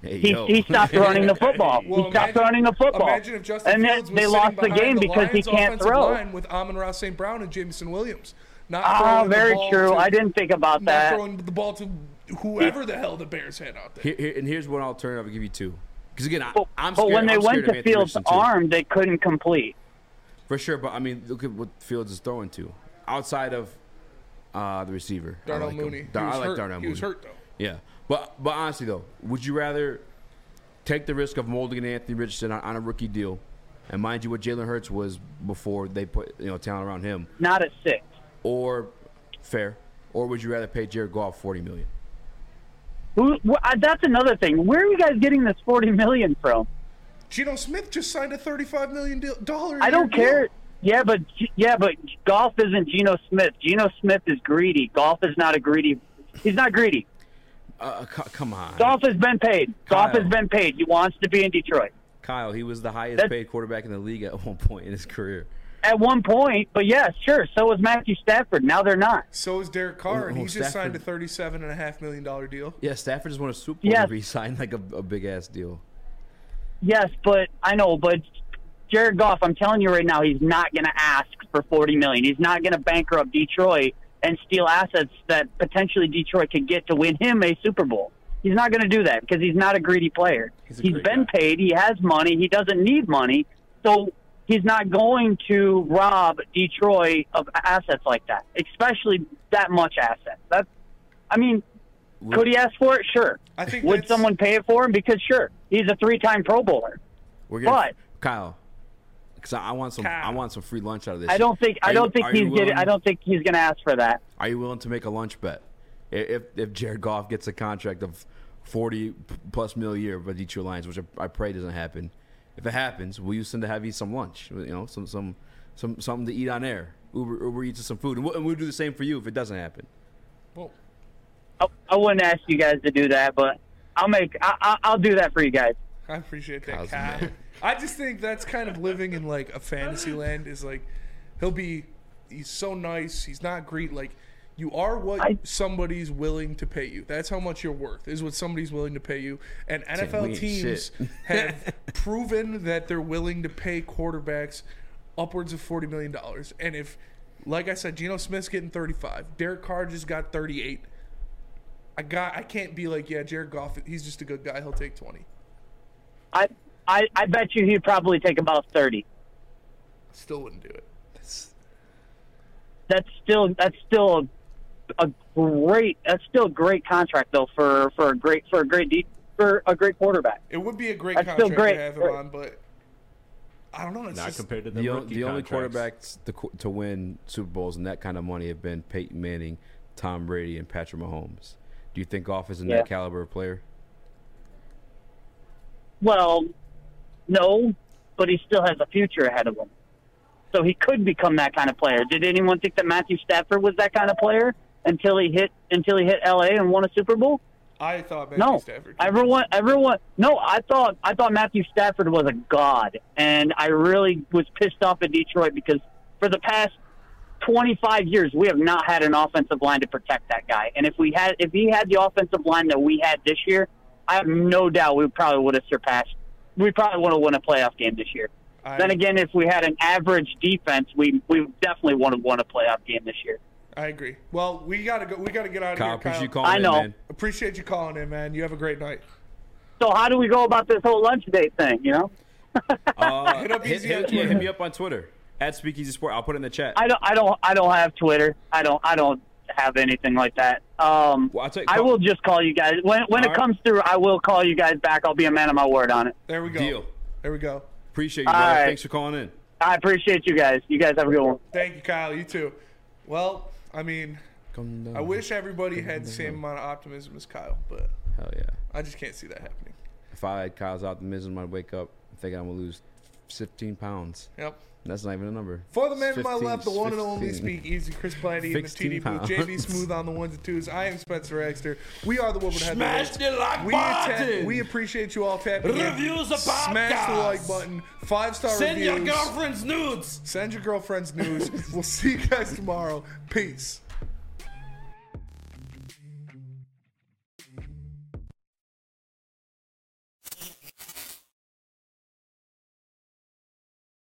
Hey, He, yo. he stopped running the football. Well, he stopped imagine- running the football. Imagine if Justin and then Fields was they sitting lost the behind game the because he can't offensive throw. Line with Amon-Ra St. Brown and Jameson Williams. Not Oh, very true. to- I didn't think about not that. throwing the ball to whoever the hell the Bears had out there. Here, here- and here's one alternative I'll give you two. Because again, I, I'm But scared. when they I'm went to Fields' Richardson, arm, they couldn't complete. For sure, but I mean, look at what Fields is throwing to. Outside of uh, the receiver, I Darnell like. Mooney. Dar- I like hurt. Darnell He was hurt, though. Yeah, but but honestly though, would you rather take the risk of molding an Anthony Richardson on, on a rookie deal, and mind you, what Jalen Hurts was before they put you know talent around him, Not a six. or fair, or would you rather pay Jared Goff forty million? Who? wh- uh, That's another thing. Where are you guys getting this forty million from? Geno Smith just signed a thirty-five million dollar. I don't care. Yeah, but yeah, but Goff isn't Geno Smith. Geno Smith is greedy. Goff is not a greedy. He's not greedy. Uh, c- come on, Goff has been paid. Goff has been paid. He wants to be in Detroit Kyle. He was the highest That- paid quarterback in the league at one point in his career. At one point. But yeah, sure. So was Matthew Stafford. Now they're not. So is Derek Carr, Oh, and he oh, just signed a thirty-seven and a half million dollar deal. Yeah, Stafford just won a Super Bowl Yes. he signed like a, a big ass deal. Yes, but I know. But Jared Goff, I'm telling you right now, he's not going to ask for 40 million. He's not going to bankrupt Detroit and steal assets that potentially Detroit could get to win him a Super Bowl. He's not going to do that because he's not a greedy player. He's a he's great been paid. He has money. He doesn't need money. So he's not going to rob Detroit of assets like that, especially that much asset. That's, I mean, could he ask for it? Sure. I think Would someone pay it for him? Because sure, he's a three-time Pro Bowler. We're gonna, But- Kyle, because I, I want some, I want some free lunch out of this. I don't think Are I don't think are he's you getting. I don't think he's going to ask for that. Are you willing to make a lunch bet? If if Jared Goff gets a contract of forty p- plus mil a year by Detroit Lions, which I, I pray doesn't happen, if it happens, will you send to have you some lunch? You know, some some some something to eat on air. Uber Uber eats some food, and we'll, and we'll do the same for you if it doesn't happen. Well, I, I wouldn't ask you guys to do that, but I'll make. I, I, I'll do that for you guys. I appreciate that, Kyle's the Kyle. I just think that's kind of living in like a fantasy land. Is like he'll be. He's so nice. He's not great. Like you are what somebody's willing to pay you. That's how much you're worth. Is what somebody's willing to pay you. And NFL teams have proven that they're willing to pay quarterbacks upwards of forty million dollars. And if, like I said, Geno Smith's getting thirty-five. Derek Carr just got thirty-eight. I got. I can't be like, yeah, Jared Goff. He's just a good guy. He'll take twenty. I, I I bet you he'd probably take about thirty. Still wouldn't do it. That's still that's still a, a great that's still a great contract though for for a great for a great de- for a great quarterback. It would be a great That's still contract great. to have him on, but I don't know. It's Not just, compared to the, The, o- the only quarterbacks to, to win Super Bowls and that kind of money have been Peyton Manning, Tom Brady, and Patrick Mahomes. Do you think Goff is in Yeah. that caliber of player? Well, no, but he still has a future ahead of him. So he could become that kind of player. Did anyone think that Matthew Stafford was that kind of player until he hit until he hit LA and won a Super Bowl? I thought Matthew no, Stafford. everyone, everyone. No, I thought I thought Matthew Stafford was a god, and I really was pissed off at Detroit because for the past 25 years we have not had an offensive line to protect that guy. And if we had, if he had the offensive line that we had this year, I have no doubt we probably would have surpassed. We probably would have won a playoff game this year. I- then again, if we had an average defense, we we definitely would have won a playoff game this year. I agree. Well, we gotta go. We gotta get out of Kyle, here. appreciate Kyle. you calling I in, know. man. Appreciate you calling in, man. You have a great night. So how do we go about this whole lunch date thing? You know. Uh, Hit up hit, Easy hit- on yeah, hit me up on Twitter at Speakeasy Sport. I'll put it in the chat. I don't. I don't. I don't have Twitter. I don't. I don't have anything like that. Um, Well, I'll I will just call you guys when when All it right. comes through. I will call you guys back. I'll be a man of my word on it. There we go. Deal. There we go. Appreciate you, All brother. right. Thanks for calling in. I appreciate you guys. You guys have a good one. Thank you, Kyle. You too. Well, I mean, I wish everybody had the same amount of optimism as Kyle, but Hell yeah. I just can't see that happening. If I had Kyle's optimism, I'd wake up thinking I'm gonna lose 15 pounds. Yep. That's not even a number. For the man to my left, the one and only Speak Easy, Chris Planty in the 16 TD booth, pounds. JB Smooth on the ones and twos. I am Spencer Exter. We are the Woodward Smash Heavyweights. the like we button. we appreciate you all tapping in. Reviews the Smash the like button. Five star Send reviews. your girlfriend's nudes. Send your girlfriend's news. we'll see you guys tomorrow. Peace.